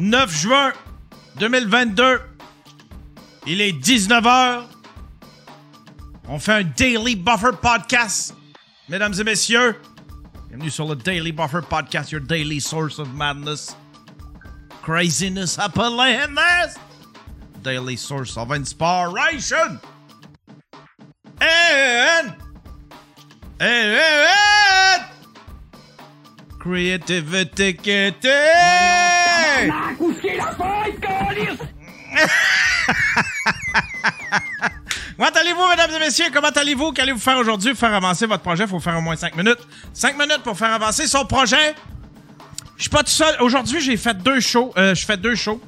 9 juin 2022. Il est 19h. On fait un Daily Buffer Podcast. Mesdames et messieurs, bienvenue sur le Daily Buffer Podcast, your daily source of madness, craziness, happiness, daily source of inspiration, and, and, creativity. Comment allez-vous, mesdames et messieurs? Comment allez-vous? Qu'allez-vous faire aujourd'hui pour faire avancer votre projet? Il faut faire au moins 5 minutes. 5 minutes pour faire avancer son projet. Je suis pas tout seul. Aujourd'hui, j'ai fait deux shows. Euh, je fais deux shows.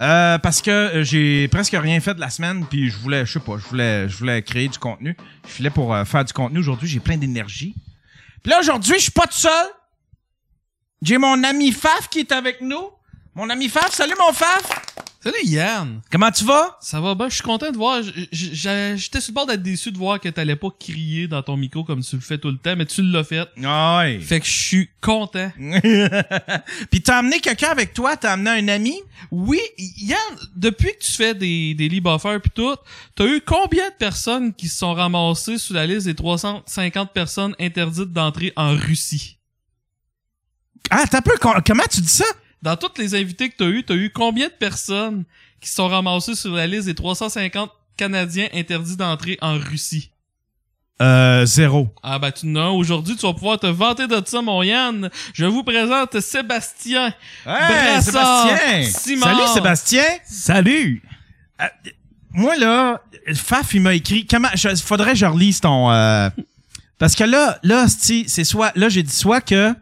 Euh, parce que euh, j'ai presque rien fait de la semaine, puis je voulais, je sais pas, je voulais, je voulais créer du contenu. Je filais pour euh, faire du contenu aujourd'hui. J'ai plein d'énergie. Puis là, aujourd'hui, je suis pas tout seul. J'ai mon ami Faf qui est avec nous. Mon ami Faf, salut mon Faf! Salut Yann! Comment tu vas? Ça va bien, je suis content de voir. J'étais sur le bord d'être déçu de voir que t'allais pas crier dans ton micro comme tu le fais tout le temps, mais tu l'as fait. Ouais. Fait que je suis content. Puis t'as amené quelqu'un avec toi, t'as amené un ami? Oui, Yann, depuis que tu fais des, des lead buffers pis tout, t'as eu combien de personnes qui se sont ramassées sur la liste des 350 personnes interdites d'entrer en Russie? Ah, t'as peu, com- comment tu dis ça? Dans toutes les invités que t'as eu, t'as eu combien de personnes qui se sont ramassées sur la liste des 350 Canadiens interdits d'entrer en Russie? Euh, zéro. Ah bah tu n'as aujourd'hui, tu vas pouvoir te vanter de ça, mon Yann. Je vous présente Sébastien. Hey, Brassard, Sébastien! Simard. Salut Sébastien! Salut! Euh, moi là, Faf il m'a écrit comment je, faudrait que je relise ton euh, parce que là là c'est soit là j'ai dit soit que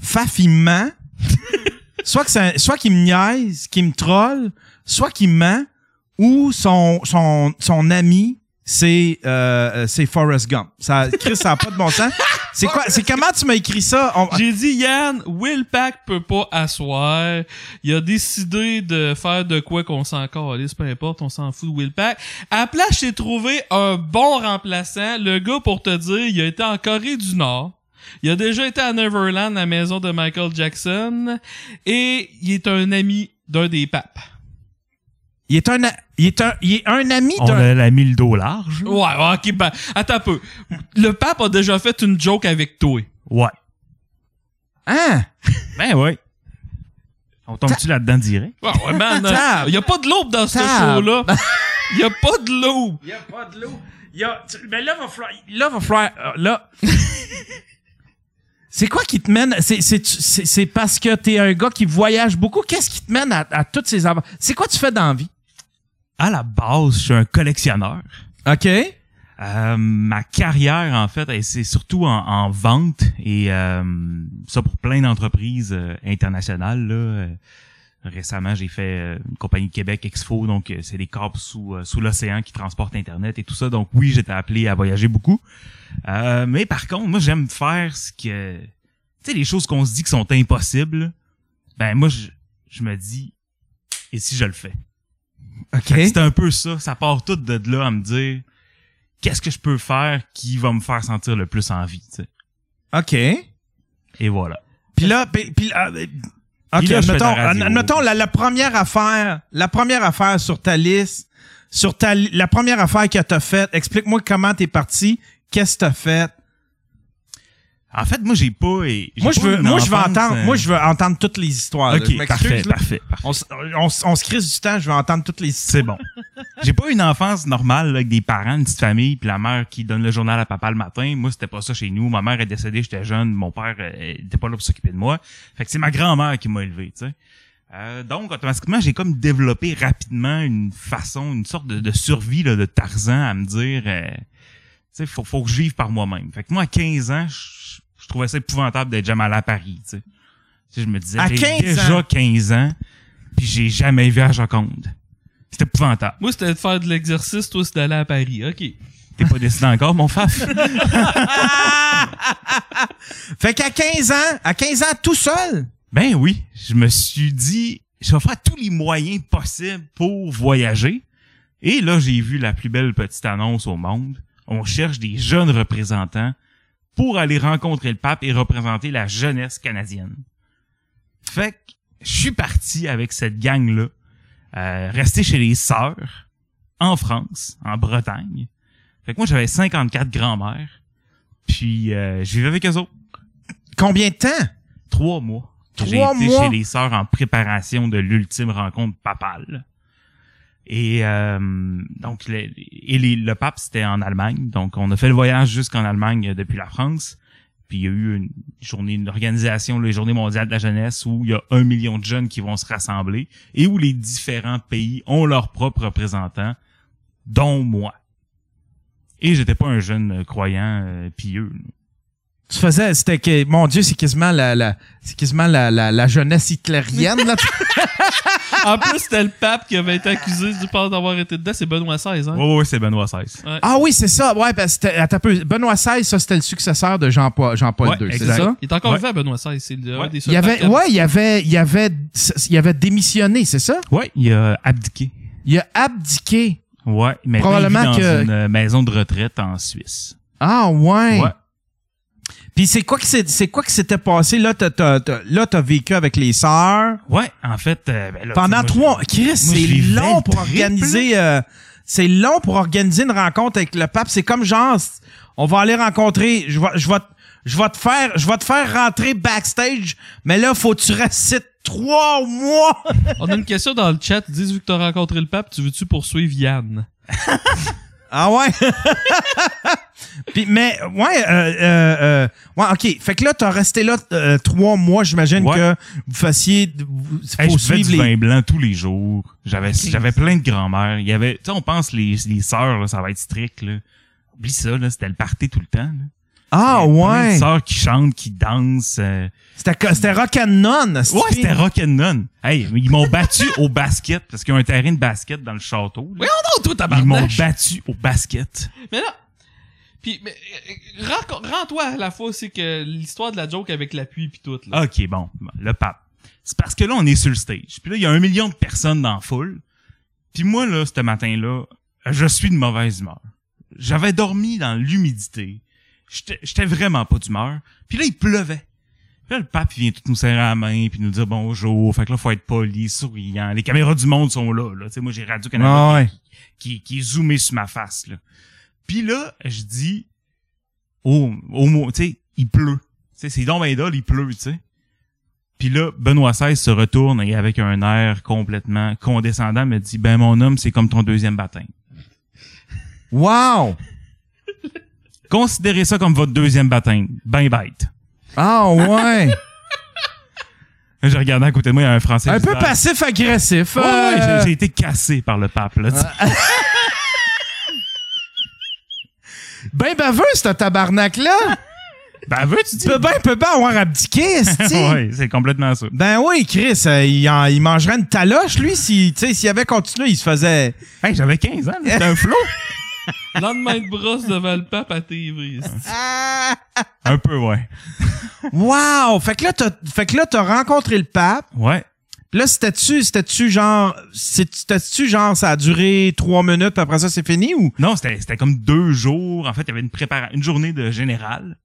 Faf il ment soit que un- soit qu'il me niaise, qu'il me troll, soit qu'il ment ou son son son ami c'est euh, c'est Forrest Gump. Ça Chris ça a pas de bon sens. C'est quoi c'est comment tu m'as écrit ça? J'ai dit Yann, Will Pack peut pas asseoir. Il a décidé de faire de quoi qu'on s'en calisse, peu importe, on s'en fout de Will Pack. À la place, j'ai trouvé un bon remplaçant. Le gars, pour te dire, il a été en Corée du Nord. Il a déjà été à Neverland, la maison de Michael Jackson. Et il est un ami d'un des papes. il est un a- il est un il est un ami On d'un a la mis le dos large. Ouais, ok, ben, attends un peu. Le pape a déjà fait une joke avec toi. Ouais. hein? Ben ouais. On tombe-tu là-dedans direct? Ouais, ouais, man. Tab. Il y a pas de loupe dans ce show-là. Il y a pas de loupe. Il y a pas de l'eau. Il y a, mais là, va falloir, là, va falloir, euh, là. c'est quoi qui te mène, c'est, parce que t'es un gars qui voyage beaucoup. Qu'est-ce qui te mène à, à toutes ces aventures? C'est quoi tu fais dans la vie? À la base, je suis un collectionneur. OK. Euh, ma carrière, en fait, c'est surtout en, en vente et euh, ça pour plein d'entreprises euh, internationales. Là. Récemment, j'ai fait euh, une compagnie de Québec Expo, donc euh, c'est des câbles sous, euh, sous l'océan qui transportent Internet et tout ça. Donc oui, j'étais appelé à voyager beaucoup. Euh, mais par contre, moi, j'aime faire ce que... Tu sais, les choses qu'on se dit qui sont impossibles, ben moi, je, je me dis, et si je le fais? OK. C'est un peu ça. Ça part tout de là à me dire qu'est-ce que je peux faire qui va me faire sentir le plus en vie. tu sais. OK. Et voilà. Puis là, puis, puis là, euh, OK, là, admettons, la radio. admettons la, la première affaire, la première affaire sur ta liste, sur ta, la première affaire que t'as faite, explique-moi comment t'es parti, qu'est-ce que t'as fait? En fait, moi, j'ai pas. j'ai Moi, je veux, moi, je veux entendre, euh, moi, je veux entendre toutes les histoires. Ok, là. parfait, parfait. On, on, on se crise du temps, je veux entendre toutes les histoires. C'est bon. J'ai pas une enfance normale là, avec des parents, une petite famille, puis la mère qui donne le journal à papa le matin. Moi, c'était pas ça chez nous. Ma mère est décédée, j'étais jeune. Mon père euh, était pas là pour s'occuper de moi. Fait que c'est ma grand-mère qui m'a élevé, tu sais. Euh, donc, automatiquement, j'ai comme développé rapidement une façon, une sorte de, de survie là, de Tarzan à me dire, euh, sais, faut, faut que je vive par moi-même. Fait que moi, à 15 ans, je, je trouvais ça épouvantable d'être jamais allé à Paris, tu sais. Je me disais, j'ai 15 déjà ans? 15 ans, puis j'ai jamais vu à Joconde. C'était épouvantable. Moi, c'était de faire de l'exercice, toi, c'est d'aller à Paris. OK. T'es pas décidé encore, mon faf? Fait qu'à 15 ans, à 15 ans tout seul, Ben oui, je me suis dit, je vais faire tous les moyens possibles pour voyager. Et là, j'ai vu la plus belle petite annonce au monde. On cherche des jeunes représentants pour aller rencontrer le pape et représenter la jeunesse canadienne. Fait que je suis parti avec cette gang-là, euh, rester chez les sœurs, en France, en Bretagne. Fait que moi, j'avais 54 grands-mères. Puis, euh, je vivais avec eux autres Combien de temps? trois mois. que J'ai Trois été mois? chez les sœurs en préparation de l'ultime rencontre papale. Et euh, donc le, les- pape c'était en Allemagne, donc on a fait le voyage jusqu'en Allemagne depuis la France. Puis il y a eu une journée, une organisation, la Journée mondiale de la jeunesse, où il y a un million de jeunes qui vont se rassembler et où les différents pays ont leurs propres représentants, dont moi. Et j'étais pas un jeune croyant euh, pieux. Tu faisais, c'était que, mon Dieu, c'est quasiment la, la, c'est quasiment la, la, la jeunesse hitlérienne, là. En plus, c'était le pape qui avait été accusé du pas d'avoir été dedans. C'est Benoît XVI, hein? Ouais, ouais, ouais, c'est Benoît XVI. ah oui, c'est ça. Ouais, parce que c'était, attends un peu. Benoît XVI, ça, c'était le successeur de Jean-Paul, Ouais, II, c'est ça? Il est encore Ouais. vivant, Benoît XVI. C'est le- un Ouais. des Il y avait, ouais, il y avait, il y avait, il y avait démissionné, c'est ça? Ouais, il a abdiqué. Il a abdiqué. Ouais, mais Probablement il vit dans que- une maison de retraite en Suisse. Ah, ouais. Ouais. Puis c'est quoi que c'est, c'est quoi que s'était passé? Là, t'as, t'as, t'as- là, t'as vécu avec les sœurs. Ouais, en fait, euh, ben là, Pendant trois, moi, Chris, moi, c'est long pour triple. organiser, euh, c'est long pour organiser une rencontre avec le pape. C'est comme genre, on va aller rencontrer, je vais, je vais, te- je vais te faire, je vais te faire rentrer backstage, mais là, faut que tu restes trois mois. On a une question dans le chat. Ils disent, vu que t'as rencontré le pape, tu veux-tu poursuivre Yann? Ah ouais? Puis, mais, ouais, euh, euh, euh, ouais, ok. Fait que là, t'as resté là euh, trois mois, j'imagine Ouais. que vous fassiez, vous, Hey, faut je buvais suivre du les... vin blanc tous les jours. J'avais j'avais plein de grand-mères. Il y avait, tu sais, on pense les les sœurs là, ça va être strict là. Oublie ça là, c'était le party tout le temps. Là. Ah Il y avait plein de ouais. sœurs qui chantent, qui dansent. euh. C'était, c'était rock and none. Ouais, c'était rock'n'none. Hey, ils m'ont battu au basket parce qu'il y a un terrain de basket dans le château. là. Oui, on toi, Ils m'ont battu au basket. Mais là, puis, mais, euh, rends- rends-toi à la fois, c'est que l'histoire de la joke avec l'appui puis tout, là. OK, bon, le pape. C'est parce que là, on est sur le stage. Puis là, il y a un million de personnes dans la foule. Puis moi, là, ce matin-là, je suis de mauvaise humeur. J'avais dormi dans l'humidité. J'étais j'étais vraiment pas d'humeur. Puis là, il pleuvait. Puis là, le pape, il vient tout nous serrer la main, puis nous dire bonjour. Fait que là, faut être poli, souriant. Les caméras du monde sont là, là. Tu sais, moi, j'ai Radio-Canada Ah ouais. qui, qui est zoomé sur ma face, là. Puis là, je dis, oh, au mot, tu sais, il pleut. C'est donc ben dole, il pleut, tu sais. Puis là, Benoît XVI se retourne et avec un air complètement condescendant me dit, ben mon homme, c'est comme ton deuxième baptême. Wow. Considérez ça comme votre deuxième baptême. Ben bête. Ah ouais. J'ai regardé à côté de moi, il y a un Français. un peu disait, passif-agressif. Ouais, ouais, euh, j'ai- j'ai été cassé par le pape, là, tu sais. Ben baveux, ce tabarnak-là. Ben, veux, tu dis? peut bien, peut bien avoir abdiqué, ouais, c'est complètement ça. Ben oui, Chris, euh, il, en- il mangerait une taloche, lui, si, tu sais, s'il avait continué, il se faisait... Hey, j'avais 15 ans, c'était un flot. Lendemain de brosse devant le pape à TV. c'est- un peu, ouais. Wow! Fait que là, t'as, fait que là, t'as rencontré le pape. Ouais. Là, c'était-tu, c'était-tu genre, c'était-tu genre, ça a duré trois minutes, puis après ça, c'est fini, ou? Non, c'était c'était comme deux jours. En fait, il y avait une préparation, une journée de général.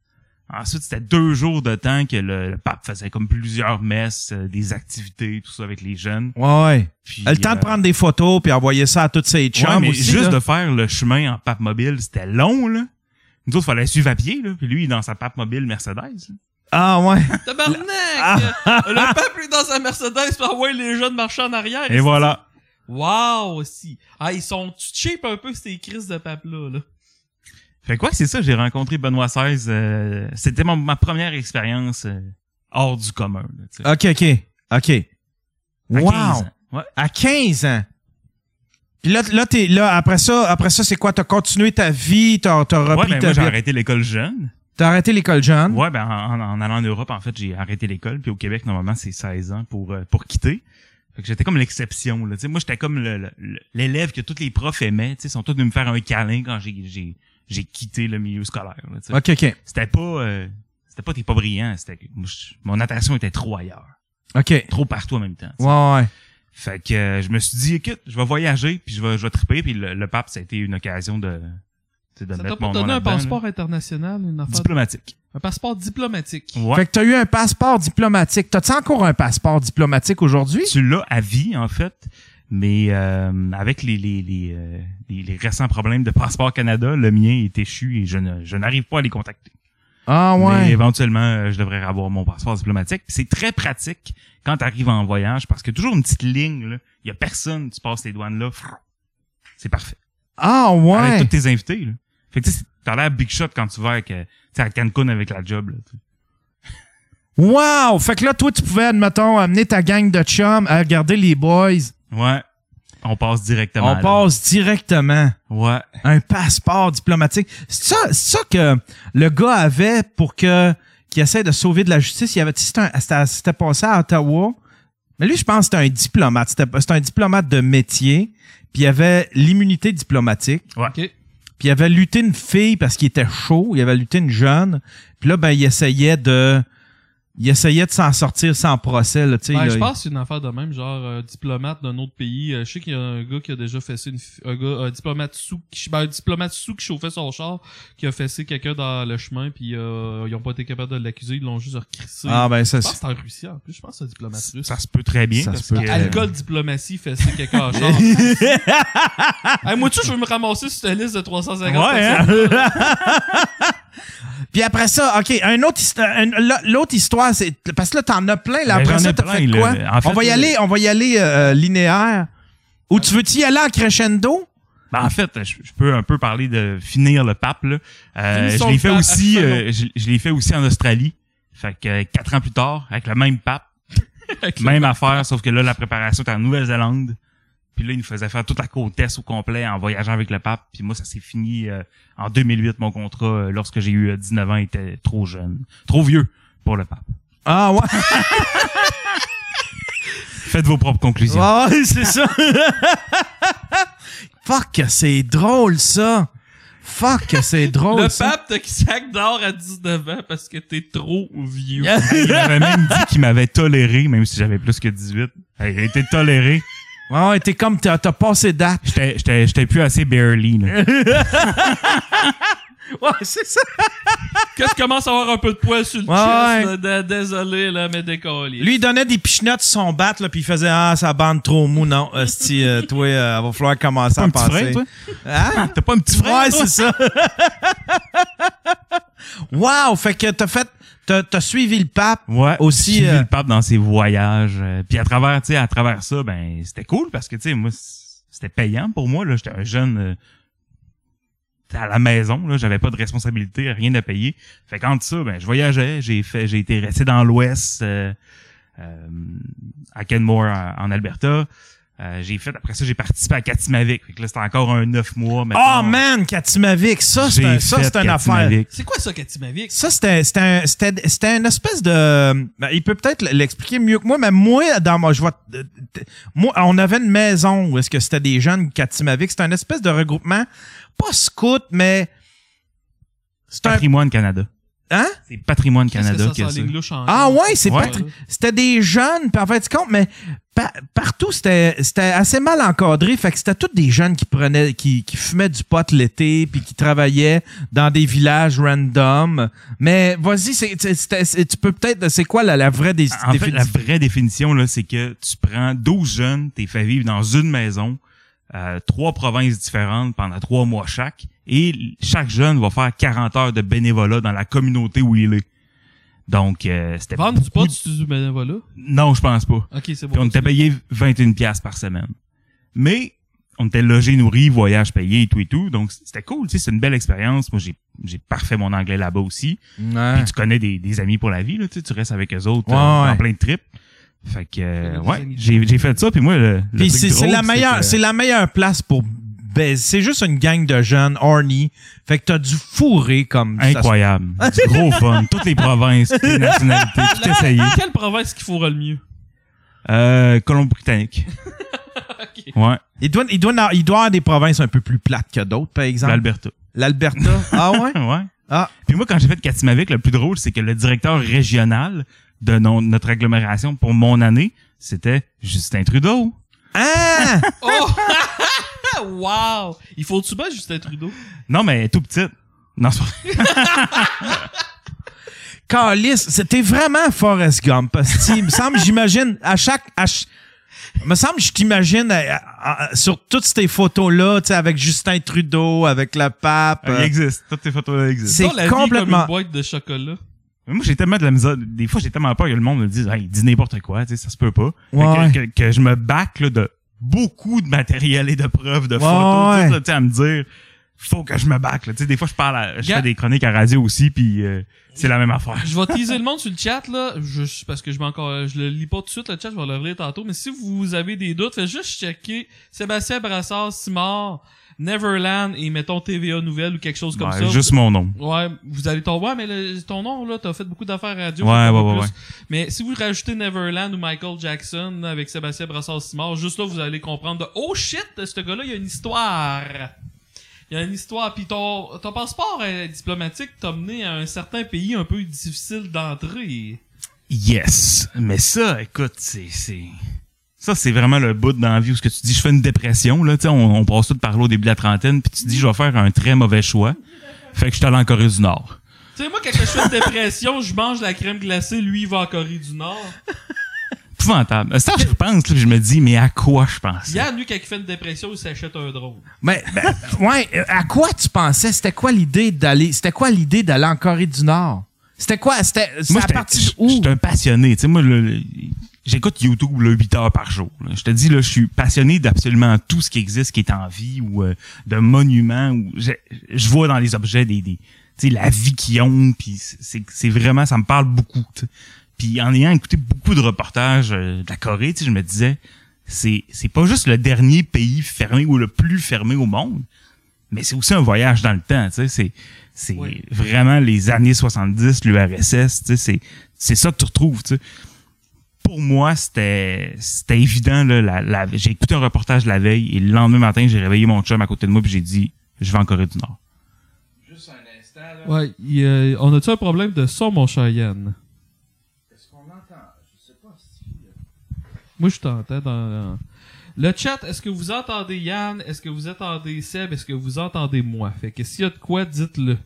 Ensuite, c'était deux jours de temps que le, le pape faisait comme plusieurs messes, euh, des activités, tout ça avec les jeunes. Ouais, ouais. Puis, Le temps de euh, prendre des photos, puis envoyer ça à toutes ses ouais, chums mais aussi, juste là. de faire le chemin en pape mobile, c'était long, là. Nous autres, fallait suivre à pied, là. Puis lui, dans sa pape mobile Mercedes. là. Ah ouais. Tabarnak! Le pape, lui, dans sa Mercedes, pour envoyer les jeunes marcher en arrière. Et voilà. Wow, aussi. Ah, ils sont cheap un peu, ces crises de pape-là, là. Fait quoi que c'est ça, j'ai rencontré Benoît XVI. euh, c'était mon- ma première expérience euh, hors du commun, là, tu sais. OK, OK. OK. À Wow. 15 ans. Ouais. À 15 ans. Puis là, là, t'es, là, après ça, après ça, c'est quoi? T'as continué ta vie, t'as, t'as repris Ouais, ben ta moi, j'ai arrêté l'école jeune. T'as arrêté l'école jeune. Ouais, ben en, en- allant en Europe, en fait, j'ai arrêté l'école. Puis au Québec, normalement, c'est 16 ans pour euh, pour quitter. Fait que j'étais comme l'exception. Là. Moi, j'étais comme le- le- l'élève que tous les profs aimaient. Ils sont tous venus me faire un câlin quand j'ai j'ai j'ai quitté le milieu scolaire. Là. OK, OK. C'était pas euh, c'était pas t'es pas brillant. C'était moi, mon attention était trop ailleurs, OK. trop partout en même temps. Ouais, ouais. Fait que euh, je me suis dit, écoute, je vais voyager, puis je vais je vais triper. Puis le, le pape, ça a été une occasion de de Ça t'a mettre pas mon nom donné un passeport international, une affaire? diplomatique. Un passeport diplomatique. Ouais. Fait que t'as eu un passeport diplomatique. T'as-tu encore un passeport diplomatique aujourd'hui? Tu l'as à vie, en fait. Mais euh, avec les, les, les, euh, les, les récents problèmes de Passeport Canada, le mien est échu et je ne je n'arrive pas à les contacter. Ah Mais éventuellement, euh, je devrais avoir mon passeport diplomatique. C'est très pratique quand tu arrives en voyage parce que toujours une petite ligne, là. Il y a personne, tu passes les douanes là. C'est parfait. Ah Avec ouais. tous tes invités, là. Fait que tu sais, t'as l'air big shot quand tu vas avec, euh, à Cancun avec la job, là. Wow! Fait que là, toi, tu pouvais, admettons, amener ta gang de chums à regarder les boys. Ouais. On passe directement. On là. passe directement. Ouais. Un passeport diplomatique. C'est ça, c'est ça que le gars avait pour que qu'il essaie de sauver de la justice. Il avait, tu sais, c'était un- c'était c'était passé à Ottawa. Mais lui, je pense que c'était un diplomate. C'était c'était un diplomate de métier. Puis il avait l'immunité diplomatique. Ouais. OK. Puis il avait lutté une fille parce qu'il était chaud. Il avait lutté une jeune. Puis là, ben, il essayait de... Il essayait de s'en sortir sans procès, là, tu sais. Ben, là, je il- pense que c'est une affaire de même, genre euh, diplomate d'un autre pays. Euh, je sais qu'il y a un gars qui a déjà fessé une fi- un gars, un diplomate sous qui ben, un diplomate sous qui chauffait son char, qui a fessé quelqu'un dans le chemin, puis euh, ils ont pas été capables de l'accuser, ils l'ont juste recrissé. Ah, ben, ça, je pense que c'est... en Russie en plus, je pense que c'est un diplomate russe. Ça se peut très bien. Ça parce se peut que, très bien. Alcool diplomatie fesser quelqu'un en char. hey, moi, tu sais, je veux me ramasser sur cette liste de 350 Ouais, hein? Puis après ça, OK, un autre un- l'autre histoire, c'est parce que là, t'en as plein. Là, après ça, t'as fait quoi? En fait, on va y euh, aller, on va y aller euh, linéaire. Ou tu veux-tu y aller en crescendo? Ben, en fait, je, je peux un peu parler de finir le pape. Là. Euh, je l'ai fait pape, aussi. euh, je je l'ai fait aussi en Australie. Fait que euh, quatre ans plus tard, avec le même pape, même affaire, sauf que là, la préparation était en Nouvelle-Zélande. Puis là, il nous faisait faire toute la côte est au complet en voyageant avec le pape. Puis moi, ça s'est fini euh, en 2008, mon contrat, euh, lorsque j'ai eu euh, 19 ans, était trop jeune. Trop vieux pour le pape. Ah ouais, Faites vos propres conclusions. ouais c'est ça. Fuck, que c'est drôle, ça. Fuck, que c'est drôle, Le ça. pape te sac d'or à 19 ans parce que t'es trop vieux. Il m'avait même dit qu'il m'avait toléré, même si j'avais plus que 18. Il a été toléré. Ouais, ouais, t'es comme, t'as t'as passé date. J'étais, j'étais, j'étais plus assez barely. Là. Ouais, c'est ça. Quand tu commences à avoir un peu de poil sur le Ouais, chest, ouais. là, désolé, là, mais décollé. Lui, il donnait des pichenottes sur son bat, là, puis il faisait, ah, ça bande trop mou, non. Esti, euh, toi, euh, va falloir commencer T'as à un petit passer. frère, toi? Hein? T'as pas un petit frère, Ouais, toi? c'est ça. wow, fait que t'as fait, t'as, suivi le pape. Ouais, Aussi, Suivi euh, le pape dans ses voyages. euh, puis à travers, tu sais, à travers ça, ben, c'était cool parce que, tu sais, moi, c'était payant pour moi, là. J'étais un jeune, euh, à la maison, là. J'avais pas de responsabilité, rien à payer. Fait qu'entre ça, ben, je voyageais. J'ai fait, j'ai été resté dans l'Ouest, euh, euh, à Kenmore, en, en Alberta. Euh, j'ai fait, après ça, j'ai participé à Katimavik. Fait que là, c'était encore un neuf mois. Oh man, Katimavik, ça, c'est, un, ça, c'est une affaire. Katimavik. C'est quoi ça, Katimavik? Ça, c'était, c'était, un- c'était, c'était une espèce de. ben, il peut peut-être l'expliquer mieux que moi, mais moi, dans moi, je vois. euh, Moi, on avait une maison où est-ce que c'était des jeunes Katimavik. C'était une espèce de regroupement, pas scout, mais. C'est un. Patrimoine Canada. Hein? C'est Patrimoine Canada qui a ça. Ah ouais, c'est Ouais. C'était des jeunes, puis en fait, compte, mais pa- partout, c'était c'était assez mal encadré. Fait que c'était tous des jeunes qui prenaient, qui, qui fumaient du pot l'été, puis qui travaillaient dans des villages random. Mais vas-y, c'est- c'est- c'était- c'est- tu peux peut-être. C'est quoi la, la vraie dé- En fait, la définition? vraie définition, là, c'est que tu prends 12 jeunes, t'es fait vivre dans une maison, euh, trois provinces différentes pendant trois mois chaque, et chaque jeune va faire 40 heures de bénévolat dans la communauté où il est. Donc, euh, c'était Vendre du pot, tu du bénévolat? Non, je pense pas. Ok, c'est Puis bon. on était payé 21 pièces par semaine. Mais on était logé, nourri, voyage payé et tout et tout. Donc c'était cool, tu sais, c'est une belle expérience. Moi, j'ai j'ai parfait mon anglais là-bas aussi. Ouais. Puis tu connais des, des amis pour la vie, là, tu sais, tu restes avec eux autres Ouais, euh, ouais. en plein de trips. Fait que euh, ouais, j'ai j'ai fait ça puis moi le, le c'est la meilleure, c'est la meilleure place pour baiser. C'est juste une gang de jeunes, horny. Fait que t'as du fourré comme ça se- incroyable, du gros fun, toutes les provinces, toutes les nationalités, tout essayé. Quelle province qui fourra le mieux? Euh, Colombie-Britannique. Ouais, Il doit, il, doit, il doit y avoir des provinces un peu plus plates que d'autres, par exemple. l'Alberta. L'Alberta. ah ouais? Ouais. Ah. Puis moi, quand j'ai fait Katimavik, le plus drôle, c'est que le directeur régional de non- notre agglomération pour mon année, c'était Justin Trudeau. Ah! Oh! Wow! Il faut-tu battre Justin Trudeau? Non, mais tout petite. Non, c'est pas Calice, c'était vraiment Forrest Gump. Parce que, il me semble, j'imagine, à chaque, à ch- il me semble, je t'imagine sur toutes ces photos-là, tu sais, avec Justin Trudeau, avec le pape. Il euh, existe. Toutes tes photos existent. C'est vie comme complètement- une boîte de chocolat. Mais Moi, j'ai tellement de la misère. Des fois, j'ai tellement peur que le monde me dise, hey, dis n'importe quoi, tu sais, ça se peut pas. Ouais. Que, que, que je me back, là, de beaucoup de matériel et de preuves, de Ouais, photos, ouais. tout ça, tu sais, à me dire, faut que je me back, là. Tu sais, des fois, je parle à- je fais des chroniques à radio aussi, puis euh, c'est la même affaire. Je vais teaser le monde sur le chat, là. Je, parce que je encore, je le lis pas tout de suite, le chat, je vais le relire tantôt. Mais si vous avez des doutes, faites juste checker Sébastien Brassard, Simard, Neverland et mettons TVA Nouvelle ou quelque chose comme Ouais, ça. juste mon nom. Ouais, vous allez tomber, ouais, mais le- ton nom, là, t'as fait beaucoup d'affaires radio. Ouais, ouais, ouais, ouais. Mais si vous rajoutez Neverland ou Michael Jackson avec Sébastien Brassard-Simard, juste là, vous allez comprendre de, oh shit, ce gars-là, il y a une histoire. Il y a une histoire. Puis ton, ton passeport euh, diplomatique t'a mené à un certain pays un peu difficile d'entrer. Yes. Mais ça, écoute, c'est, c'est, ça, c'est vraiment le bout dans la vie où ce que tu dis, je fais une dépression, là, tu sais, on, on passe tout par là au début de la trentaine, puis tu dis, je vais faire un très mauvais choix. Fait que je suis allé en Corée du Nord. Tu sais, moi, quand je fais une dépression, je mange la crème glacée, lui, il va en Corée du Nord. Épouvantable. C'est ça que je repense, là, puis je me dis, mais à quoi je pense? Yann, lui, quand il fait une dépression, il s'achète un drone. Mais, ben, ouais, à quoi tu pensais? C'était quoi l'idée d'aller, c'était quoi l'idée d'aller en Corée du Nord? C'était quoi? C'était, c'est Moi, à j'étais- partir je où? je suis un passionné. Tu sais, moi, le- le- j'écoute YouTube là, 8 heures par jour. là. Je te dis, là, je suis passionné d'absolument tout ce qui existe, qui est en vie, ou euh, de monuments, ou je, je vois dans les objets des, des tu sais, la vie qu'ils ont, puis c'est c'est vraiment, ça me parle beaucoup. Puis en ayant écouté beaucoup de reportages euh, de la Corée, tu sais, je me disais, c'est c'est pas juste le dernier pays fermé ou le plus fermé au monde, mais c'est aussi un voyage dans le temps, tu sais, c'est c'est Oui. vraiment les années 70, l'URSS, tu sais, c'est c'est ça que tu retrouves. Pour moi, c'était c'était évident là, la, la- j'ai écouté un reportage la veille et le lendemain matin, j'ai réveillé mon chum à côté de moi puis j'ai dit je vais en Corée du Nord. Juste un instant, là. Ouais, il, euh, on a-tu un problème de son, mon cher Yann? Est-ce qu'on entend? Je sais pas si. Moi, je t'entends dans... Le chat, est-ce que vous entendez Yann? Est-ce que vous entendez Seb? Est-ce que vous entendez moi? Fait que s'il y a de quoi, dites-le.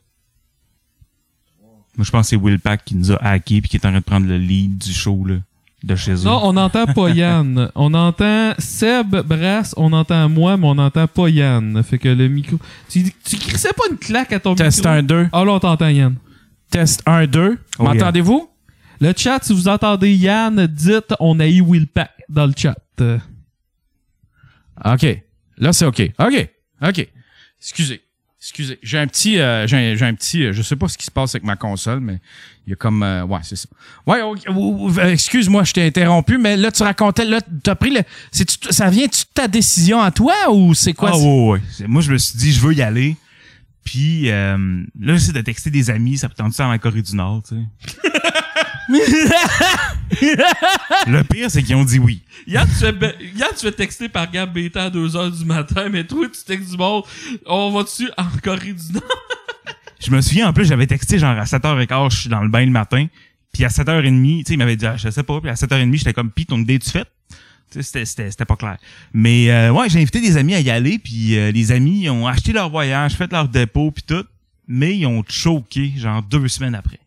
Moi je pense que c'est Will Pack qui nous a hacké puis qui est en train de prendre le lead du show là, de chez eux. Non, on n'entend pas Yann. On entend Seb, Brass, on entend moi, mais on n'entend pas Yann. Fait que le micro... Tu, tu crissais pas une claque à ton Test micro? 1, 2. Ah là, on t'entend Yann. Test 1, 2. Oh, M'entendez-vous? Le chat, si vous entendez Yann, dites on a eu Will Pack dans le chat. OK. Là, c'est OK. OK. OK. Excusez. Excusez. J'ai un petit, euh, j'ai un, j'ai un petit, euh, je sais pas ce qui se passe avec ma console, mais il y a comme, euh, ouais, c'est ça. Ouais, euh, excuse-moi, je t'ai interrompu, mais là, tu racontais, là, t'as pris le, c'est, ça vient-tu de ta décision à toi ou c'est quoi? Ah c'est- ouais, ouais. C'est- Moi, je me suis dit, je veux y aller. Puis euh, là, j'essaie de texter des amis, ça peut tenter ça en Corée du Nord, tu sais. Le pire, c'est qu'ils ont dit oui. Yann, tu fais, be- Yann, tu fais texter par Gab Beta à 2h du matin, mais toi, tu textes du monde. On va-tu en Corée du Nord? Je me souviens, en plus, j'avais texté genre à 7h15, je suis dans le bain le matin. Puis à 7h30, tu sais, il m'avait dit, ah, je sais pas. Puis à 7h30, j'étais comme, pis ton idée, tu fais? Tu sais, c'était- c'était c'était pas clair. Mais euh, ouais, j'ai invité des amis à y aller, puis euh, les amis ont acheté leur voyage, fait leur dépôt, puis tout. Mais ils ont choqué, genre deux semaines après.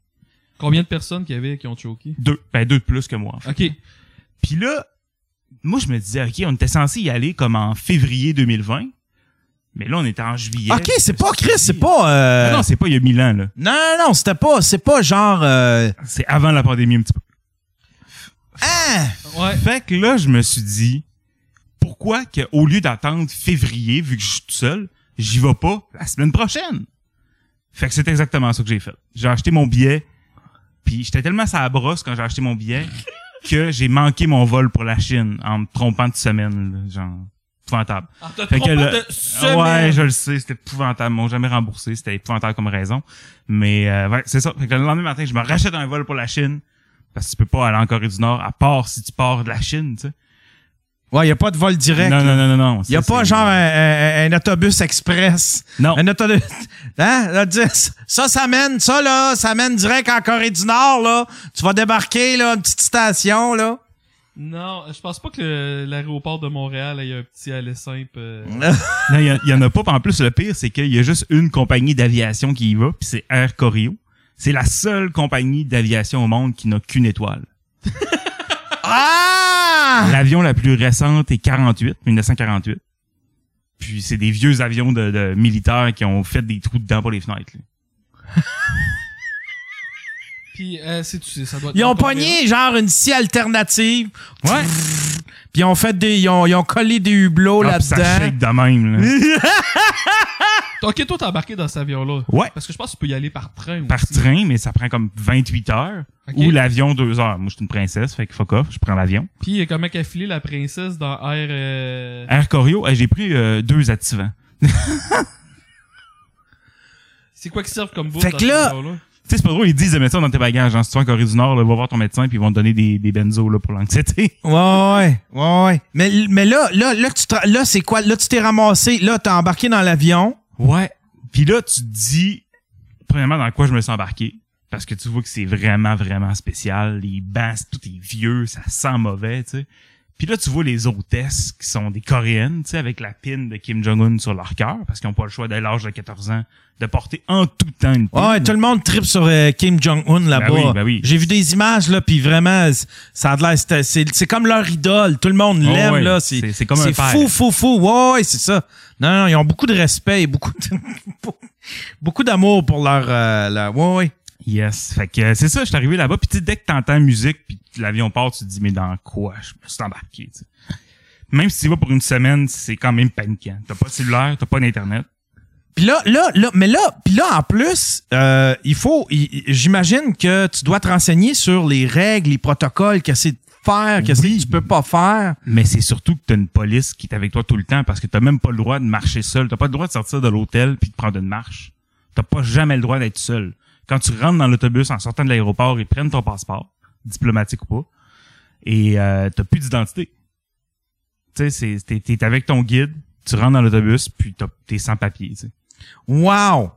Combien de personnes qu'il y avait qui ont choqué? Deux. Ben, deux de plus que moi, en fait. Ok. Puis là, moi, je me disais, OK, on était censé y aller comme en février 2020. Mais là, on était en juillet. OK, c'est pas Chris, c'est pas, euh, Ah non, c'est pas il y a mille ans, là. non, non, non, c'était pas, c'est pas genre, euh, C'est avant la pandémie un petit peu. ah! Ouais. Fait que là, je me suis dit, pourquoi que au lieu d'attendre février, vu que je suis tout seul, j'y vais pas la semaine prochaine? Fait que c'est exactement ça que j'ai fait. J'ai acheté mon billet, puis j'étais tellement à la brosse quand j'ai acheté mon billet que j'ai manqué mon vol pour la Chine en me trompant de semaine, là, genre épouvantable. En te Fait que le- de semaine. Ouais, je le sais, c'était épouvantable. Ils m'ont jamais remboursé, c'était épouvantable comme raison. Mais euh, ouais, c'est ça. Fait que le lendemain matin, je me rachète un vol pour la Chine. Parce que tu peux pas aller en Corée du Nord, à part si tu pars de la Chine, tu sais. Ouais, y a pas de vol direct. Non, non, non, non, non. Y a Ça, pas genre un, un- un autobus express. Non. Un autobus. Hein? Là, dis- Ça, ça mène, ça, là, ça mène direct en Corée du Nord, là. Tu vas débarquer, là, une petite station, là. Non, je pense pas que l'aéroport de Montréal ait un petit aller simple. euh. Non, il y, a- il y en a pas. En plus, le pire, c'est qu'il y a juste une compagnie d'aviation qui y va, puis c'est Air Corio. C'est la seule compagnie d'aviation au monde qui n'a qu'une étoile. Ah! L'avion la plus récente est 48, 1948. Puis c'est des vieux avions de, de militaires qui ont fait des trous dedans pour les fenêtres. là. Puis, euh, c'est tu sais, ça doit être Ils ont pogné genre une scie alternative. Ouais. Puis ils ont fait des. Ils ont, ils ont collé des hublots Ah, puis ça là-dedans. shake de même. Là. Ok, toi, t'es embarqué dans cet avion-là. Ouais. Parce que je pense que tu peux y aller par train Par aussi. train, mais ça prend comme 28 heures. Ou l'avion, deux heures. Moi, je suis une princesse, fait que fuck off, je prends l'avion. Puis, comment qu'a filé la princesse dans Air... euh, Air Corio, hey, j'ai pris euh, deux activants. C'est quoi qui servent comme bouffe Fait dans que cet là- avion-là? Tu sais, c'est pas drôle, ils disent de mettre ça dans tes bagages. Hein. Si tu vas en Corée du Nord, là, va voir ton médecin puis ils vont te donner des, des benzos là, pour l'anxiété. Ouais, ouais, ouais, ouais. Mais, mais là, là, là, tu te- là, c'est quoi? Là, tu t'es ramassé. Là, t'as embarqué dans l'avion. Ouais. Puis là, tu te dis, premièrement, dans quoi je me suis embarqué? Parce que tu vois que c'est vraiment, vraiment spécial. Les bancs, tout est vieux, ça sent mauvais, tu sais. Puis là, tu vois les hôtesses qui sont des Coréennes, tu sais, avec la pin de Kim Jong-un sur leur cœur, parce qu'ils n'ont pas le choix dès l'âge de 14 ans de porter en tout temps une pin. Ouais, tout le monde tripe sur euh, Kim Jong-un là-bas. Ben oui, ben oui. J'ai vu des images, là, puis vraiment, ça a de l'air... C'est c'est comme leur idole. Tout le monde Oh, l'aime, ouais. là. C'est- c'est comme un C'est fou, fou, fou. Ouais, ouais, c'est ça. Non, non, ils ont beaucoup de respect et beaucoup de- beaucoup d'amour pour leur... euh, leur- Ouais, ouais. Yes. Fait que euh, c'est ça, je suis arrivé là-bas, puis dès que t'entends musique, puis l'avion part, tu te dis, mais dans quoi? Je me suis embarqué. Même si tu vas pour une semaine, c'est quand même paniquant. T'as pas de cellulaire, t'as pas d'internet. Puis là, là, là, mais là, puis là, en plus, euh, il faut, j'imagine que tu dois te renseigner sur les règles, les protocoles, qu'est-ce que c'est de faire, qu'est-ce que tu peux pas faire. Mais c'est surtout que t'as une police qui est avec toi tout le temps parce que t'as même pas le droit de marcher seul. T'as pas le droit de sortir de l'hôtel puis de prendre une marche. T'as pas jamais le droit d'être seul. Quand tu rentres dans l'autobus en sortant de l'aéroport, ils prennent ton passeport, diplomatique ou pas, et euh, t'as plus d'identité. Tu sais, c'est- t'es, t'es avec ton guide, tu rentres dans l'autobus, puis t'as- t'es sans papier. sais. Wow!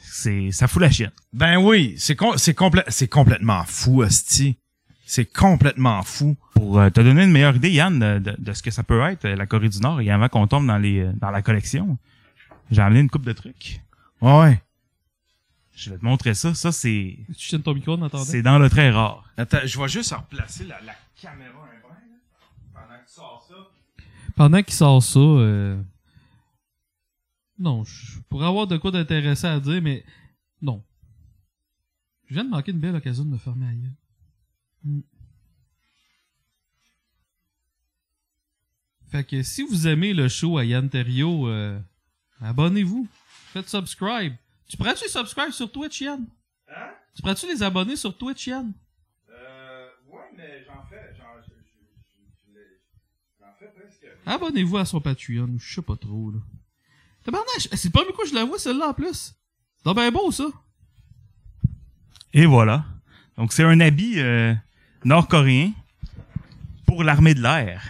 C'est, ça fout la chienne. Ben oui, c'est com- c'est c'est complètement fou, Asti. C'est complètement fou. Pour euh, te donner une meilleure idée, Yann, de, de- de ce que ça peut être, euh, la Corée du Nord, et avant qu'on tombe dans les euh, dans la collection, j'ai amené une coupe de trucs. Ouais. Je vais te montrer ça. Ça, c'est, Tu tiens ton micro en attendant? c'est dans le très rare. Attends, je vais juste replacer la, la caméra un peu là, pendant que tu sors ça. Pendant qu'il sort ça, euh... non, je pourrais avoir de quoi d'intéressant à dire, mais non. Je viens de manquer une belle occasion de me fermer gueule. Hmm. Fait que si vous aimez le show à Yann Terriot, euh, abonnez-vous. Faites subscribe. Tu prends-tu subscribe sur Twitch, Yann? Hein? Tu prends-tu les abonnés sur Twitch, Yann? Euh, ouais, mais j'en fais, j'en, je- je- je- je- j'en fais presque. Abonnez-vous à son Patreon, je sais pas trop, là. C'est le premier coup que je la vois, celle-là, en plus. C'est donc bien beau, ça. Et voilà. Donc, c'est un habit euh, nord-coréen pour l'armée de l'air.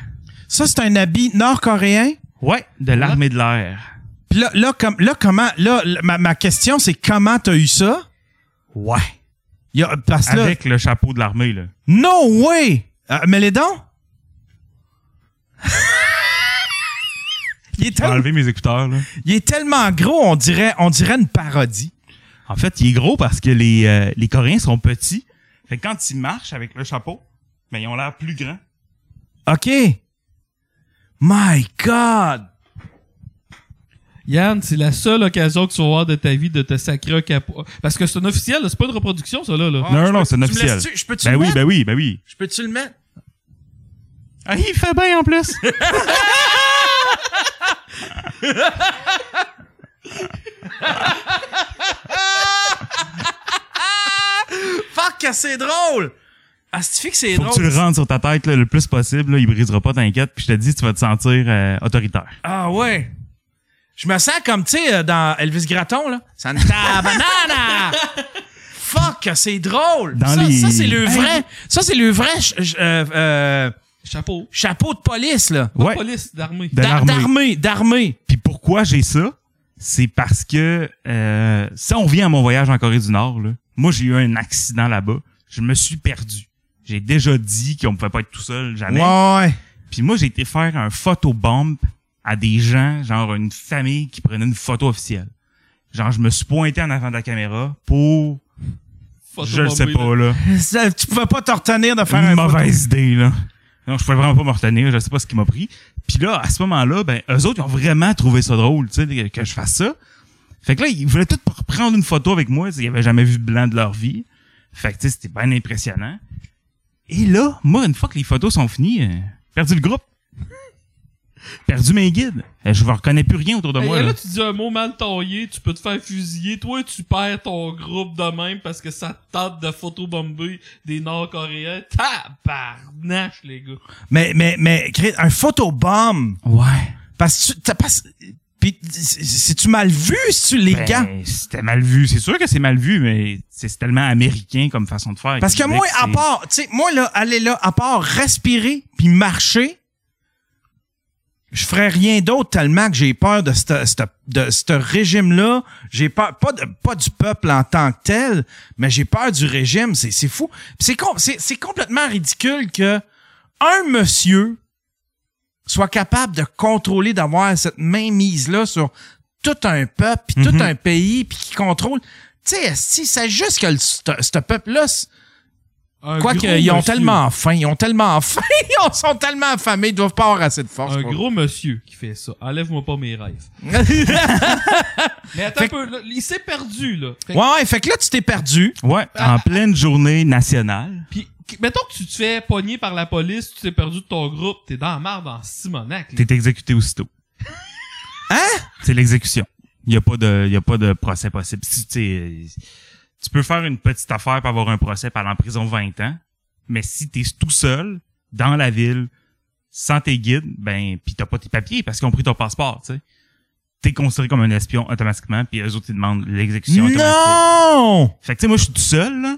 Ça, c'est un habit nord-coréen? Ouais, de l'armée de l'air. Puis là, là, comme, là, comment, là, ma, ma question, c'est comment t'as eu ça? Ouais. Il y a, parce que là, Avec le chapeau de l'armée, là. no way! Euh, mais les dents? il, est J'ai tel- enlevé mes écouteurs, là. il est tellement gros, on dirait, on dirait une parodie. En fait, il est gros parce que les, euh, les Coréens sont petits. Fait que quand ils marchent avec le chapeau, ben, ils ont l'air plus grands. OK. My God! Yann, c'est la seule occasion que tu vas avoir de ta vie de te sacrer un capot. Parce que c'est un officiel, là, c'est pas une reproduction, ça, là. là. Non, non, non, c'est un tu me officiel. Je peux-tu Ben le oui, mettre? ben oui, ben oui. Je peux-tu le mettre? Ah, il fait bien en plus. Fuck, que c'est drôle! Ah, c'est que c'est Faut que tu drôle? le rentres sur ta tête là, le plus possible. Là, il brisera pas, t'inquiète. Puis je te dis, tu vas te sentir euh, autoritaire. Ah ouais. Je me sens comme, tu sais, euh, dans Elvis Gratton, là. Santa banana! Fuck, c'est drôle! Dans ça, les- ça, c'est le Hey. vrai. Ça, c'est le vrai euh, euh, Chapeau. chapeau de police, là. Pas de Ouais. police d'armée. D'armée, d'armée. Puis pourquoi j'ai ça? C'est parce que euh, si on revient à mon voyage en Corée du Nord, là, moi j'ai eu un accident là-bas. Je me suis perdu. J'ai déjà dit qu'on pouvait pas être tout seul, jamais. Ouais. Puis moi, j'ai été faire un photobomb à des gens, genre une famille qui prenait une photo officielle. Genre, je me suis pointé en avant de la caméra pour... Je le sais pas, là. Ça, tu pouvais pas te retenir de faire une un mauvaise idée, là. Non, je pouvais vraiment pas me retenir, je sais pas ce qui m'a pris. Puis là, à ce moment-là, ben, eux autres, ils ont vraiment trouvé ça drôle, tu sais, que je fasse ça. Fait que là, ils voulaient tous prendre une photo avec moi, ils avaient jamais vu de blanc de leur vie. Fait que, tu sais, c'était bien impressionnant. Et là, moi, une fois que les photos sont finies, euh, perdu le groupe. Perdu mes guides. Euh, je ne reconnais plus rien autour de Hey, moi. là, là. tu dis un mot mal taillé, tu peux te faire fusiller. Toi, tu perds ton groupe de même parce que ça te tente de photobomber des Nord-Coréens. Tabarnache, les gars. Mais, mais, mais, Chris, un photobomb. Ouais. Parce que tu, t'as pas, pis, c'est-tu mal vu, si tu les gars? Ben, c'était mal vu. C'est sûr que c'est mal vu, mais c'est tellement américain comme façon de faire. Parce que Québec, moi, à part, tu sais, moi, là, aller là, à part respirer puis marcher, je ferais rien d'autre tellement que j'ai peur de ce régime-là. J'ai peur, pas, de, pas du peuple en tant que tel, mais j'ai peur du régime. C'est c'est fou. C'est c'est c'est complètement ridicule que un monsieur soit capable de contrôler, d'avoir cette mainmise-là sur tout un peuple, puis tout Mhm. un pays, puis qui contrôle. Tu sais, si c'est juste que ce peuple-là, c'est- Un Quoi gros qu'ils ont monsieur. tellement faim, ils ont tellement faim, ils sont tellement affamés, ils doivent pas avoir assez de force. Un pour- gros monsieur qui fait ça. Enlève-moi pas mes rêves. Mais attends Fait un peu, là, il s'est perdu, là. Fait ouais, ouais, fait que là, tu t'es perdu. Ouais, en pleine journée nationale. Pis, qu- mettons que tu te fais pogner par la police, tu t'es perdu de ton groupe, t'es dans la marde en Simonac. T'es exécuté aussitôt. Hein? C'est l'exécution. Il y a pas de, il y a pas de procès possible. Si, tu tu peux faire une petite affaire pour avoir un procès par en prison 20 ans, mais si t'es tout seul, dans la ville, sans tes guides, ben, pis t'as pas tes papiers parce qu'ils ont pris ton passeport, tu sais. T'es considéré comme un espion automatiquement, puis eux autres, ils demandent l'exécution automatique. Non! Fait que, tu sais, moi, je suis tout seul, là.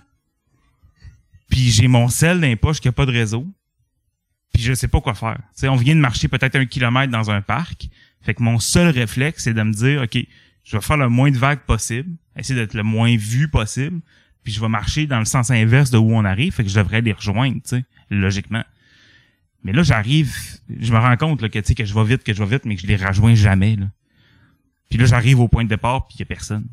Puis j'ai mon sel dans les poches qui a pas de réseau. Puis je sais pas quoi faire. Tu sais, on vient de marcher peut-être un kilomètre dans un parc. Fait que mon seul réflexe, c'est de me dire, OK, je vais faire le moins de vagues possible, essayer d'être le moins vu possible, puis je vais marcher dans le sens inverse de où on arrive, fait que je devrais les rejoindre, tu sais, logiquement. Mais là, j'arrive, je me rends compte là, que, tu sais, que je vais vite, que je vais vite, mais que je les rejoins jamais. Là. Puis là, j'arrive au point de départ, puis il y a personne.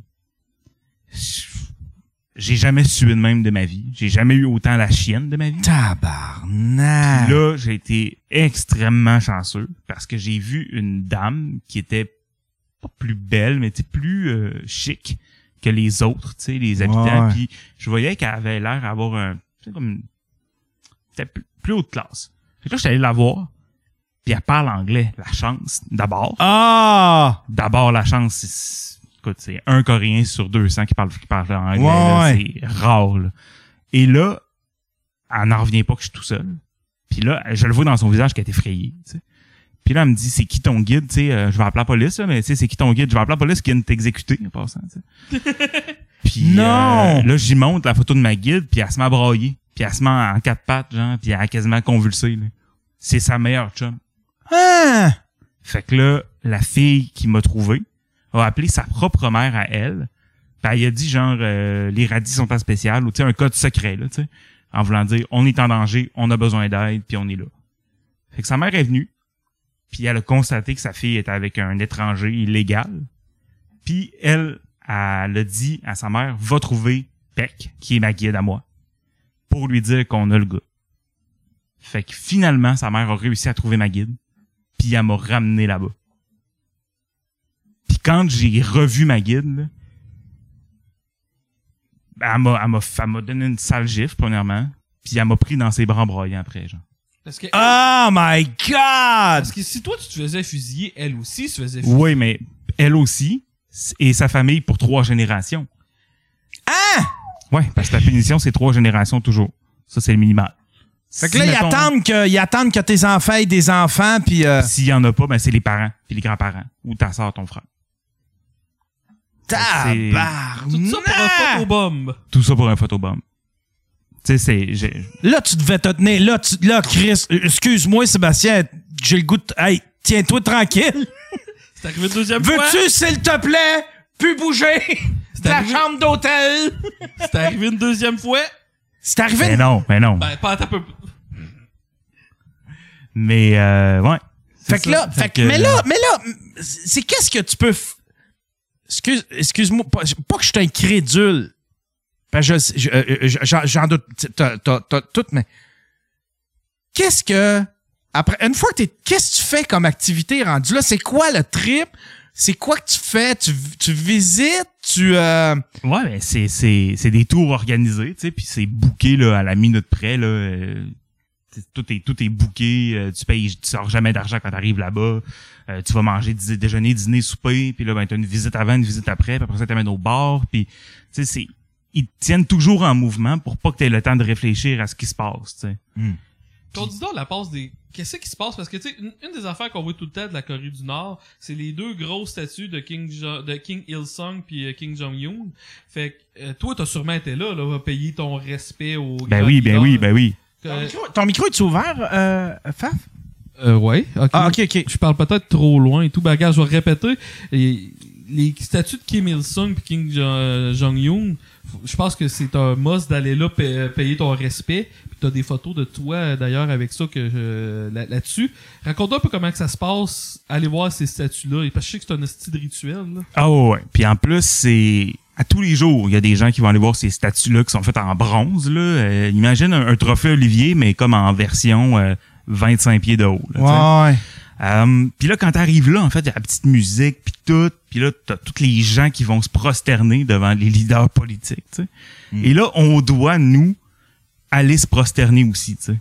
J'ai jamais sué de même de ma vie. J'ai jamais eu autant la chienne de ma vie. Tabarnak! Puis là, j'ai été extrêmement chanceux parce que j'ai vu une dame qui était pas plus belle, mais plus euh, chic que les autres, tu sais, les habitants. Puis je voyais qu'elle avait l'air d'avoir un, comme, c'était plus, plus haute classe. Fait que là, je suis allé la voir. Puis elle parle anglais. La chance, d'abord. Ah! D'abord, la chance, c'est, écoute, c'est un Coréen sur 200 qui parle, qui parle anglais. Ouais, là. ouais. C'est rare, là. Et là, elle n'en revient pas que je suis tout seul. Puis là, je le vois dans son visage qu'elle est effrayée, tu sais. Puis là, elle me dit, c'est qui ton guide, tu sais, euh, je vais appeler la police, là, mais tu sais, c'est qui ton guide? Je vais appeler la police qui vient de t'exécuter, en passant, tu sais. Puis Non! euh, là, j'y montre la photo de ma guide, puis elle se met à brailler. Puis elle se met en quatre pattes, genre, puis elle a quasiment convulsé. C'est sa meilleure chum. Hein? Fait que là, la fille qui m'a trouvé a appelé sa propre mère à elle. Puis elle a dit genre euh, les radis sont en spécial ou tu sais un code secret là, tu sais, en voulant dire on est en danger, on a besoin d'aide puis on est là. Fait que sa mère est venue. Puis elle a constaté que sa fille était avec un étranger illégal. Puis elle, elle a dit à sa mère va trouver Peck qui est ma guide à moi pour lui dire qu'on a le gars. Fait que finalement sa mère a réussi à trouver ma guide puis elle m'a ramené là-bas. Puis quand j'ai revu ma guide, là, elle m'a, elle m'a, donné une sale gifle, premièrement, puis elle m'a pris dans ses bras broyants après, genre. Parce que, Oh my god! parce que si toi tu te faisais fusiller, elle aussi se faisait fusiller. Oui, mais elle aussi, et sa famille pour trois générations. Hein? Ouais, parce que la punition, c'est trois générations toujours. Ça, c'est le minimal. Fait que Si, là, ils attendent que, ils attendent que tes enfants aient des enfants, puis euh, S'il y en a pas, ben c'est les parents, puis les grands-parents, ou ta soeur, ton frère. tabarnak! Tout ça pour un photobomb. Tout ça pour un photobomb. Tu sais, c'est, j'ai- Là, tu devais te tenir. Là, tu, là Chris, excuse-moi, Sébastien, j'ai le goût de... Hey, tiens-toi tranquille. C'est arrivé une deuxième fois? Veux-tu, s'il te plaît, plus bouger de la arrivé- chambre d'hôtel? C'est arrivé une deuxième fois? C'est arrivé. Mais non, mais non. Ben, pas un peu. Mais, euh, ouais. Fait que là, fait que, mais là, mais là, c'est qu'est-ce que tu peux. f- Excuse, excuse-moi, pas, pas que je suis incrédule. Ben, je, je- euh, je- j'en, doute. T'as, tout, mais qu'est-ce que après une fois que t'es, qu'est-ce que tu fais comme activité rendue là? C'est quoi le trip? C'est quoi que tu fais? Tu, tu visites? Tu euh, Ouais, mais c'est, c'est, c'est des tours organisés, tu sais, puis c'est booké là, à la minute près. Là, euh, tout est tout est booké. euh, tu payes, tu sors jamais d'argent quand t'arrives là-bas. Euh, tu vas manger déjeuner, dîner, souper, puis là ben t'as une visite avant, une visite après, puis après ça t'amènes au bar, puis tu sais c'est ils te tiennent toujours en mouvement pour pas que t'aies le temps de réfléchir à ce qui se passe, tu sais. Qu'on dit donc la passe des. Qu'est-ce qui se passe? Parce que, tu sais, une, une des affaires qu'on voit tout le temps de la Corée du Nord, c'est les deux grosses statues de King, jo de King Il-sung puis euh, King Jong-un. Fait que, euh, toi, t'as sûrement été là, là, payer ton respect au Ben grand oui, ben oui, ben oui. ton, Euh, micro, ton micro est ouvert, euh, Faf? Euh, ouais, ok. Ah, ok, ok. Je parle peut-être trop loin et tout. Ben, regarde, je vais répéter. Et les statues de Kim Il-sung puis King Jo- Jong-un, je pense que c'est un must d'aller là pa- payer ton respect. Puis t'as des photos de toi, euh, d'ailleurs, avec ça que je- là- là-dessus. Raconte un peu comment que ça se passe, aller voir ces statues-là. Et Parce que je sais que c'est un style de rituel, là. Ah ouais, ouais. Puis en plus, c'est à tous les jours, il y a des gens qui vont aller voir ces statues-là qui sont faites en bronze. Là. Euh, imagine un, un trophée Olivier, mais comme en version euh, 25 pieds de haut. là. Ouais. Euh, puis là, quand t'arrives là, en fait, il y a la petite musique, puis tout. Puis là, t'as tous les gens qui vont se prosterner devant les leaders politiques. tu sais. Et là, on doit, nous, aller se prosterner aussi. tu sais.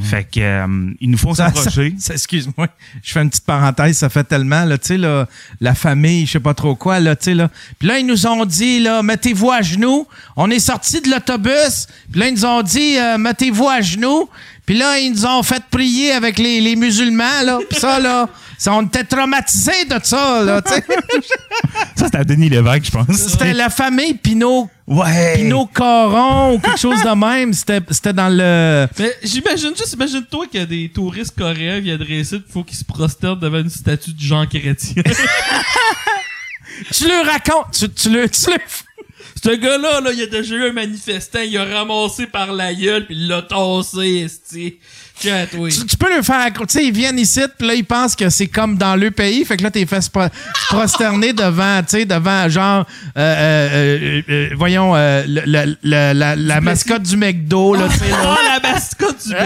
Fait que euh, ils nous font s'approcher. excuse-moi, je fais une petite parenthèse, ça fait tellement, là, tu sais, là, la famille, je sais pas trop quoi, là, tu sais, là. Puis là, ils nous ont dit, là, mettez-vous à genoux. On est sortis de l'autobus, puis là, ils nous ont dit, euh, mettez-vous à genoux. Puis là, ils nous ont fait prier avec les, les musulmans, là. Puis ça, là, ça, on était traumatisés de ça, là, tu sais. Ça, c'était à Denis Lévesque, je pense. C'était la famille Pinot, Ouais. Pinot Coron ou quelque chose de même. C'était, c'était dans le... Mais j'imagine juste, imagine-toi qu'il y a des touristes coréens qui viennent ici, il faut qu'ils se prosternent devant une statue de Jean Chrétien. Tu le racontes, tu, tu le... Tu le... Ce gars-là, là, il a déjà eu un manifestant, il a ramassé par la gueule, puis il l'a tassé, esti. Tu, tu peux le faire. Tu sais, ils viennent ici, puis là, ils pensent que c'est comme dans le pays. Fait que là, t'es fait se pro- se prosterner devant, tu sais, devant, genre, euh, euh, euh, euh, voyons, euh, le- le- le- la, la mascotte du McDo, là. Oh, la mascotte du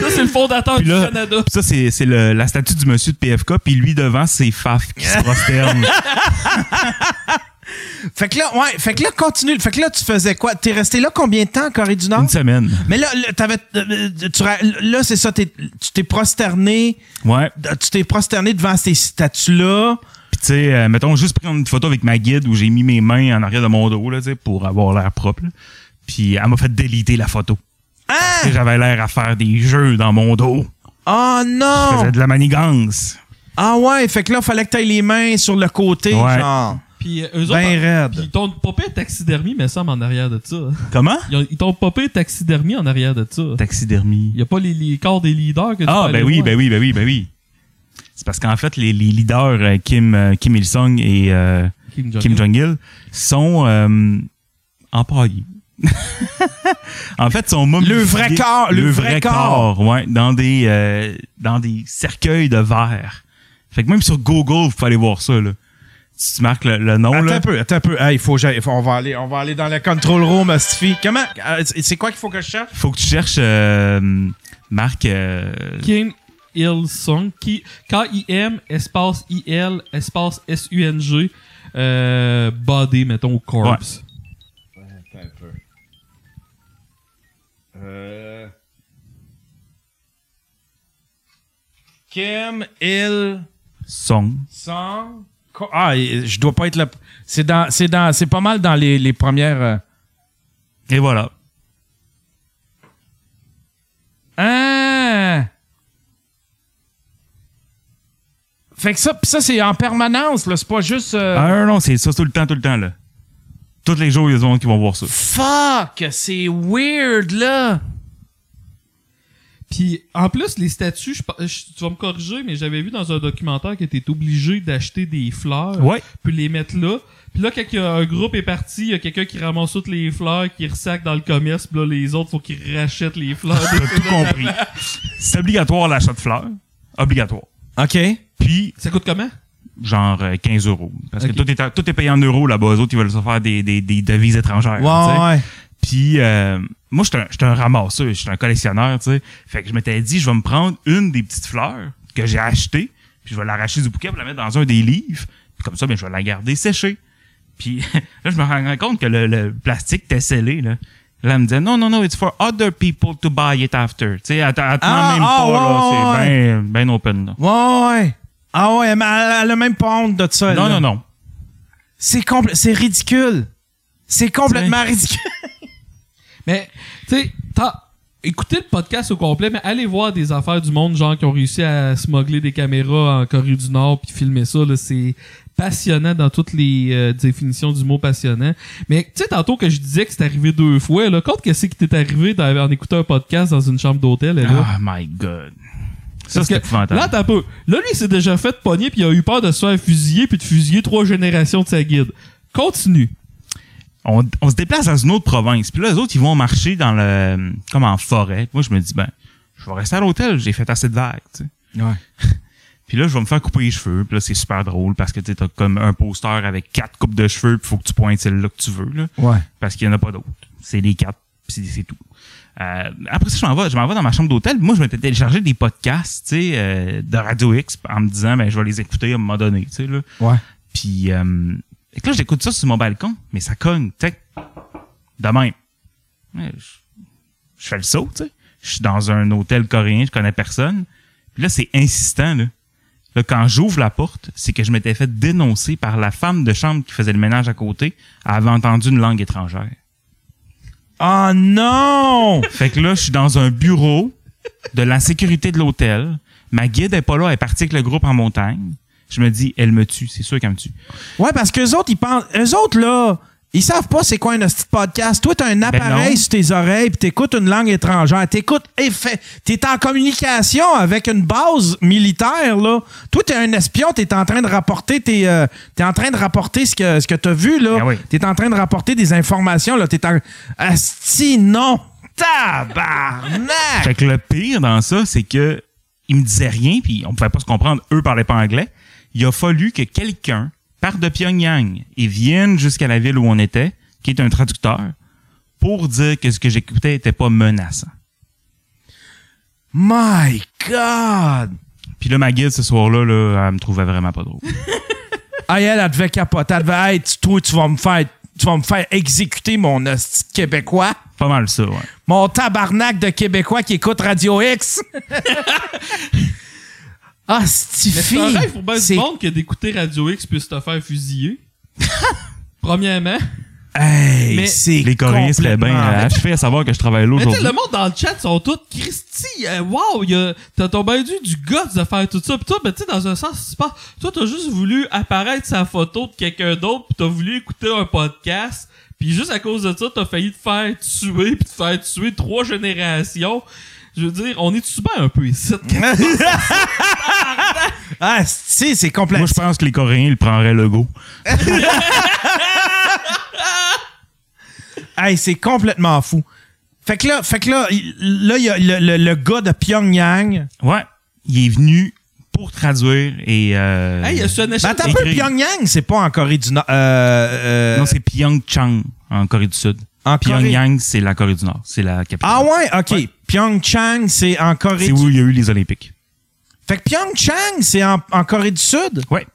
Ça, c'est le fondateur Puis du Canada. puis ça, c'est, c'est le- la statue du monsieur de PFK, puis lui devant, c'est Faf qui se prosterne. Fait que là, ouais, fait que là, continue. Fait que là, tu faisais quoi? T'es resté là combien de temps en Corée du Nord? Une semaine. Mais là, là, t'avais, euh, tu ra- là, c'est ça, t'es- tu t'es prosterné, Ouais. tu t'es prosterné devant ces statues-là. Puis tu sais, euh, mettons, juste prendre une photo avec ma guide où j'ai mis mes mains en arrière de mon dos, là, tu sais, pour avoir l'air propre. Puis elle m'a fait déliter la photo. Ah! Sais, J'avais l'air à faire des jeux dans mon dos. Oh Je non! faisais de la manigance. Ah ouais, fait que là, fallait que t'aies les mains sur le côté, Ouais. genre. Puis euh, eux autres. Ben raide. Puis ils t'ont popé taxidermie, mais ça, en arrière de ça. Comment? Ils, ont- ils t'ont popé taxidermie en arrière de ça. Taxidermie. Il y a pas les, les corps des leaders que tu Ah, ben oui, voir. ben oui, ben oui, ben oui. C'est parce qu'en fait, les, les leaders euh, Kim, euh, Kim Il-sung et euh, Kim Jong-un. Kim Jong-il sont euh, empaillés. en fait, sont momifiés. Le vrai corps, le vrai corps. ouais, dans des euh, dans des cercueils de verre. Fait que même sur Google, vous pouvez aller voir ça là. Si tu marques le, le nom Attends là, un peu, attends un peu. Hey, faut, faut- on va aller, on va aller dans le control room, Stifi. Comment, euh, c'est c'est quoi qu'il faut que je cherche? faut que tu cherches euh, Marc euh, Kim Il-sung, qui- K-I-M, espace I-L, espace S-U-N-G, euh, body, mettons, ou corpse. Attends un peu. Euh... Kim Il Song. Song. Ah, je dois pas être là. C'est dans, c'est dans, c'est pas mal dans les, les premières. euh, Et voilà. Ah! Fait que ça, pis ça c'est en permanence, là. C'est pas juste. euh, Ah non, non, c'est ça tout le temps, tout le temps là. Tous les jours, il y a des gens qui vont voir ça. Fuck! C'est weird, là. Puis en plus, les statues, je, pa- je- tu vas me corriger, mais j'avais vu dans un documentaire que t'es obligé d'acheter des fleurs, Ouais. puis les mettre là. Puis là, quand il y a un groupe est parti, il y a quelqu'un qui ramasse toutes les fleurs, qui ressac dans le commerce, puis là, les autres, faut qu'ils rachètent les fleurs. T'as tout compris. C'est obligatoire l'achat de fleurs. Obligatoire. OK. Puis, Ça coûte comment? genre euh, 15 euros. Parce que tout est, tout est payé en euros là-bas. Les autres, ils veulent se faire des, des, des devises étrangères. tu sais. Ouais, ouais. Puis euh, moi, j'étais un, j'étais un ramasseur, j'étais un collectionneur, tu sais. Fait que je m'étais dit, je vais me prendre une des petites fleurs que j'ai achetées, puis je vais l'arracher du bouquet pour la mettre dans un des livres. Puis comme ça, ben, je vais la garder séchée. Puis là, je me rends compte que le, le plastique était scellé, là. Là, elle me disait, non, non, non, it's for other people to buy it after. Tu sais, elle, elle, Ah, même ah, pas, là. ouais, C'est bien ben open, là. Ouais, ouais. Ah ouais, mais elle, elle a même pas honte de ça. Non, là. non, non. C'est compl- c'est ridicule. C'est complètement ridicule. Mais, tu sais, t'as- écoutez le podcast au complet, mais allez voir des affaires du monde, genre, qui ont réussi à smuggler des caméras en Corée du Nord puis filmer ça, là, c'est passionnant dans toutes les euh, définitions du mot passionnant. Mais, tu sais, tantôt que je disais que c'est arrivé deux fois, là, compte que c'est qui t'est arrivé dans- en écoutant un podcast dans une chambre d'hôtel, là. Oh my God. Ça, c'est. Là, t'as peu. Là, lui, il s'est déjà fait pogner puis il a eu peur de se faire fusiller puis de fusiller trois générations de sa guide. Continue. On, on se déplace dans une autre province. Puis là, les autres, ils vont marcher dans le comme en forêt. Moi, je me dis, ben, je vais rester à l'hôtel, j'ai fait assez de vagues, tu sais. Ouais. Puis là, je vais me faire couper les cheveux. Puis là, c'est super drôle parce que tu as comme un poster avec quatre coupes de cheveux. Puis faut que tu pointes celle-là que tu veux, là. Ouais. Parce qu'il y en a pas d'autres. C'est les quatre. Puis c'est- tout. Euh, après ça, je m'en vais, je m'en vais dans ma chambre d'hôtel. Moi, je m'étais téléchargé des podcasts, tu sais, euh, de Radio X en me disant, ben, je vais les écouter à un moment donné, tu sais, là. Ouais. Puis euh, fait que là, j'écoute ça sur mon balcon, mais ça cogne, sais. De même. Ouais, je, je fais le saut, tu sais. Je suis dans un hôtel coréen, je connais personne. Puis là, c'est insistant, là. Là, quand j'ouvre la porte, c'est que je m'étais fait dénoncer par la femme de chambre qui faisait le ménage à côté. Elle avait entendu une langue étrangère. Oh non! Fait que là, je suis dans un bureau de la sécurité de l'hôtel. Ma guide est pas là, elle est partie avec le groupe en montagne. Je me dis, elle me tue, c'est sûr qu'elle me tue. Ouais, parce qu'eux autres, ils pensent. Eux autres, là, ils savent pas c'est quoi un podcast. Toi, t'as un appareil non. sur tes oreilles puis t'écoutes une langue étrangère. T'écoutes. T'es en communication avec une base militaire, là. Toi, t'es un espion, t'es en train de rapporter tes. euh, t'es en train de rapporter ce que, ce que t'as vu, là. Ah oui. T'es en train de rapporter des informations, là. T'es en. Asti, non! Tabarnak! Fait que le pire dans ça, c'est que ils me disaient rien, puis on pouvait pas se comprendre, eux parlaient pas anglais. Il a fallu que quelqu'un parte de Pyongyang et vienne jusqu'à la ville où on était, qui est un traducteur, pour dire que ce que j'écoutais était pas menaçant. My God! Puis là, ma guide, ce soir-là, là, elle me trouvait vraiment pas drôle. Ah, elle, elle devait capoter. Elle devait être, toi, tu vas me faire, tu vas me faire exécuter mon hostie québécois. Pas mal ça, ouais. Mon tabarnak de québécois qui écoute Radio X. ah, Mais c'est un rêve pour bien du monde que d'écouter Radio X puisse te faire fusiller. Premièrement. Hey, Mais c'est Les Coréens seraient bien achevés à savoir que je travaille là Mais tu sais, aujourd'hui. le monde dans le chat sont tous Christy, euh, wow, t'as ton bien dû du guts de faire tout ça. Pis toi, ben, tu sais, dans un sens, c'est pas, toi, t'as juste voulu apparaître sa photo de quelqu'un d'autre pis t'as voulu écouter un podcast. Puis juste à cause de ça, t'as failli te faire tuer pis te faire tuer trois générations. Je veux dire, on est souvent un peu ici. ah, si, c'est complètement. Moi, je pense que les Coréens, ils prendraient le go. Hey, c'est complètement fou. Fait que là, fait que là, il- là, il y a le, le- le gars de Pyongyang. Ouais. Il est venu pour traduire et... Euh, hey, y a une Ben, attends un peu. Pyongyang, c'est pas en Corée du Nord. Euh, euh, Non, c'est Pyeongchang, en Corée du Sud. En. Pyongyang, c'est la Corée du Nord. C'est la capitale. Ah ouais, ok. Ouais. Pyeongchang, c'est en Corée C'est du où il y a eu les Olympiques. Fait que Pyeongchang, c'est en, en Corée du Sud? Ouais.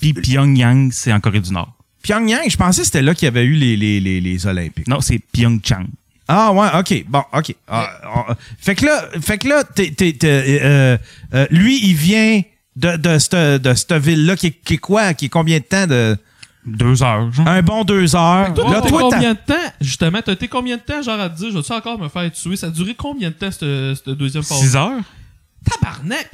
Puis Pyongyang, c'est en Corée du Nord. Pyongyang, je pensais que c'était là qu'il y avait eu les, les, les, les Olympiques. Non, c'est Pyeongchang. Ah ouais, ok. Bon, ok. Ah, ah, fait que là, fait que là, t'es- t'es- t'es, euh, euh, lui, il vient de, de cette, de cette ville-là qui, qui est quoi? Qui est combien de temps de. Deux heures, genre. Un bon deux heures. Toi, là, t'as été toi, combien de temps, justement, t'as été combien de temps, genre, à te dire, je vais encore me faire tuer? Ça a duré combien de temps, cette, cette deuxième phase? Six heures? Tabarnak!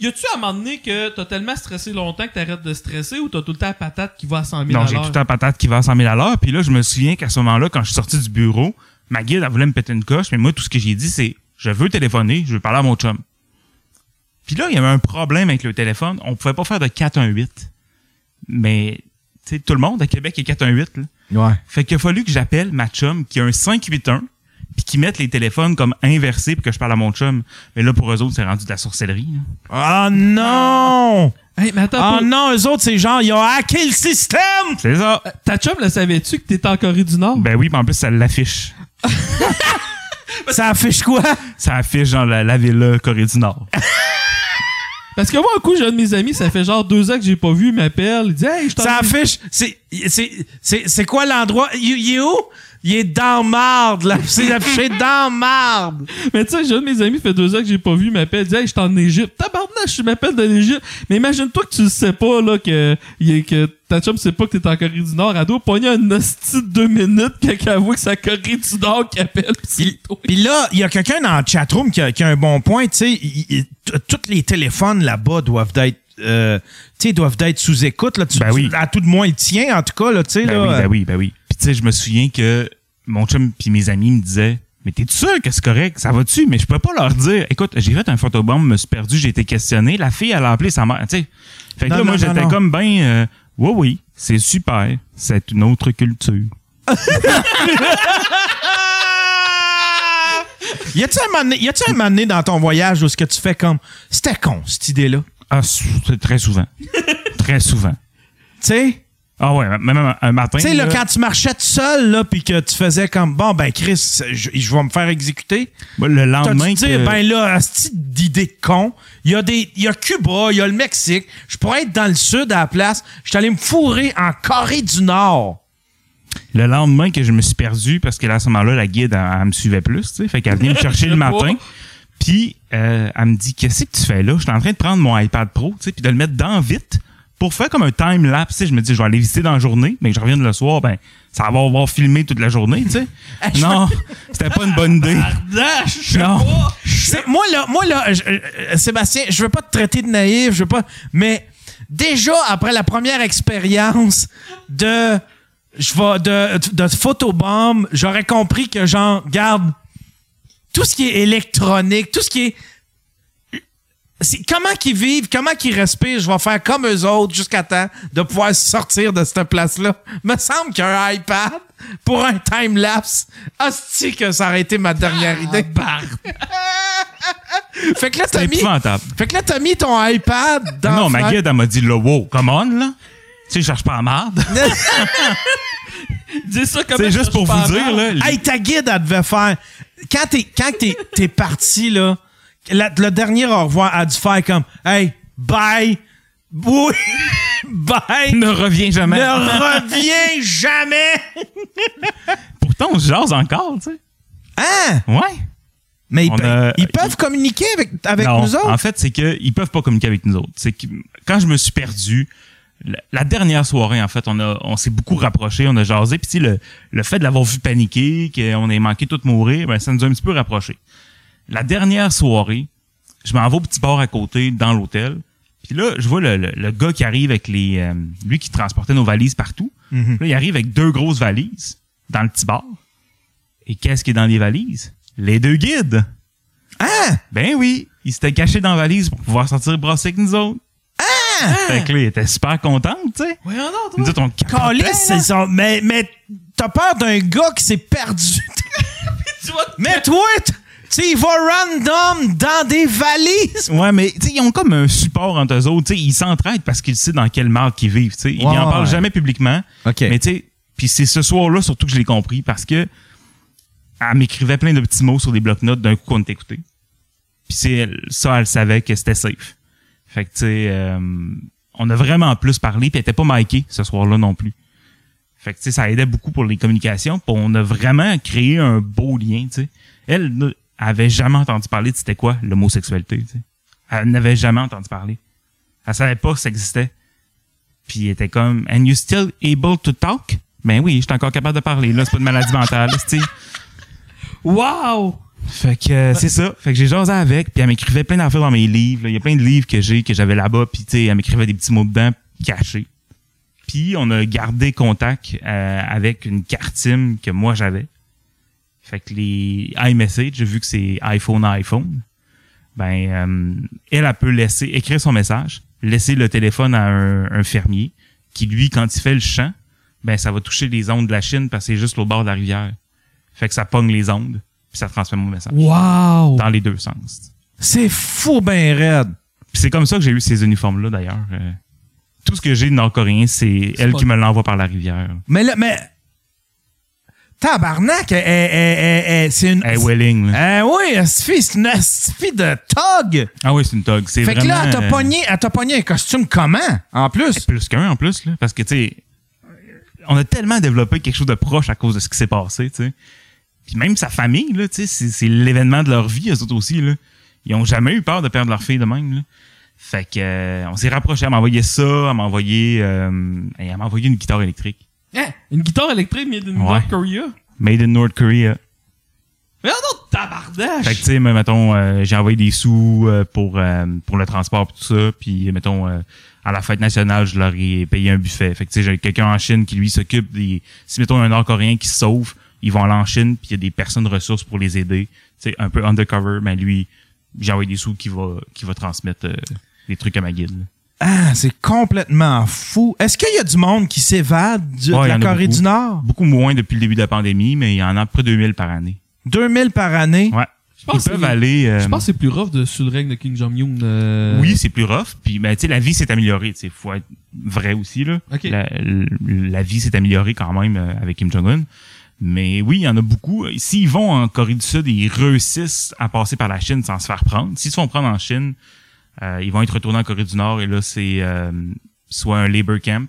Y a-tu à un moment donné que t'as tellement stressé longtemps que t'arrêtes de stresser ou t'as tout le temps la patate qui va à 100 000 Non, j'ai tout le temps patate qui va à 100 000 à l'heure. Puis là, je me souviens qu'à ce moment-là, quand je suis sorti du bureau, ma guide, elle voulait me péter une coche. Mais moi, tout ce que j'ai dit, c'est je veux téléphoner, je veux parler à mon chum. Puis là, il y avait un problème avec le téléphone. On pouvait pas faire de 418. Mais, sais, tout le monde à Québec est 418, là. Ouais. Fait qu'il a fallu que j'appelle ma chum qui a un 581 puis qui mette les téléphones comme inversés pour que je parle à mon chum. Mais là, pour eux autres, c'est rendu de la sorcellerie. là. Oh non! Hey, mais attends, Oh non, eux autres, c'est genre, ils ont hacké le système! C'est ça. ta chum, le savais-tu que t'étais en Corée du Nord? Ben oui, puis en plus, ça l'affiche. Ça affiche quoi? Ça affiche genre la, la villa Corée du Nord. Parce que moi, un coup, j'ai un de mes amis, ça fait genre deux ans que j'ai pas vu, il m'appelle, il dit Hey, je t'en Ça affiche. C'est, c'est, c'est, c'est quoi l'endroit? Il, il est où? Il est dans marde, là. C'est affiché dans marde. Mais tu sais, j'ai un de mes amis, fait deux ans que j'ai pas vu, il m'appelle, il dit Hey, je suis en Égypte. Tabarnak, je m'appelle de l'Égypte. Mais imagine-toi que tu le sais pas, là, que, que ta chum sait pas que t'es en Corée du Nord. Doit pogner un hostie de deux minutes, quelqu'un avoue que c'est la Corée du Nord qui appelle. pis là, il y a quelqu'un dans le chatroom qui a, qui a un bon point. Tu sais, tous les téléphones là-bas doivent être. euh, tu sais, doivent être sous écoute. Là. Tu- Ben oui. tu- À tout de moins, le tien, en tout cas. Là, tu sais, Ben là, oui, ben oui, ben oui. Tu sais, je me souviens que mon chum puis mes amis me disaient Mais t'es sûr que c'est correct? Ça va-tu? Mais je peux pas leur dire. Écoute, j'ai fait un photobomb, me suis perdu, j'ai été questionné. La fille, elle a appelé sa mère. Tu sais. Fait que Non, là, moi, j'étais comme ben euh, oui, oui, c'est super. C'est une autre culture. Y a-tu un moment y un moment donné dans ton voyage où ce que tu fais comme. C'était con, cette idée-là? Ah, c'est très souvent. très souvent. Tu sais? Ah ouais, même un, matin. Tu sais, là, quand tu marchais tout seul, là, puis que tu faisais comme, bon, ben, Chris, je, je vais me faire exécuter. moi, le lendemain. Dit, que- ben là, cette d'idée de con, il y a des, il y a Cuba, il y a le Mexique, je pourrais être dans le sud à la place, je suis allé me fourrer en Corée du Nord. Le lendemain que je me suis perdu, parce que là, à ce moment-là, la guide, elle, elle me suivait plus, tu sais. Fait qu'elle venait me chercher le matin. Puis, euh, elle me dit, qu'est-ce que tu fais là? Je suis en train de prendre mon iPad Pro, tu sais, puis de le mettre dans vite pour faire comme un time-lapse. Tu sais, je me dis, je vais aller visiter dans la journée, mais que je revienne le soir, ben, ça va avoir filmé toute la journée, tu sais. non, c'était pas une bonne idée. Non. moi, là, moi, là, je- euh, Sébastien, je veux pas te traiter de naïf, je veux pas, mais déjà, après la première expérience de, je vais, de, de photobomb, j'aurais compris que, genre, garde, tout ce qui est électronique, tout ce qui est, comment qu'ils vivent, comment qu'ils respirent, je vais faire comme eux autres jusqu'à temps de pouvoir sortir de cette place-là. Me semble qu'un iPad pour un time-lapse, hostie que ça aurait été ma dernière idée. fait que là, t'as mis, fait que là, t'as mis ton iPad dans non, ma guide, elle m'a dit, là, wow, come on, là. Tu sais, je cherche pas à marde. Dis ça comme C'est juste pour vous dire, là. Hey, ta guide, elle devait faire. Quand t'es, quand t'es, t'es parti, là, la- le dernier au revoir a dû faire comme, hey, bye, oui, bye, ne reviens jamais. ne reviens jamais. Pourtant, on se jase encore, tu sais. Hein? Ouais. Mais ils, a- peuvent communiquer avec, avec non, nous autres? en fait, c'est qu'ils peuvent pas communiquer avec nous autres. C'est que quand je me suis perdu, la, la dernière soirée, en fait, on a, on s'est beaucoup rapprochés, on a jasé. Puis le, le fait de l'avoir vu paniquer, qu'on ait manqué tout mourir, ben ça nous a un petit peu rapprochés. La dernière soirée, je m'en vais au petit bar à côté dans l'hôtel. Puis là, je vois le, le, le gars qui arrive avec les, euh, lui qui transportait nos valises partout. Mhm. Là, il arrive avec deux grosses valises dans le petit bar. Et qu'est-ce qui est dans les valises? Les deux guides. Hein? Ben oui, il s'était caché dans la valise pour pouvoir sortir brasser avec nous autres. Ah! Fait que là, il était super content, tu sais. Voyons donc, Nous autres, on capotait, ça. Mais, mais t'as peur d'un gars qui s'est perdu? Mais toi, sais, il va random dans des valises. Ouais, mais tu sais, ils ont comme un support entre eux autres. Tu sais, ils s'entraident parce qu'ils savent dans quelle marque ils vivent. Tu sais, ils Ouais, en parlent jamais publiquement. OK. Mais tu sais, puis c'est ce soir-là surtout que je l'ai compris parce que elle m'écrivait plein de petits mots sur des blocs-notes d'un coup qu'on t'écoutait. Puis c'est ça, elle savait que c'était safe. Fait que tu sais, euh, on a vraiment plus parlé, puis elle était pas micée ce soir-là non plus. Fait que ça aidait beaucoup pour les communications, puis on a vraiment créé un beau lien, tu sais. Elle ne- avait jamais entendu parler de c'était quoi l'homosexualité. Elle n'avait jamais entendu parler. Elle savait pas que ça existait. Puis elle était comme And you still able to talk? Ben oui, je suis encore capable de parler. Là, c'est pas une maladie mentale. tu. Wow! Fait que euh, c'est ça. Fait que j'ai jasé avec, puis elle m'écrivait plein d'affaires dans mes livres. Il y a plein de livres que j'ai, que j'avais là-bas, puis tu sais, elle m'écrivait des petits mots dedans, cachés. Puis on a gardé contact euh, avec une carte SIM que moi j'avais. Fait que les iMessage, vu que c'est iPhone à iPhone, ben euh, elle, elle peut laisser écrire son message, laisser le téléphone à un, un fermier qui lui, quand il fait le champ, ben ça va toucher les ondes de la Chine parce que c'est juste au bord de la rivière. Fait que ça pogne les ondes, puis ça transmet mon message Wow! dans les deux sens. C'est fou ben raide. Puis c'est comme ça que j'ai eu ces uniformes-là, d'ailleurs. Euh, tout ce que j'ai de nord-coréen, c'est elle pas- qui me l'envoie par la rivière. Mais là, mais. Tabarnak, elle- elle- elle- c'est une. Hey, Welling, là. Ah oui, elle se fait- c'est une fait de tog. Ah oui, c'est une tog. C'est Fait que vraiment... là, elle t'a euh, pogné, elle t'a pogné un costume comment, en plus? Plus qu'un en plus, là. Parce que, tu sais, on a tellement développé quelque chose de proche à cause de ce qui s'est passé, tu sais. Puis même sa famille, là, tu sais, c'est, c'est l'événement de leur vie, eux autres aussi, là. Ils ont jamais eu peur de perdre leur fille de même, là. Fait que, euh, on s'est rapproché. Elle m'a envoyé ça, elle m'a envoyé, euh, elle m'a envoyé une guitare électrique. Hein? Une guitare électrique made in. North Korea? Made in North Korea. Mais non, tabardache! Fait que, tu sais, mais, mettons, euh, j'ai envoyé des sous euh, pour, euh, pour le transport et tout ça. Puis, mettons, euh, à la fête nationale, je leur ai payé un buffet. Fait que, tu sais, j'ai quelqu'un en Chine qui, lui, s'occupe des... Si, mettons, un Nord-Coréen qui se sauve, ils vont aller en Chine, puis il y a des personnes ressources pour les aider. Tu sais, un peu undercover, mais lui, j'ai envoyé des sous qui va, qui va transmettre euh, des trucs à ma guide. Ah, c'est complètement fou. Est-ce qu'il y a du monde qui s'évade Ouais, de la Corée beaucoup. du Nord? Beaucoup moins depuis le début de la pandémie, mais il y en a près de 2000 par année. 2000 par année? Ouais. Je pense Ils que peuvent c'est- aller... euh, Je pense que c'est plus rough de, sous le règne de Kim Jong-un. euh, Oui, c'est plus rough. Puis, ben, tu sais, la vie s'est améliorée. Il faut être vrai aussi. Là. Ok. La, la vie s'est améliorée quand même euh, avec Kim Jong-un. Mais oui, il y en a beaucoup. S'ils vont en Corée du Sud, ils réussissent à passer par la Chine sans se faire prendre. S'ils se font prendre en Chine, euh, ils vont être retournés en Corée du Nord et là, c'est euh, soit un labor camp.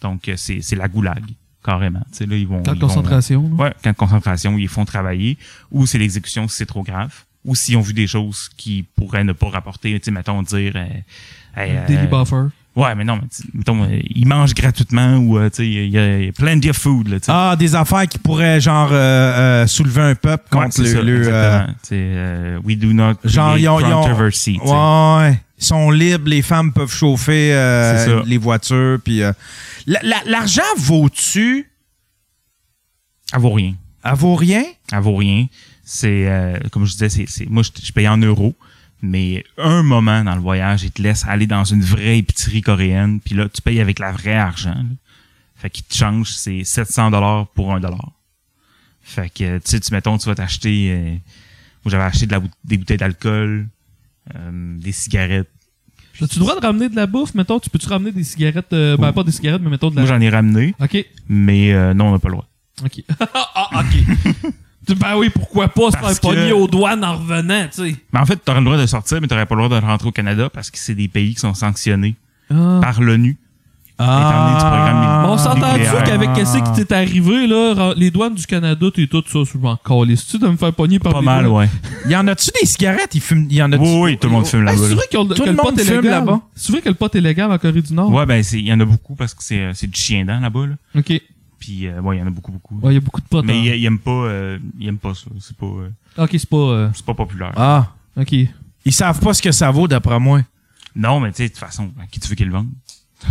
Donc, euh, c'est c'est la goulag, carrément. Tu sais, là, ils vont... Camp de vont- concentration. là. Ouais, camp de concentration où ils font travailler, ou c'est l'exécution si c'est trop grave, ou s'ils ont vu des choses qui pourraient ne pas rapporter, tu sais, mettons, dire... euh, euh, Daily buffer. Ouais, mais non, mais euh, ils mangent gratuitement ou, euh, tu sais, il y, a- plenty of food, là. Ah, des affaires qui pourraient, genre, euh, euh, soulever un peuple Ouais, contre c'est le... ça, le, euh, we do not genre, ils ont... ils ont- controversy, tu sais. ouais, ils sont libres, les femmes peuvent chauffer les voitures, puis... la- la- L'argent vaut-tu... Elle vaut rien. Elle vaut rien? Elle vaut rien. C'est, euh, comme je disais, c'est- moi, je, je paye en euros. Mais un moment dans le voyage, ils te laissent aller dans une vraie épicerie coréenne. Puis là, tu payes avec la vraie argent. là. Fait qu'ils te changent, c'est 700 dollars pour un dollar. Fait que, tu sais, tu mettons, tu vas t'acheter... euh, moi, j'avais acheté de la, bout- des bouteilles d'alcool, euh, des cigarettes. As-tu le droit de ramener de la bouffe? Mettons, tu peux-tu ramener des cigarettes? euh, ben, pas des cigarettes, mais mettons de la... Moi, j'en ai ramené, OK. mais euh, non, on n'a pas le droit. OK. ah, OK. Ben oui, pourquoi pas se faire pogner que- aux douanes en revenant, tu sais. Mais en fait, tu aurais le droit de sortir, mais tu n'aurais pas le droit de rentrer au Canada parce que c'est des pays qui sont sanctionnés Ah. par l'ONU. Mais on s'entend-tu qu'avec qu'est-ce qui t'est arrivé, là, les douanes du Canada, t'es tout ça, je m'en calisse-tu de me faire pogner par Pas mal, douanes? ouais. Y en a-tu des cigarettes? Il, fume, y en a Oui, oui, tout le monde fume là-bas. c'est là. vrai, qu'ils ont- Tout que le le pot monde est fume légal. là-bas. C'est vrai que le pot est légal en Corée du Nord? Ouais, ben, c'est- il y en a beaucoup parce que c'est euh, c'est du chien dent là-bas, là. OK. Puis, euh, ouais, il y en a beaucoup, beaucoup. il y a beaucoup de potes. Mais hein. aiment pas, euh, ils aiment pas ça. C'est pas, euh, OK, c'est pas... euh, c'est pas populaire. Ah, OK. ils savent pas ce que ça vaut, d'après moi. Non, mais tu sais, de toute façon, à qui tu veux qu'ils le vendent?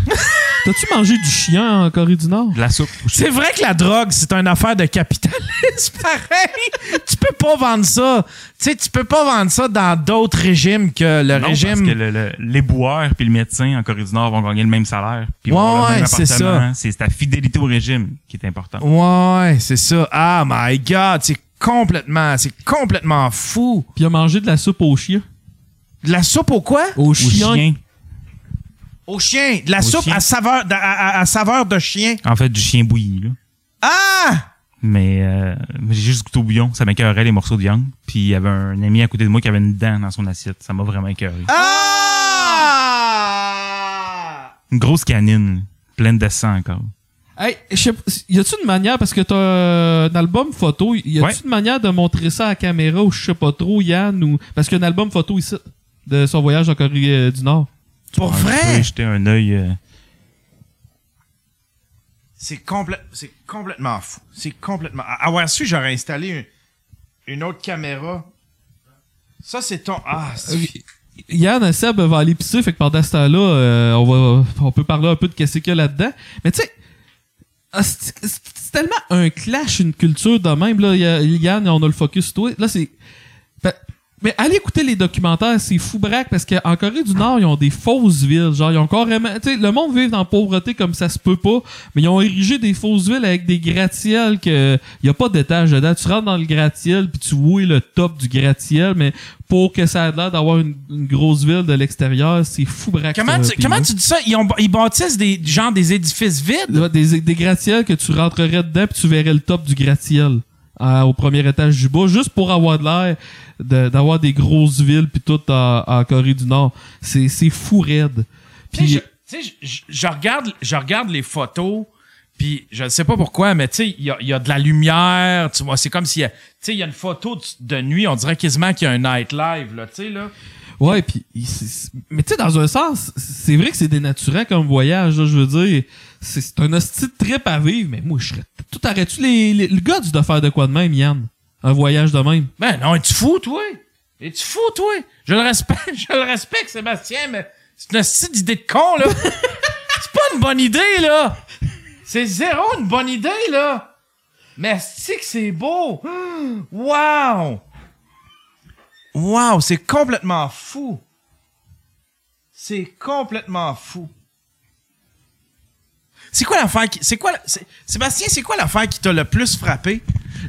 T'as-tu mangé du chien en Corée du Nord? De la soupe. C'est vrai que la drogue, c'est une affaire de capitalisme, pareil. tu peux pas vendre ça. Tu sais, tu peux pas vendre ça dans d'autres régimes que le Non, régime. parce que le- le- les boueurs puis le médecin en Corée du Nord vont gagner le même salaire. Puis Ouais, vont avoir le même ouais, c'est appartement. C'est ta fidélité au régime qui est importante. Ouais, c'est ça. Ah, my God, c'est complètement, c'est complètement fou. Puis il a mangé de la soupe aux chiens. De la soupe au quoi? Aux Au chiens. chien. Au chien. De la Au soupe chien. à saveur, à, à- à saveur de chien. En fait, du chien bouilli, là. Ah! Mais euh, j'ai juste goûté au bouillon. Ça m'écœurait les morceaux de viande. Puis il y avait un ami à côté de moi qui avait une dent dans son assiette. Ça m'a vraiment écœuré. Ah! Une grosse canine, pleine de sang encore. Hey, je sais pas, y a-tu une manière, parce que t'as euh, un album photo, y a-tu Ouais. une manière de montrer ça à la caméra ou je sais pas trop, Yann, ou. Parce qu'il y a un album photo ici, de son voyage en Corée euh, du Nord. Pour vrai? peux jeter un œil. euh, C'est complè- c'est complètement fou. C'est complètement. À avoir su, j'aurais installé une, une autre caméra. Ça, c'est ton. Ah, c'est- Yann, Seb va aller pisser, fait que pendant ce temps-là, euh, on va, on peut parler un peu de qu'est-ce qu'il y a là-dedans. Mais tu sais, ah, c'est tellement un clash, une culture de même. Là, Yann, on a le focus sur toi. Là, c'est. Mais allez écouter les documentaires, c'est fou braque parce qu'en Corée du Nord, ils ont des fausses villes. Genre, ils ont carrément. Tu sais, le monde vit dans la pauvreté comme ça se peut pas, mais ils ont érigé des fausses villes avec des gratte-ciels que. Y a pas d'étage dedans. Tu rentres dans le gratte-ciel puis tu vois le top du gratte-ciel, mais pour que ça ait l'air d'avoir une, une grosse ville de l'extérieur, c'est fou braque. Comment ça, tu, comment tu dis ça? Ils, ont, ils bâtissent des, genre des édifices vides? Des, des gratte-ciels que tu rentrerais dedans puis tu verrais le top du gratte-ciel au premier étage du bas juste pour avoir de l'air de- d'avoir des grosses villes puis tout en, Corée du Nord c'est c'est fou raide puis je, tu sais, je- je- regarde, je regarde les photos, puis je ne sais pas pourquoi, mais tu sais, il y a, il y a de la lumière, tu vois, c'est comme s'il y a, tu sais, il y a une photo de, de nuit, on dirait quasiment qu'il y a un night live, là, tu sais, là. Ouais puis mais tu sais dans un sens c'est vrai que c'est dénaturant comme voyage là, je veux dire c'est un hostie de trip à vivre mais moi je serais tout arrêtes-tu les, les- le gars tu dois faire de quoi de même Yann? Un voyage de même Ben non, es-tu fou, toi? Es-tu fou, toi? Je le respecte, je le respecte, Sébastien, mais c'est une hostie d'idée de con, là. c'est pas une bonne idée, là. C'est zéro une bonne idée, là. Mais c'est que c'est beau? Wow! Wow, c'est complètement fou. C'est complètement fou. C'est quoi l'affaire qui. C'est quoi. Sébastien, c'est quoi l'affaire qui t'a le plus frappé?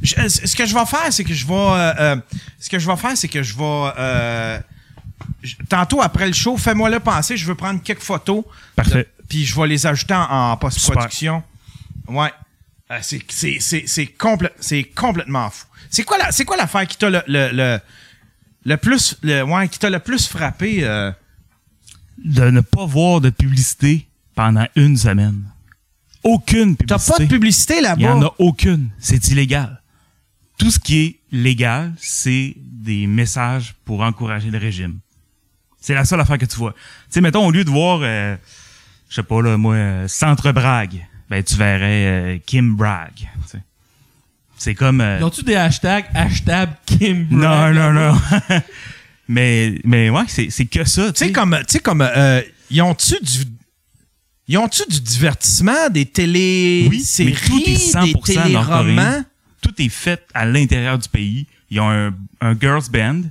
Je- ce que je vais faire, c'est que je vais. euh, euh, ce que je vais faire, c'est que je vais. euh, tantôt après le show, fais-moi le penser. Je veux prendre quelques photos. Parfait. Puis je vais les ajouter en, en post-production. Ouais. Euh, c'est c'est- c'est- c'est complè- c'est complètement fou. C'est quoi la- c'est quoi l'affaire qui t'a le, le, le, le plus. Le, ouais, qui t'a le plus frappé? euh? De ne pas voir de publicité pendant une semaine? Aucune T'as publicité. pas de publicité Il y là-bas? en a aucune. C'est illégal. Tout ce qui est légal, c'est des messages pour encourager le régime. C'est la seule affaire que tu vois. Tu sais, mettons, au lieu de voir, euh, je sais pas, là, moi, euh, Centre Bragg, ben, tu verrais euh, Kim Bragg. C'est comme... euh, Ils ont-tu des hashtags hashtag Kim non, non, non. mais, mais ouais, c'est c'est que ça, Tu tu sais, comme, tu sais, comme, euh, ils ont-tu du, ils ont-tu du divertissement, des télé Oui, mais tout est 100% des téléromans? tout est fait à l'intérieur du pays. Ils ont un, un girls band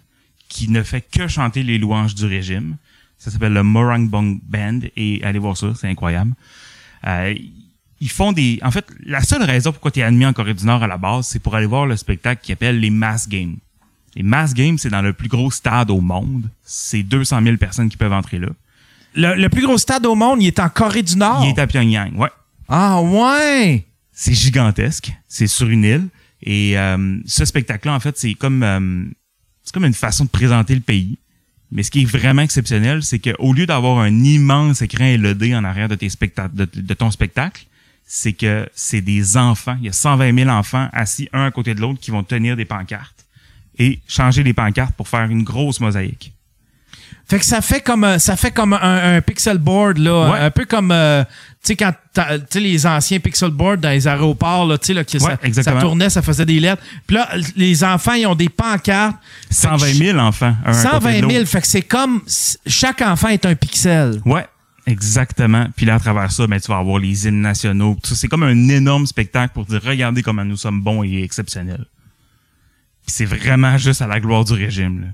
qui ne fait que chanter les louanges du régime. Ça s'appelle le Morangbong Band et allez voir ça, c'est incroyable. Euh, ils font des... En fait, la seule raison pourquoi tu es admis en Corée du Nord à la base, c'est pour aller voir le spectacle qui appelle les Mass Games. Les Mass Games, c'est dans le plus gros stade au monde. C'est 200 000 personnes qui peuvent entrer là. Le, le plus gros stade au monde, il est en Corée du Nord? Il est à Pyongyang, ouais. Ah ouais! C'est gigantesque. C'est sur une île. Et euh, ce spectacle-là, en fait, c'est comme euh, c'est comme une façon de présenter le pays. Mais ce qui est vraiment exceptionnel, c'est qu'au lieu d'avoir un immense écran LED en arrière de, tes spectacles, de, de ton spectacle, c'est que c'est des enfants. Il y a 120 000 enfants assis un à côté de l'autre qui vont tenir des pancartes et changer les pancartes pour faire une grosse mosaïque. Fait que ça fait comme ça fait comme un, un pixel board là, Ouais. un peu comme euh, tu sais quand t'as- tu sais les anciens pixel boards dans les aéroports là, tu sais là que ça, Ouais, exactement. ça tournait, ça faisait des lettres. Puis là les enfants ils ont des pancartes. Fait que 120 000 enfants. Un à côté de 120 000, l'autre. fait que c'est comme chaque enfant est un pixel. Ouais, exactement. Puis là, à travers ça, ben, tu vas avoir les hymnes nationaux. C'est comme un énorme spectacle pour dire, regardez comment nous sommes bons et exceptionnels. Puis c'est vraiment juste à la gloire du régime. Là.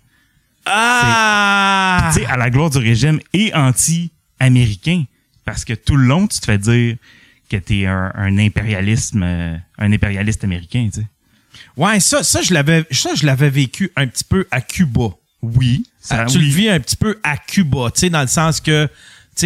Ah! Tu sais, à la gloire du régime et anti-américain. Parce que tout le long, tu te fais dire que t'es un, un impérialisme, euh, un impérialiste américain, tu sais. Ouais, ça, ça je l'avais, ça je l'avais vécu un petit peu à Cuba. Oui. Ah, Ça, tu oui. le vis un petit peu à Cuba, tu sais, dans le sens que,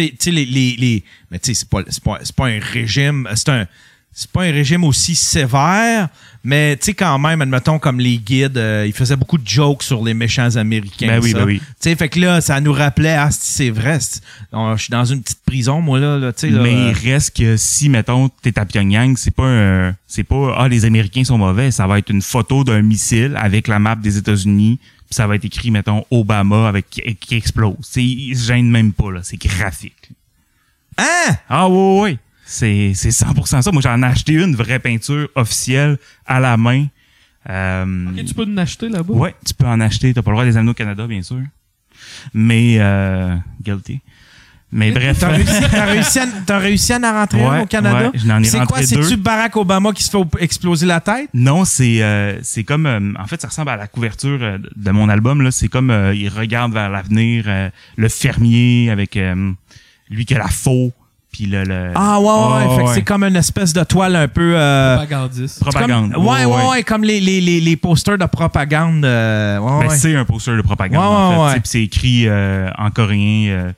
tu sais, les, les, les- mais tu sais, c'est pas, c'est pas, c'est pas un régime, c'est un, c'est pas un régime aussi sévère, mais tu sais, quand même, admettons, comme les guides, euh, ils faisaient beaucoup de jokes sur les méchants américains. Ben oui, ça. ben oui. Tu sais, fait que là, ça nous rappelait, ah, c'est- vrai, je suis dans une petite prison, moi, là, là tu sais, Mais il reste que si, mettons, t'es à Pyongyang, c'est pas un, c'est pas, ah, les Américains sont mauvais. Ça va être une photo d'un missile avec la map des États-Unis, ça va être écrit, mettons, Obama avec, qui, explose. C'est, ils se gênent même pas, là. C'est graphique. Hein? Ah, ouais, ouais, ouais. C'est, c'est 100% ça. Moi, j'en ai acheté une vraie peinture officielle à la main. Euh, Ok, tu peux en acheter là-bas? Ouais, tu peux en acheter. T'as pas le droit des anneaux au Canada, bien sûr. Mais, euh, guilty. Mais bref. T'as réussi, t'as réussi, à- t'as réussi à en rentrer un au Canada? ouais, je n'en ai C'est quoi? rentré C'est-tu deux. Barack Obama qui se fait exploser la tête? Non, c'est euh, c'est comme euh, en fait ça ressemble à la couverture euh, de mon album là, c'est comme euh, il regarde vers l'avenir euh, le fermier avec euh, lui qui a la faux puis le, le Ah, ouais, ouais. Ouais, fait que ouais. c'est comme une espèce de toile un peu... euh, Propagandiste. propagande. Comme, ouais, ouais, ouais, comme les, les, les, les posters de propagande. euh, ouais, Ben, ouais. c'est un poster de propagande Ouais, en fait. c'est écrit euh, en coréen euh,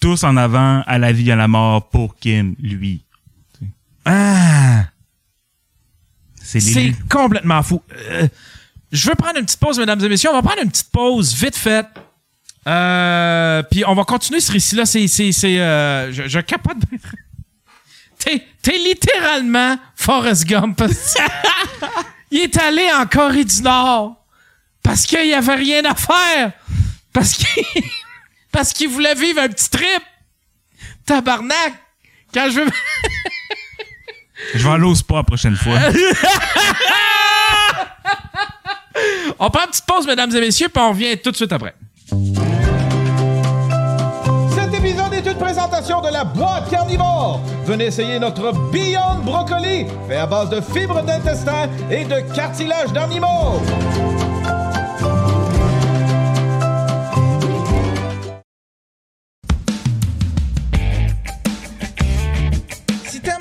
tous en avant à la vie à la mort pour Kim lui. Ah! C'est complètement fou. Euh, je veux prendre une petite pause, mesdames et messieurs. On va prendre une petite pause vite fait. Euh, puis on va continuer ce récit-là. C'est, c'est, c'est, euh, je, je capote. T'es, t'es littéralement Forrest Gump. Il est allé en Corée du Nord parce qu'il y avait rien à faire. Parce qu'il, parce qu'il voulait vivre un petit trip. Tabarnak. Quand je veux... Je vais aller au spa la prochaine fois. On prend une petite pause, mesdames et messieurs, puis on revient tout de suite après. Cet épisode est une présentation de la boîte carnivore. Venez essayer notre Beyond Brocoli, fait à base de fibres d'intestin et de cartilage d'animaux.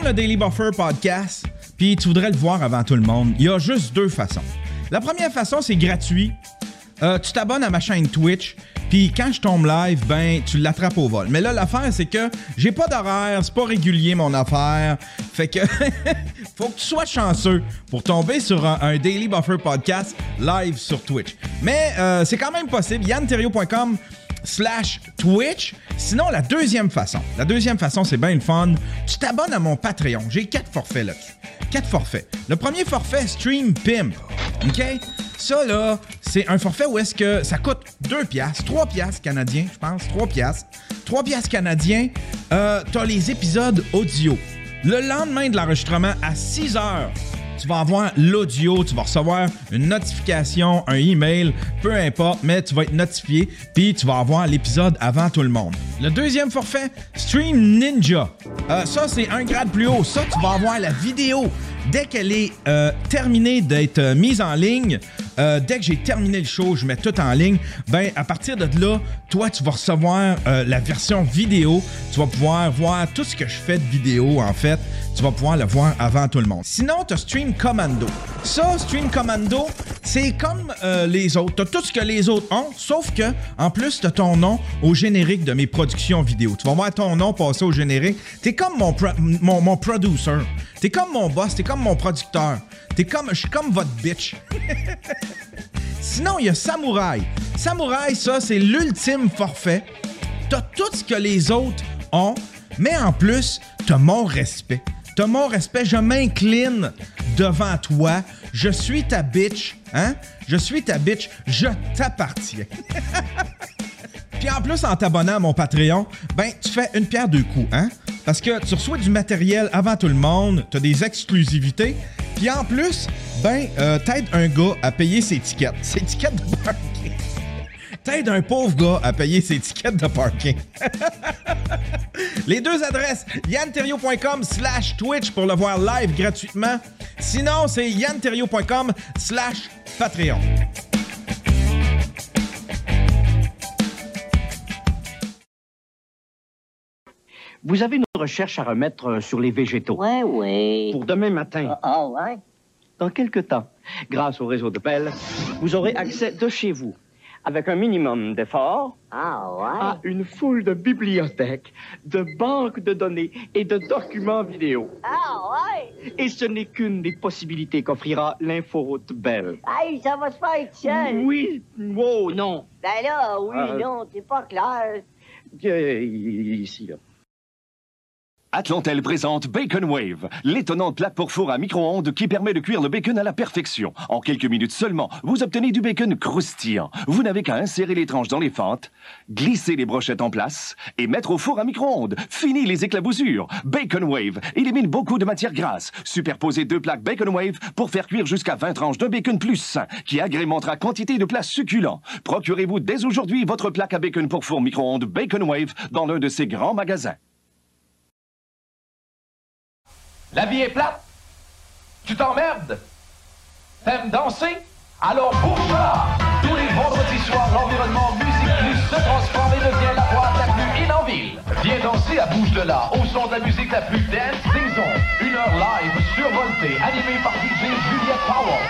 Le Daily Buffer podcast, puis tu voudrais le voir avant tout le monde, il y a juste deux façons. La première façon, c'est gratuit. Euh, tu t'abonnes à ma chaîne Twitch, puis quand je tombe live, ben tu l'attrapes au vol. Mais là, l'affaire, c'est que j'ai pas d'horaire, c'est pas régulier mon affaire. Fait que faut que tu sois chanceux pour tomber sur un, Daily Buffer podcast live sur Twitch. Mais euh, c'est quand même possible. YannTerrio.com slash Twitch. Sinon, la deuxième façon, la deuxième façon, c'est bien le fun. Tu t'abonnes à mon Patreon. J'ai quatre forfaits là-dessus. Quatre forfaits. Le premier forfait, Stream Pimp. OK? Ça, là, c'est un forfait où est-ce que ça coûte 2 piastres, 3 piastres canadiens, je pense, 3 piastres. 3 piastres canadiens, euh, t'as les épisodes audio. Le lendemain de l'enregistrement, à 6 heures, tu vas avoir l'audio, tu vas recevoir une notification, un email, peu importe, mais tu vas être notifié, puis tu vas avoir l'épisode avant tout le monde. Le deuxième forfait, Stream Ninja. Euh, ça, c'est un grade plus haut. Ça, tu vas avoir la vidéo. Dès qu'elle est euh, terminée d'être euh, mise en ligne, euh, dès que j'ai terminé le show, je mets tout en ligne, ben à partir de là, toi, tu vas recevoir la version vidéo. Tu vas pouvoir voir tout ce que je fais de vidéo, en fait. Tu vas pouvoir le voir avant tout le monde. Sinon, tu as Stream Commando. Ça, Stream Commando, c'est comme les autres. Tu as tout ce que les autres ont, sauf que, en plus, tu as ton nom au générique de mes productions vidéo. Tu vas voir ton nom passer au générique. Tu es comme mon, mon, mon producer. Tu es comme mon boss. Tu es mon producteur. T'es comme, je suis comme votre bitch. Sinon, il y a Samouraï. Samouraï, ça, c'est l'ultime forfait. T'as tout ce que les autres ont, mais en plus, t'as mon respect. T'as mon respect, je m'incline devant toi. Je suis ta bitch, hein? Je suis ta bitch, je t'appartiens. Puis en plus, en t'abonnant à mon Patreon, ben, tu fais une pierre deux coups, hein? Parce que tu reçois du matériel avant tout le monde, tu as des exclusivités, puis en plus, ben, euh, t'aides un gars à payer ses tickets. Ses tickets de parking. T'aides un pauvre gars à payer ses tickets de parking. Les deux adresses, yanterio.com slash Twitch pour le voir live gratuitement. Sinon, c'est yanterio.com slash Patreon. Vous avez une recherche à remettre euh, sur les végétaux. Ouais, ouais. Pour demain matin, Ah, ouais. dans quelque temps, grâce au réseau de Bell, vous aurez accès de chez vous, avec un minimum d'efforts, Ah, ouais. à une foule de bibliothèques, de banques de données et de documents vidéo. Ah, ouais. Et ce n'est qu'une des possibilités qu'offrira l'inforoute Bell. Hey, ça va se faire seul. Oui, wow, non. Ben là, oui, Euh. non, c'est pas clair. Euh, Ici, là. Atlantel présente Bacon Wave, l'étonnante plaque pour four à micro-ondes qui permet de cuire le bacon à la perfection. En quelques minutes seulement, vous obtenez du bacon croustillant. Vous n'avez qu'à insérer les tranches dans les fentes, glisser les brochettes en place et mettre au four à micro-ondes. Fini les éclaboussures. Bacon Wave élimine beaucoup de matière grasse. Superposez deux plaques Bacon Wave pour faire cuire jusqu'à 20 tranches de bacon plus sain qui agrémentera quantité de plats succulents. Procurez-vous dès aujourd'hui votre plaque à bacon pour four micro-ondes Bacon Wave dans l'un de ces grands magasins. La vie est plate. Tu t'emmerdes. T'aimes danser? Alors bouge là! Tous les vendredis soirs, l'environnement Musique Plus se transforme et devient la boîte la plus in en ville. Viens danser à Bouge de là, au son de la musique la plus dance disons. Une heure live survoltée, animée par DJ Juliette Powell.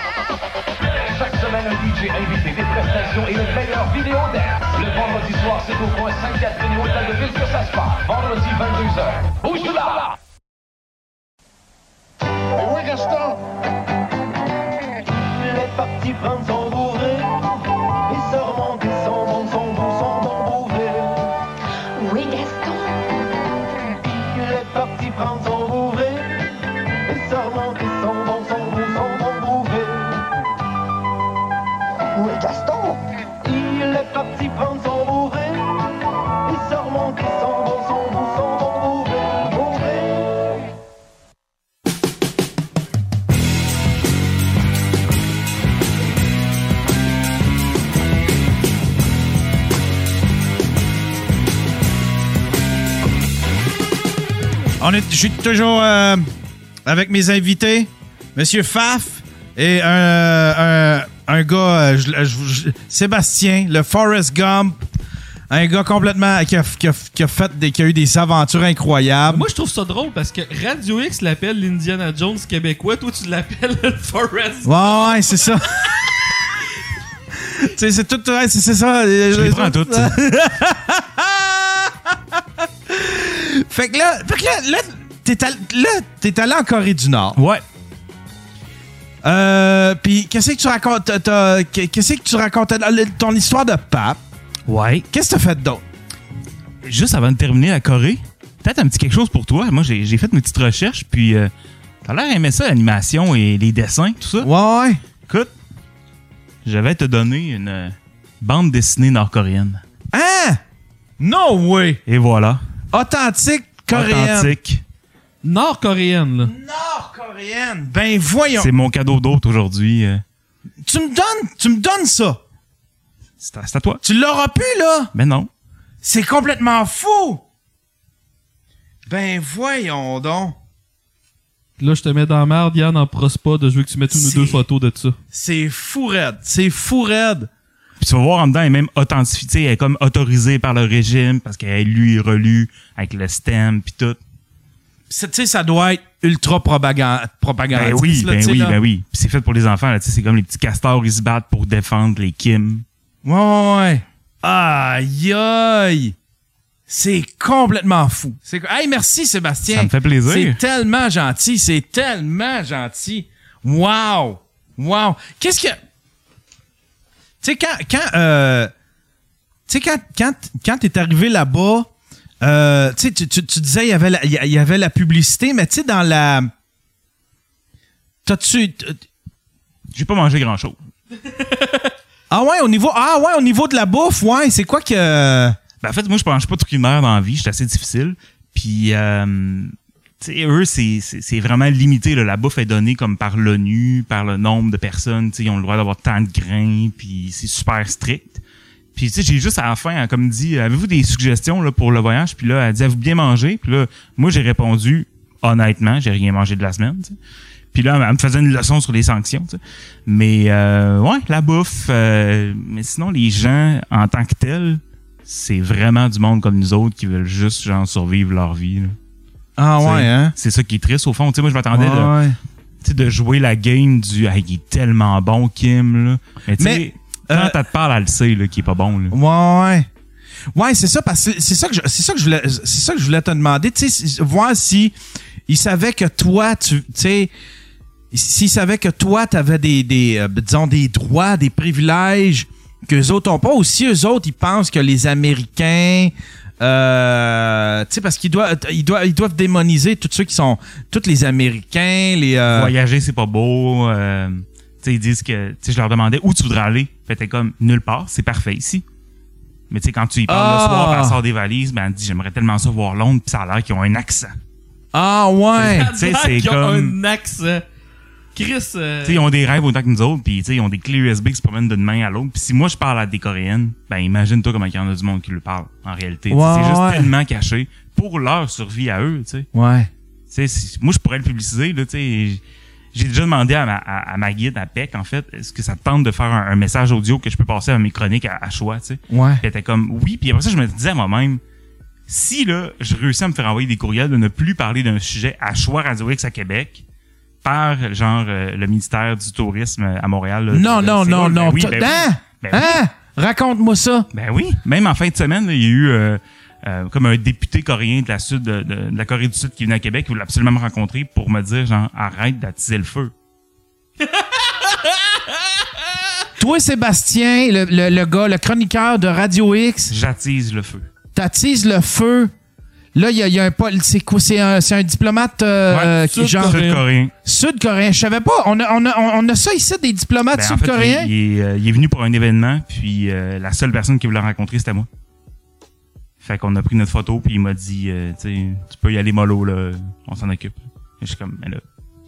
Chaque semaine, un DJ invité, des prestations et le meilleur vidéo dance. Le vendredi soir, c'est au coin Sainte-Catherine et Hôtel de Ville que ça se passe. Vendredi 22h. Bouge de là! Oui, Gaston? Il est parti prendre son On est, je suis toujours euh, avec mes invités, Monsieur Faf et un, un, un gars, euh, je- je- je- Sébastien, le Forrest Gump, un gars complètement qui a, qui a- qui a fait des, qui a eu des aventures incroyables. Moi, je trouve ça drôle parce que Radio X l'appelle l'Indiana Jones québécois. Toi, tu l'appelles le Forrest. Ouais, ouais, c'est ça. tu sais, c'est tout, ouais, c'est c'est ça. Je les prends toutes. Fait que là, fait que là, là, t'es allé, là, t'es allé en Corée du Nord. Ouais. Euh, puis qu'est-ce que tu racontes Qu'est-ce que tu racontais le- ton histoire de pape? Ouais. Qu'est-ce que t'as fait d'autre? Juste avant de terminer la Corée, peut-être un petit quelque chose pour toi. Moi, j'ai j'ai fait mes petites recherches, puis euh, t'as l'air aimé ça, l'animation et les dessins, tout ça. Ouais, ouais. Écoute, je vais te donner une euh, bande dessinée nord-coréenne. Hein? No way. Et voilà. Authentique coréenne. Authentique. Nord-coréenne, là. Nord-coréenne. Ben voyons. C'est mon cadeau d'autre aujourd'hui. euh. Tu me donnes, tu me donnes ça. C'est à, toi. Tu l'auras plus là. Mais non. C'est complètement fou. Ben voyons donc. Là, je te mets dans la merde. Yann n'en prosse pas de je veux que tu mettes une ou deux photos de ça. C'est fou raide. C'est fou raide. Tu vas voir en dedans, elle est même authentifiée, elle est comme autorisée par le régime parce qu'elle est lue et relue avec le stem puis tout. Tu sais, ça doit être ultra propagan- Ben propagandiste. oui, là, ben sais, oui, là. ben oui. Puis c'est fait pour les enfants, là, tu sais, c'est comme les petits castors, ils se battent pour défendre les Kim. Ouais, ouais, ouais. Aïe, aïe. C'est complètement fou. C'est... Hey, merci, Sébastien. Ça me fait plaisir. C'est tellement gentil. C'est tellement gentil. Wow. Wow. Qu'est-ce que... Tu sais, quand... quand euh, Tu sais, quand, quand, quand t'es arrivé là-bas, euh, tu tu, disais il y avait la, il y- il y avait la publicité, mais tu sais, dans la... T'as-tu... J'ai pas mangé grand-chose. Ah ouais, au niveau... Ah ouais, au niveau de la bouffe, ouais, c'est quoi que... Ben, en fait, moi, je mange pas de culinaire dans la vie. J'étais assez difficile. Puis, euh, eux, c'est- vraiment limité. Là. La bouffe est donnée comme par l'ONU, par le nombre de personnes. Tu sais, ils ont le droit d'avoir tant de grains. Puis, c'est super strict. Puis, tu j'ai juste à la fin, hein, comme dit, avez-vous des suggestions pour le voyage? Puis là, elle dit, avez-vous bien mangé? Puis là, moi, j'ai répondu, honnêtement, j'ai rien mangé de la semaine. tu sais. Puis là, elle me faisait une leçon sur les sanctions. Mais, euh, ouais, la bouffe. euh, mais sinon, les gens, en tant que tels, c'est vraiment du monde comme nous autres qui veulent juste genre survivre leur vie. Ah Tu ouais, hein? C'est ça qui est triste au fond. Tu sais, moi je m'attendais de, Ouais. tu sais, de jouer la game du ah, il est tellement bon Kim là. Mais tu Mais, quand euh, elle te parle, elle le sait qu'il est pas bon là. Ouais, ouais. Ouais, c'est ça, parce que c'est ça que je, c'est ça que je voulais, c'est ça que je voulais te demander, tu sais, voir si il savait que toi, tu, tu sais, s'il savait que toi, t'avais des, des, euh, disons, des droits, des privilèges que les autres ont pas, ou si eux autres, ils pensent que les Américains, Euh, tu sais, parce qu'ils doivent, ils doivent, ils doivent démoniser tous ceux qui sont, tous les Américains, les. euh, Voyager, c'est pas beau. euh, tu sais, ils disent que, tu sais, je leur demandais où tu voudrais aller. Fait t'es comme, nulle part, c'est parfait ici. Mais tu sais, quand tu y parles Ah! le soir, puis elle sort des valises, ben, elle dit, j'aimerais tellement ça voir Londres, puis ça a l'air qu'ils ont un accent. Ah ouais. Tu sais, c'est Ils ont comme- un accent. Chris. euh, ils ont des rêves autant que nous autres, puis ils ont des clés USB qui se promènent d'une main à l'autre. Puis si moi je parle à des Coréennes, ben imagine-toi comment il y en a du monde qui le parle en réalité. C'est juste ouais. tellement caché pour leur survie à eux, tu sais. Ouais. Tu sais, si- moi je pourrais le publiciser, là, tu sais. J'ai déjà demandé à ma, à, à ma guide, à PEC, en fait, est-ce que ça te tente de faire un, un message audio que je peux passer à mes chroniques à, à choix, tu sais? Ouais. Puis elle était comme, oui. Puis après ça, je me disais à moi-même, si là, je réussis à me faire envoyer des courriels de ne plus parler d'un sujet à choix Radio X à Québec, par genre euh, le ministère du tourisme à Montréal. là, Non, non, non, non. oui, ben hein? Ben oui. Hein? Raconte-moi ça. Ben oui. Même en fin de semaine, il y a eu euh, euh, comme un député coréen de la sud de, de- de la Corée du Sud qui venait à Québec, qui voulait absolument me rencontrer pour me dire genre arrête d'attiser le feu. Toi, Sébastien, le, le, le gars, le chroniqueur de Radio X, J'attise le feu. t'attises le feu. Là, il y a, il y a un c'est quoi c'est un, c'est un diplomate euh, Ouais, qui est genre Sud-coréen. sud-coréen. Je savais pas. On a, on a, on a ça ici des diplomates Ben, en fait, sud-coréens? il, il est, euh, il est venu pour un événement, puis euh, la seule personne qui voulait rencontrer, c'était moi. Fait qu'on a pris notre photo, puis il m'a dit, euh, tu peux y aller mollo, là, on s'en occupe. Et je suis comme, mais là,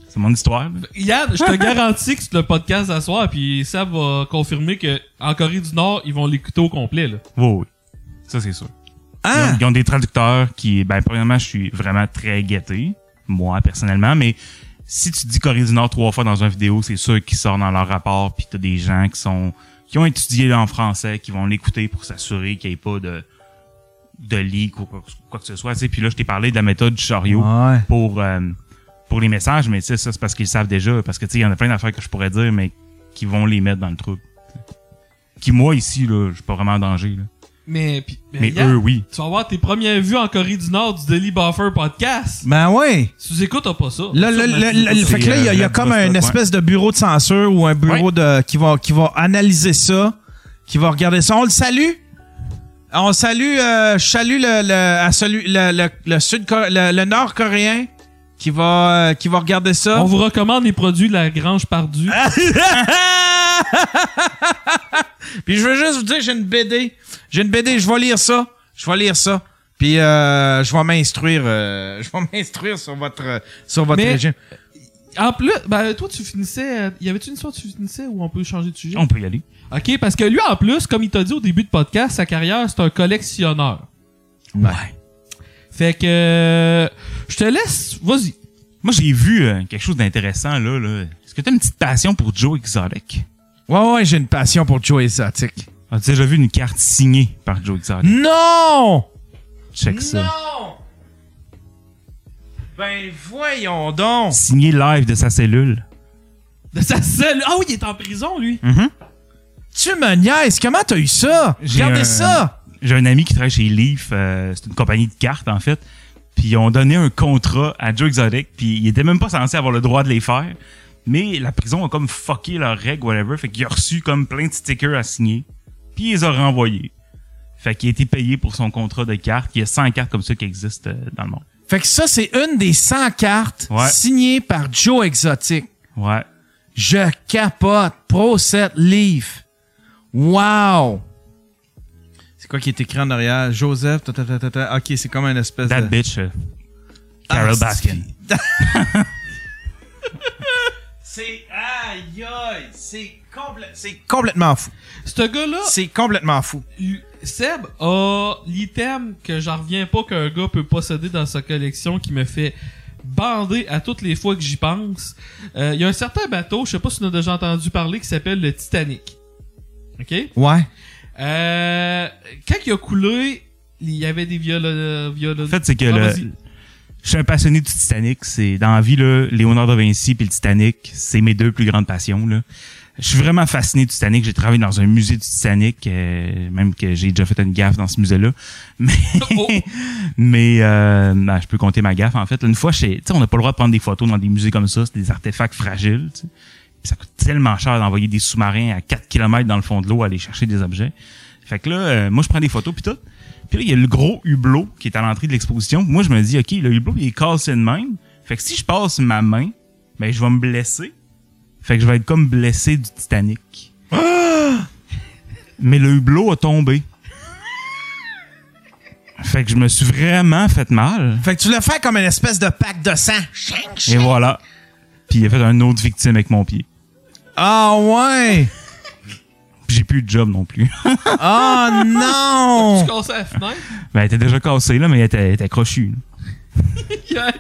c'est mon histoire. là. Yann, je te garantis que c'est le podcast d'asseoir, puis ça va confirmer que en Corée du Nord, ils vont l'écouter au complet. Là. Oui, oui. Ça, c'est sûr. Ils, ont, Hein? ils ont des traducteurs qui, ben, premièrement, je suis vraiment très guetté, moi, personnellement, mais si tu dis Corée du Nord trois fois dans une vidéo, c'est sûr qu'ils sortent dans leur rapport, puis t'as des gens qui sont, qui ont étudié en français, qui vont l'écouter pour s'assurer qu'il n'y ait pas de, de leak ou quoi, quoi que ce soit, tu sais. Puis là, je t'ai parlé de la méthode du chariot Ouais. pour, euh, pour les messages, mais tu sais, ça, c'est parce qu'ils le savent déjà, parce que, tu sais, il y en a plein d'affaires que je pourrais dire, mais qui vont les mettre dans le trou. Qui, moi, ici, là, je suis pas vraiment en danger, là. Mais, puis, mais Mais Yann, eux, oui. tu vas avoir tes premières vues en Corée du Nord du Daily Buffer podcast. Ben ouais. Si tu écoutes, t'as pas ça. Là, là, fait que là, il y a, il y a euh, comme une ouais. espèce de bureau de censure ou un bureau Ouais. de qui va qui va analyser ça, qui va regarder ça. On le salue. On salue, euh, je salue le, le, à celui, le, le, le sud, le, le nord coréen qui va, euh, qui va regarder ça. On vous recommande les produits de la Grange Pardue. Puis je veux juste vous dire, j'ai une BD. J'ai une BD, je vais lire ça. Je vais lire ça. Puis euh, je vais m'instruire, euh, je vais m'instruire sur votre, sur votre Mais- régime. En plus, ben, toi, tu finissais. euh, Y avait-tu une histoire que tu finissais ou on peut changer de sujet? On peut y aller. Ok, parce que lui, en plus, comme il t'a dit au début de podcast, sa carrière, c'est un collectionneur. Ouais. Fait que. euh, Je te laisse. Vas-y. Moi, j'ai vu euh, quelque chose d'intéressant, là, là. Est-ce que t'as une petite passion pour Joe Exotic? Ouais, ouais, j'ai une passion pour Joe Exotic. As-tu déjà vu une carte signée par Joe Exotic? Non! Check ça. Non! Ben voyons donc! Signé live de sa cellule. De sa selle. Ah oui, il est en prison, lui. Tu me niaises, comment t'as eu ça? J'ai Regardez un- ça! J'ai un ami qui travaille chez Leaf, euh, c'est une compagnie de cartes, en fait. Puis ils ont donné un contrat à Joe Exotic, puis il était même pas censé avoir le droit de les faire. Mais la prison a comme fucké leurs règles, whatever. Fait qu'il a reçu comme plein de stickers à signer. Puis il les a renvoyés. Fait qu'il a été payé pour son contrat de cartes. Il y a 100 cartes comme ça qui existent euh, dans le monde. Fait que ça, c'est une des 100 cartes Ouais. signées par Joe Exotic. Ouais. Je capote. Pro 7 Leaf. Wow! C'est quoi qui est écrit en arrière? Joseph, ta, ta, ta, ta, ta. Ok, c'est comme une espèce That de... bitch, euh, Carol Ah, Baskin. C'est... Aïe, aïe! C'est complè- c'est complètement fou. Ce gars-là, C'est complètement fou. Seb a l'item que j'en reviens pas qu'un gars peut posséder dans sa collection qui me fait bander à toutes les fois que j'y pense. Euh, Il y a un certain bateau, je sais pas si on a déjà entendu parler, qui s'appelle le Titanic. OK? Ouais. Euh, quand il a coulé, il y avait des viols... viols En fait, c'est que Ah, le. Je suis un passionné du Titanic. C'est dans la vie là, Léonard da Vinci puis le Titanic, c'est mes deux plus grandes passions là. Je suis vraiment fasciné du Titanic. J'ai travaillé dans un musée du Titanic, euh, même que j'ai déjà fait une gaffe dans ce musée-là. Mais, Oh. mais euh, ben, je peux compter ma gaffe en fait. Une fois, chez, tu sais, on n'a pas le droit de prendre des photos dans des musées comme ça. C'est des artefacts fragiles. Puis ça coûte tellement cher d'envoyer des sous-marins à 4 km dans le fond de l'eau aller chercher des objets. Fait que là, euh, moi, je prends des photos puis tout. Puis là, il y a le gros hublot qui est à l'entrée de l'exposition. Moi, je me dis, OK, le hublot, il est cassé de même. Fait que si je passe ma main, ben, je vais me blesser. Fait que je vais être comme blessé du Titanic. Mais le hublot a tombé. Fait que je me suis vraiment fait mal. Fait que tu l'as fait comme une espèce de pack de sang. Et voilà. Puis il a fait un autre victime avec mon pied. Ah ouais! Puis j'ai plus de job non plus. Oh non! Tu casses la fenêtre? ben, elle était déjà cassée, là, mais elle était, elle était crochue. là. Il y a.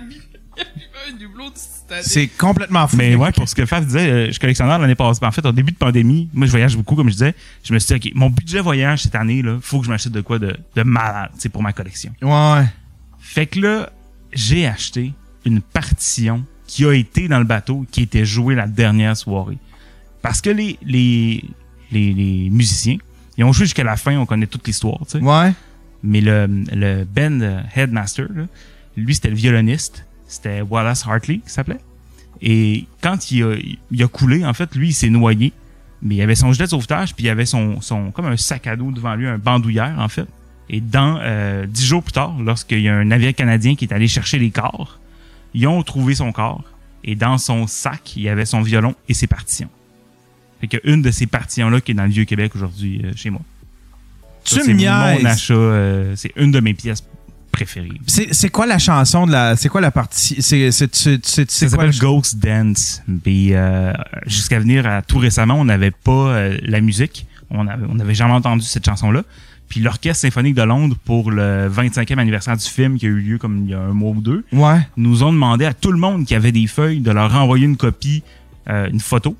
C'est complètement fou. Mais ouais, pour ce que Faf disait, euh, je suis collectionneur l'année passée. En fait, au début de pandémie, moi, je voyage beaucoup, comme je disais. Je me suis dit, OK, mon budget voyage cette année, là, faut que je m'achète de quoi de, de malade, c'est pour ma collection. Ouais. Fait que là, j'ai acheté une partition qui a été dans le bateau, qui était jouée la dernière soirée. Parce que les, les, les, les musiciens, ils ont joué jusqu'à la fin, on connaît toute l'histoire, tu sais. Ouais. Mais le, le band euh, headmaster, là, lui, c'était le violoniste. C'était Wallace Hartley, qui s'appelait. Et quand il a, il a coulé, en fait, lui, il s'est noyé. Mais il avait son gilet de sauvetage, puis il avait son, son, comme un sac à dos devant lui, un bandoulière, en fait. Et dans, euh, dix jours plus tard, lorsqu'il y a un navire canadien qui est allé chercher les corps, ils ont trouvé son corps. Et dans son sac, il y avait son violon et ses partitions. Fait que une de ces partitions-là qui est dans le Vieux-Québec aujourd'hui euh, chez moi. Tu c'est mon achat, euh, c'est une de mes pièces préférées. C'est quoi la chanson de la. C'est quoi la partie. C'est Ça quoi s'appelle le- Ghost Dance. Puis euh, jusqu'à venir à tout récemment, on n'avait pas la musique. On avait, on avait jamais entendu cette chanson-là. Puis l'Orchestre symphonique de Londres, pour le 25e anniversaire du film qui a eu lieu comme il y a un mois ou deux, Ouais. nous ont demandé à tout le monde qui avait des feuilles de leur envoyer une copie, une photo.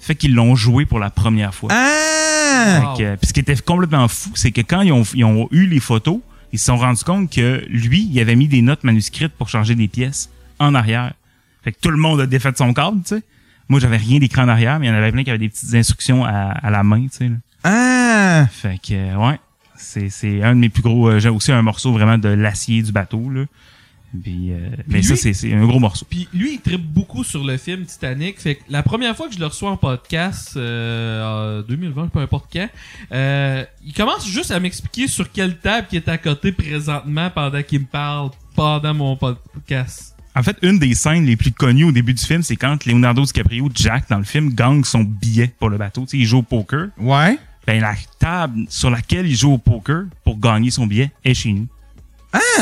Fait qu'ils l'ont joué pour la première fois. Ah! Wow. Fait que, puis ce qui était complètement fou, c'est que quand ils ont, ils ont eu les photos, ils se sont rendus compte que lui, il avait mis des notes manuscrites pour changer des pièces en arrière. Fait que tout le monde a défait son cadre, tu sais. Moi, j'avais rien d'écrit en arrière, mais il y en avait plein qui avaient des petites instructions à, à la main, tu sais. là. Ah! Fait que, ouais, c'est, c'est un de mes plus gros... euh, j'ai aussi un morceau vraiment de l'acier du bateau, là. Puis, euh, mais ça, lui- c'est un gros morceau. Puis lui, il tripe beaucoup sur le film Titanic. Fait que la première fois que je le reçois en podcast, euh, en 2020, peu importe quand, euh, il commence juste à m'expliquer sur quelle table qui est à côté présentement pendant qu'il me parle pendant mon podcast. En fait, une des scènes les plus connues au début du film, c'est quand Leonardo DiCaprio, Jack, dans le film, gagne son billet pour le bateau. Tu sais, il joue au poker. Ouais. Ben, la table sur laquelle il joue au poker pour gagner son billet est chez nous.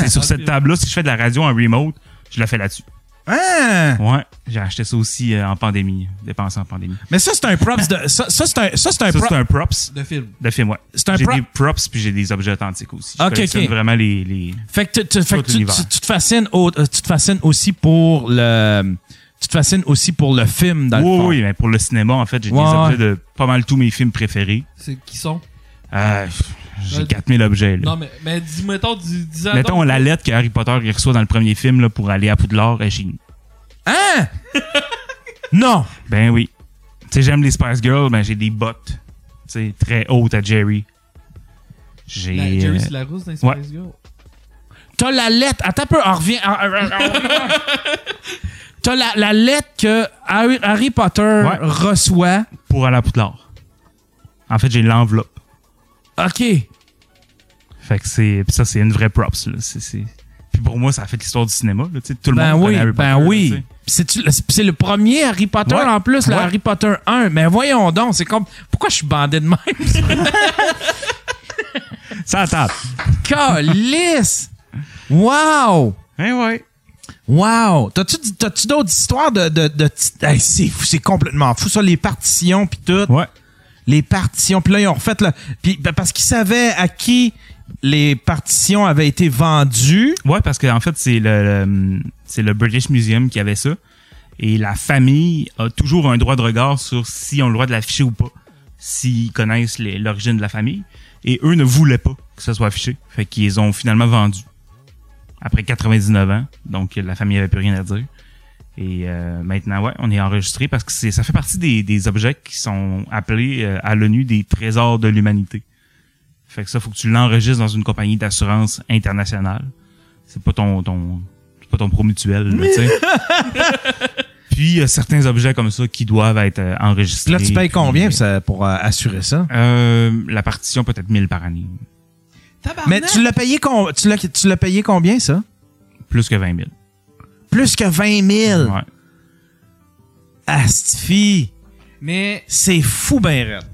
C'est sur cette table-là, si je fais de la radio en remote, je la fais là-dessus. Ah! Ouais, j'ai acheté ça aussi euh, en pandémie, dépensé en pandémie. Mais ça, c'est un props de. Ça, ça, c'est un, ça, c'est un Ça, prop. c'est un props De film. de film, ouais. C'est un J'ai prop- des props puis j'ai des objets authentiques aussi. Je Ok, ok. vraiment les, les... Fait que, tu- fait que tu, l'univers. tu- tu te fascines au- euh, tu te fascines aussi pour le. Tu te fascines aussi pour le film, dans le Oui, fond. oui, mais pour le cinéma, en fait, j'ai Ouais, des objets de pas mal tous mes films préférés. C'est qui sont? Euh, j'ai Euh, 4000 objets, là. Non, mais, mais dis, mettons, dis, dis Mettons la lettre que Harry Potter il reçoit dans le premier film là, pour aller à Poudlard est chez nous. Hein? non! Ben oui. Tu sais, j'aime les Spice Girls, ben j'ai des bottes. Tu sais, très hautes à Jerry. J'ai. La, Jerry, euh, c'est la rousse dans les Spice ouais. Girls. T'as la lettre. Attends un peu, on revient. T'as la, la lettre que Harry, Harry Potter Ouais. reçoit. pour aller à Poudlard. En fait, j'ai l'enveloppe. OK. Fait que c'est. Puis ça, c'est une vraie props. Là. C'est, c'est... Puis pour moi, ça a fait l'histoire du cinéma. Là. Tout le Ben monde oui, Harry ben Potter, oui. là. C'est-tu- C'est le premier Harry Potter Ouais. en plus, le. Harry Potter 1. Mais voyons donc, c'est comme. Pourquoi je suis bandé de même? Ça tape. Calice! Wow! Ben ouais. Wow! T'as-tu, t'as-tu d'autres histoires de. de, de Hey, c'est, fou, c'est complètement fou, ça, les partitions pis tout? Ouais. Les partitions. Puis là, ils ont refait ben, parce qu'ils savaient à qui les partitions avaient été vendues. Ouais, parce qu'en fait, c'est le, c'est le British Museum qui avait ça. Et la famille a toujours un droit de regard sur si on le droit de l'afficher ou pas. S'ils connaissent l'origine de la famille. Et eux ne voulaient pas que ça soit affiché. Fait qu'ils ont finalement vendu. Après 99 ans. Donc, la famille avait plus rien à dire. Et euh, maintenant, ouais, on est enregistré parce que c'est, ça fait partie des, des objets qui sont appelés euh, à l'ONU des trésors de l'humanité. Fait que ça, faut que tu l'enregistres dans une compagnie d'assurance internationale. C'est pas ton, ton, c'est pas ton pro mutuel, là, tu sais. Puis, il y a certains objets comme ça qui doivent être euh, enregistrés. Là, tu payes puis, combien ça, pour euh, assurer ça? Euh, la partition peut-être 1000 par année. Mais tu l'as payé, com- tu l'as, tu l'as payé combien, ça? Plus que 20 000. Plus que 20 000. Ouais. Astifi. Mais C'est fou, ben raide.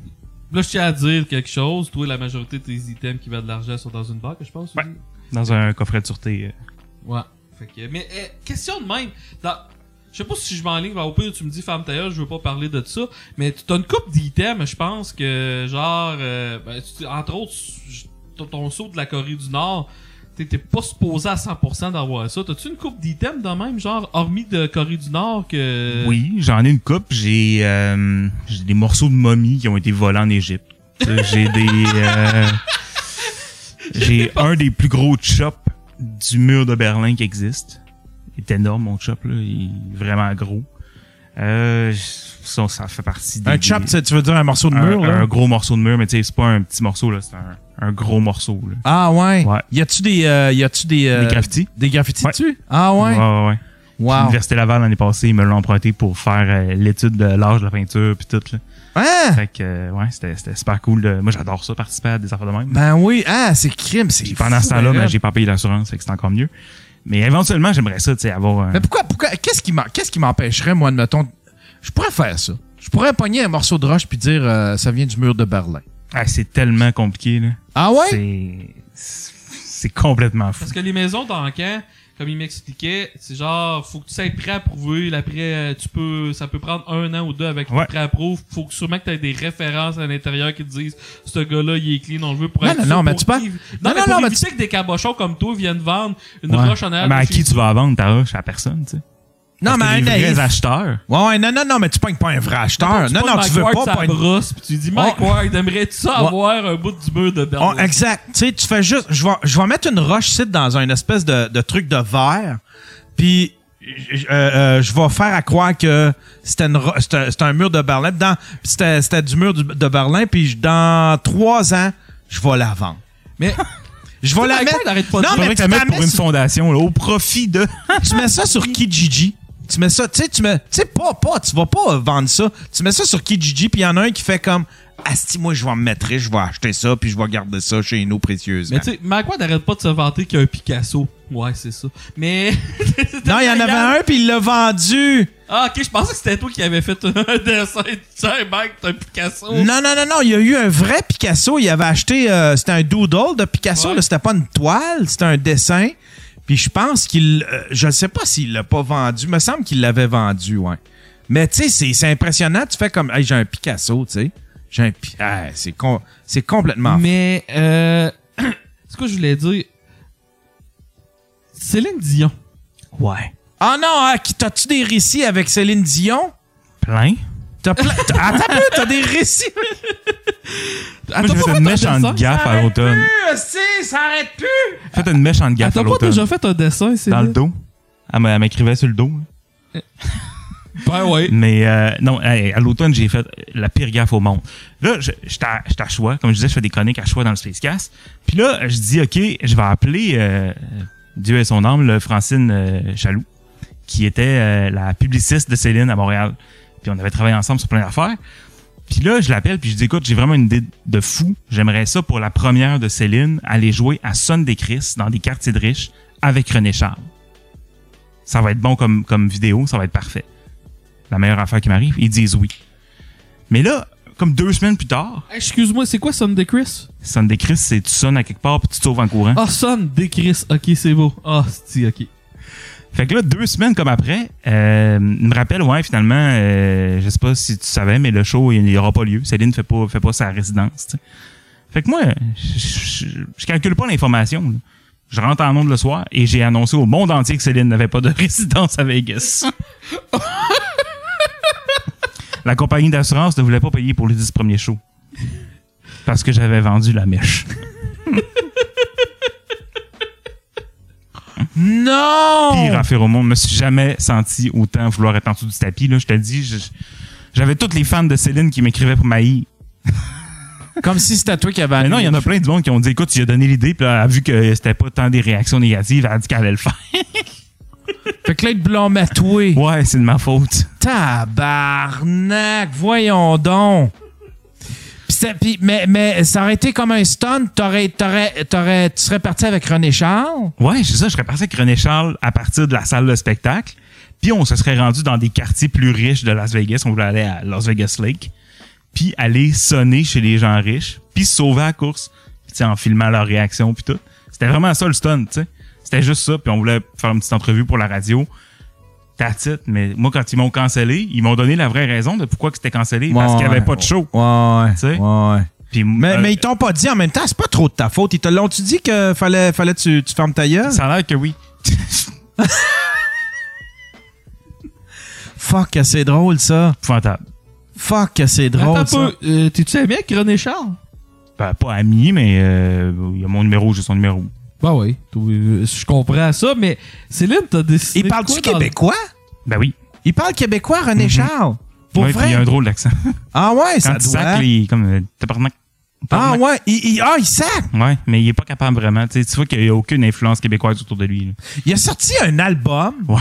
là, je tiens à dire quelque chose. Toi, la majorité de tes items qui valent de l'argent sont dans une banque, je pense. Ouais. Dans un coffret de sûreté. euh. Ouais. Fait que, mais eh, question de même. Dans, je sais pas si je m'enligne, au pire tu me dis femme tailleur, je veux pas parler de ça, mais tu as une coupe d'items, je pense que genre euh, ben, tu- entre autres ton saut de la Corée du Nord, t'es pas supposé à 100% d'avoir ça. T'as-tu une coupe d'items de même, genre hormis de Corée du Nord que Oui, j'en ai une coupe. J'ai euh, j'ai des morceaux de momies qui ont été volés en Égypte. J'ai des... euh, j'ai un des plus gros chops du mur de Berlin qui existe. Il est énorme, mon chop, là. Il est vraiment gros. Euh, ça, ça fait partie des... Un chop, des- tu veux dire un morceau de un, mur, là? un gros morceau de mur, mais tu sais, c'est pas un petit morceau, là. C'est un, un gros morceau, là. Ah ouais? Ouais. Y a-tu des, euh, y a-tu des, euh, Des graffitis? des graffitis Ouais. dessus? Ah ouais. Ouais, ouais, Wow. L'Université Laval, l'année passée, ils me l'ont emprunté pour faire euh, l'étude de l'âge de la peinture, puis tout, là. Hein? Fait que, euh, ouais, c'était c'était super cool. de- Moi, j'adore ça, participer à des affaires de même. Ben oui. Ah, c'est crime, c'est pendant ce temps-là, ben ben, j'ai pas payé d'assurance, fait que c'est encore mieux. Mais éventuellement, j'aimerais ça, tu sais, avoir un... Mais pourquoi, pourquoi, qu'est-ce qui m'en- qu'est-ce qui m'empêcherait, moi, admettons, je pourrais faire ça. Je pourrais pogner un morceau de roche puis dire, euh, ça vient du mur de Berlin. Ah, c'est tellement compliqué, là. Ah ouais? C'est... C'est complètement fou. Parce que les maisons d'encan, comme il m'expliquait, c'est genre, faut que tu sois prêt à prouver. Après, euh, tu peux, ça peut prendre un an ou deux avec Ouais. prêt à prouve. Faut que sûrement que tu aies des références à l'intérieur qui te disent, ce gars-là, il est clean, on le veut pour Non, être non, non, mais tu évi- non, Non, non, mais non, mais éviter que des cabochons comme toi viennent vendre une Ouais. roche en arrière. Mais à qui tu vas vendre ta roche? À personne, tu sais. Non, mais un naïf. vrais acheteurs. Ouais, ouais, non, non, non, mais tu pognes pas un vrai acheteur. Non, non, tu veux pas pogner. brosse, puis tu dis, Mike. Ward, aimerais-tu ça avoir un bout du mur de Berlin? Exact. Tu sais, tu fais juste. Je vais, je vais mettre une roche ici dans un espèce de, de truc de verre. Puis. euh, euh, je vais faire à croire que c'était un mur de Berlin. Dans, c'était du mur de Berlin. Puis dans trois ans, je vais la vendre. Mais, Je vais la mettre. Pas non, mais tu la mette pour une fondation, là, au profit de... tu mets ça sur Kijiji. Tu mets ça, tu sais, tu mets, tu sais, pas, pas, tu vas pas vendre ça. Tu mets ça sur Kijiji, puis il y en a un qui fait comme, Asti, moi, je vais me mettre je vais acheter ça, puis je vais garder ça chez nous précieusement. Mais tu sais, Ward n'arrête pas de se vanter qu'il y a un Picasso. Ouais, c'est ça. Mais. non, il y en avait un, puis il l'a vendu. Ah, ok, je pensais que c'était toi qui avais fait un dessin. Tiens, Mike, t'as un Picasso. Non, non, non, non, il y a eu un vrai Picasso. Il avait acheté, euh, c'était un doodle de Picasso, Ouais. là, c'était pas une toile, c'était un dessin. Puis je pense qu'il, euh, je sais pas s'il l'a pas vendu, me semble qu'il l'avait vendu, ouais. Mais tu sais, c'est- impressionnant. Tu fais comme, hey, j'ai un Picasso, tu sais. J'ai un, ah, c'est com- c'est complètement. Mais, euh. c'est quoi je voulais dire? Céline Dion. Ouais. Ah non, hein, t'as-tu des récits avec Céline Dion? Plein. T'as plein. t'as- Attends des récits. Moi, j'ai fait une méchante gaffe à l'automne. si, ça arrête plus. Fait une méchante gaffe à T'as pas l'automne. déjà fait un dessin, c'est Dans le dos. Elle m'écrivait sur le dos. Ben ouais. Mais euh, non, à l'automne, j'ai fait la pire gaffe au monde. Là, je- j'étais à, choix. Comme je disais, je fais des chroniques à choix dans le Spacecast. Puis là, je dis, OK, je vais appeler, euh, Dieu et son âme, le Francine euh, Chaloux, qui était euh, la publiciste de Céline à Montréal. Puis on avait travaillé ensemble sur plein d'affaires. Puis là, je l'appelle, puis je dis, écoute, j'ai vraiment une idée de fou. J'aimerais ça, pour la première de Céline, aller jouer à Sonne des Chris dans des quartiers de riches avec René Charles. Ça va être bon comme, comme vidéo, ça va être parfait la meilleure affaire qui m'arrive, ils disent oui. Mais là, comme deux semaines plus tard, Excuse-moi, c'est quoi Sunday Chris? Sunday Chris, c'est tu sonnes à quelque part puis tu sauves en courant. Ah, Sunday Chris. Ok, c'est beau. Ah, c'est ok. Fait que là, deux semaines comme après, euh, il me rappelle, ouais, finalement, euh, je sais pas si tu savais, mais le show, il n'y aura pas lieu. Céline fait pas, fait pas sa résidence. Fait que moi, je, je, je calcule pas l'information. là. Je rentre en onde le soir et j'ai annoncé au monde entier que Céline n'avait pas de résidence à Vegas. La compagnie d'assurance ne voulait pas payer pour les 10 premiers shows. Parce que j'avais vendu la mèche. Non! Pire affaire au monde. Je me suis jamais senti autant vouloir être en dessous du tapis. Là. Je te dis, j'avais tous les fans de Céline qui m'écrivaient pour maïr. Comme si c'était toi qui avais Mais non, il y en a plein de monde qui ont dit écoute, tu as donné l'idée, puis elle a vu que c'était pas tant des réactions négatives, elle a dit qu'elle allait le faire. Fait que là, ils te blâment à toi. ouais, c'est de ma faute. Tabarnak, voyons donc. Mais, mais ça aurait été comme un stunt. T'aurais, t'aurais, t'aurais, tu serais parti avec René Charles. Ouais, c'est ça. Je serais parti avec René Charles à partir de la salle de spectacle. Puis on se serait rendu dans des quartiers plus riches de Las Vegas. On voulait aller à Las Vegas Lake. Puis aller sonner chez les gens riches. Puis sauver à la course. Puis en filmant leur réaction puis tout. C'était vraiment ça le stunt, tu sais. C'était juste ça. Puis on voulait faire une petite entrevue pour la radio. That's it. Mais moi, quand ils m'ont cancellé, ils m'ont donné la vraie raison de pourquoi c'était cancellé. parce qu'il n'y avait pas de show. Ouais, Tu sais? ouais. Puis, Mais, euh, mais ils t'ont pas dit en même temps, c'est pas trop de ta faute. Ils te l'ont-tu dit que fallait, fallait que tu, tu fermes ta gueule? ça a l'air que oui. Fuck, c'est drôle ça. Épouvantable. Fuck, c'est drôle Attends ça. Euh, T'es-tu ami avec René Charles? Ben, pas ami, mais euh, il y a mon numéro, j'ai son numéro. Ben oui. Euh, Je comprends ça, mais Céline, t'as décidé. Il de parle-tu québécois? Ben oui. Il parle québécois, René Charles. Pour Ouais, puis vrai? il a un drôle d'accent. Ah ouais, ça Quand il doit. sac, il est comme euh, tabarnak. ah ouais, il, il- ah, il sac. Ouais, mais il est pas capable vraiment. Tu vois qu'il n'y a aucune influence québécoise autour de lui. là. Il a sorti un album, Ouais.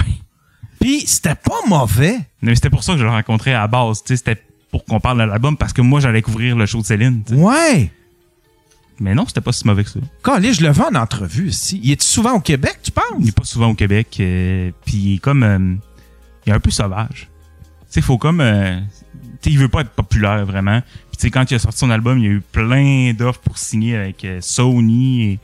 puis c'était pas mauvais. Mais c'était pour ça que je le rencontrais à la base. Tu sais, c'était pour qu'on parle de l'album parce que moi, j'allais couvrir le show de Céline. Ouais. Mais non, c'était pas si mauvais que ça. Quand je le vois en entrevue ici. Il est souvent au Québec, tu penses? Il est pas souvent au Québec. euh, Puis il est comme. euh, il est un peu sauvage. Tu sais, faut comme. euh, tu sais, il veut pas être populaire vraiment. Puis tu sais, quand il a sorti son album, il y a eu plein d'offres pour signer avec Sony. Et...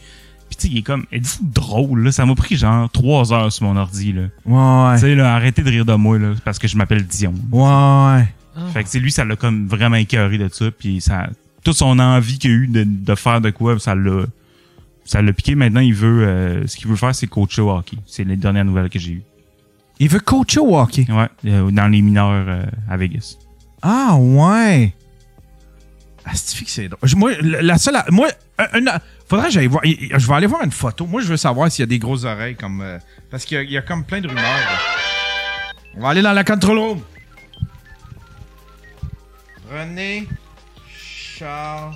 Puis tu sais, il est comme. Êtes-vous drôle, là? Ça m'a pris genre trois heures sur mon ordi, là. Ouais. Tu sais, là, arrêtez de rire de moi, là, parce que je m'appelle Dion. Ouais. Fait que, lui, ça l'a comme vraiment écœuré de ça. Puis ça. Toute son envie qu'il a eu de, de faire de quoi, ça l'a. Ça l'a piqué. Maintenant, il veut. euh, ce qu'il veut faire, c'est coacher au hockey. C'est les dernières nouvelles que j'ai eues. Il veut coacher au hockey? Ouais, euh, dans les mineurs euh, à Vegas. Ah ouais. Ah, c'est drôle? Moi, la seule. Moi, un- un- faudrait que j'aille voir. Je vais aller voir une photo. Moi, je veux savoir s'il y a des grosses oreilles comme. euh, parce qu'il y, a- il y a comme plein de rumeurs. là. On va aller dans la control room. René Charles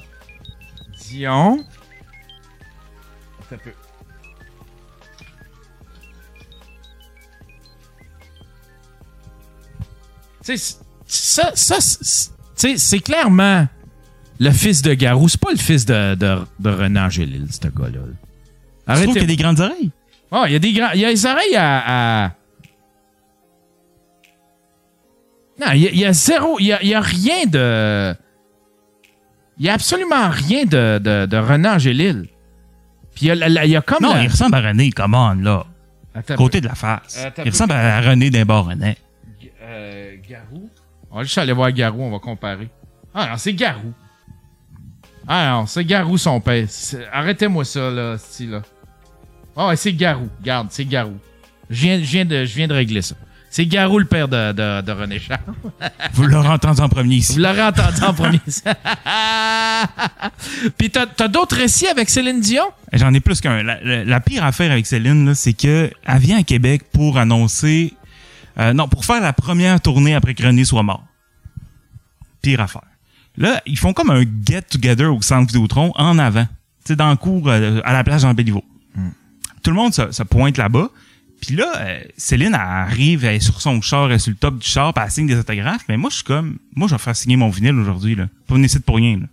Dion. Attends un peu. Tu sais, ça, ça, c'est- tu sais, c'est clairement le fils de Garou. C'est pas le fils de, de, de René Angélil, ce gars-là. Tu trouves Arrêtez. qu'il y a des grandes oreilles? Ah, il y a des grands. Il y a les oreilles à. à- Non, il y, a, il y a zéro. Il y a, il y a rien de. Il y a absolument rien de, de, de René Angélil. Puis il y a, la- il y a comme. Non, la- il ressemble à René, come on, là. Attends Côté de la face. Attends il peu. ressemble à René d'un bord René. Euh, Garou? On va juste aller voir Garou, on va comparer. Ah non, c'est Garou. Ah non, c'est Garou son père. Arrêtez-moi ça, là, style, là. Ah ouais, c'est Garou. Garde, c'est Garou. Je viens, je viens de, je viens de régler ça. C'est Garou, le père de, de, de René Charles. Vous l'aurez entendu en premier ici. Vous l'aurez entendu en premier. Puis t'as, t'as d'autres récits avec Céline Dion? J'en ai plus qu'un. La, la- la pire affaire avec Céline, là, c'est que elle vient à Québec pour annoncer. euh, non, pour faire la première tournée après que René soit mort. Pire affaire. Là, ils font comme un get-together au centre Vidéotron en avant. Tu sais, dans le cours, euh, à la plage Jean Béliveau. Tout le monde se, se pointe là-bas. Puis là, euh, Céline elle arrive, elle est sur son char, elle est sur le top du char, puis elle signe des autographes. Mais moi, je suis comme, moi, je vais faire signer mon vinyle aujourd'hui, là. Pas une pour rien, là.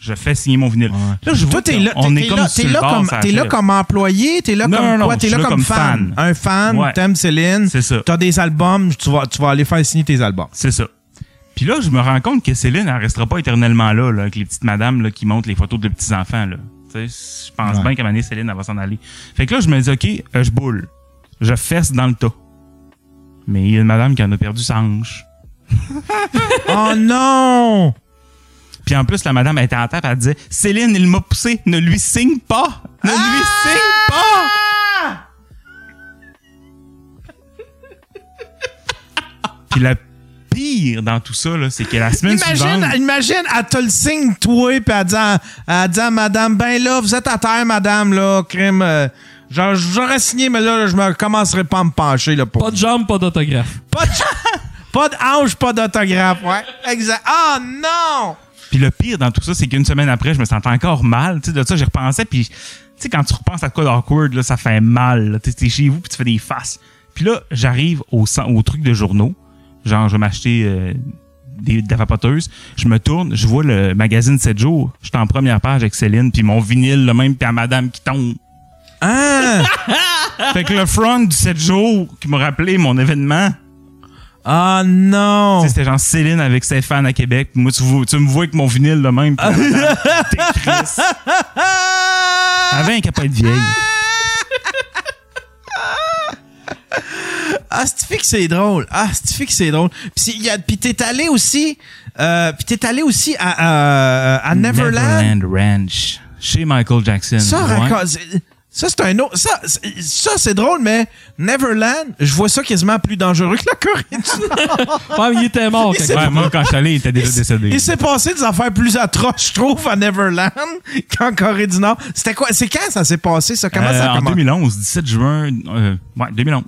Je fais signer mon vinyle. Là, je vois Toi, t'es là, on t'es est comme là, t'es le là comme, t'es là comme employé, t'es là Non, comme non, quoi? T'es là là comme comme fan. fan. Un fan, Ouais. t'aimes Céline. C'est ça. T'as des albums, tu vas, tu vas aller faire signer tes albums. C'est ça. Puis là, je me rends compte que Céline, elle restera pas éternellement là, là avec les petites madames là, qui montrent les photos de petits-enfants. là. Tu sais, Je pense Ouais. bien qu'à un moment donné, Céline, elle va s'en aller. Fait que là, je me dis, OK, euh, je boule. Je fesse dans le tas. Mais il y a une madame qui en a perdu sa hanche. oh non! Puis en plus, la madame elle était en table, elle disait Céline, il m'a poussé, ne lui signe pas! Ne lui signe pas! Puis le pire dans tout ça, là, c'est que la semaine Imagine, suivante. imagine, elle te le signe, toi, puis elle dit, à- elle dit à madame, ben là, vous êtes à terre, madame, là, crime. euh, j'aurais signé, mais là, je me commencerai pas à me pencher, là, pour. Pas de jambes, pas d'autographe. Pas de, pas de hanche, pas d'autographe, ouais. Exact. Ah, non! Puis le pire dans tout ça, c'est qu'une semaine après, je me sentais encore mal. Tu sais, de ça, j'y repensais. Puis, tu sais, quand tu repenses à quoi d'awkward, là, ça fait mal. là. Tu sais, t'es chez vous, puis tu fais des faces. Puis là, j'arrive au, truc de journaux. Genre, je vais m'acheter euh, des, des vapoteuses. Je me tourne, je vois le magazine 7 jours. Je suis en première page avec Céline, puis mon vinyle, le même, puis à madame qui tombe. Ah! Fait que le front du 7 jours qui m'a rappelé mon événement, Ah non! c'était genre Céline avec ses fans à Québec. Moi, tu, vois- tu me vois avec mon vinyle le même. madame, T'es Chris. Avant pas être vieille. Ah, c'est que c'est drôle? Ah, c'est que c'est drôle? Puis il y a- puis t'es allé aussi, euh, puis t'es allé aussi à, à, à Neverland? Neverland Ranch. Chez Michael Jackson. Ça, raconte- ça c'est un autre. Ça, c'est- ça c'est drôle, mais Neverland, je vois ça quasiment plus dangereux que la Corée du Nord. Ouais, mais il était mort. Il. Ouais, moi, quand je suis allé, il était déjà Il- décédé. Il s'est passé des affaires plus atroces, je trouve, à Neverland qu'en Corée du Nord. C'était quoi? C'est quand ça s'est passé, ça? Comment Euh, ça a en commencé? 2011, 17 juin, euh, ouais, 2011.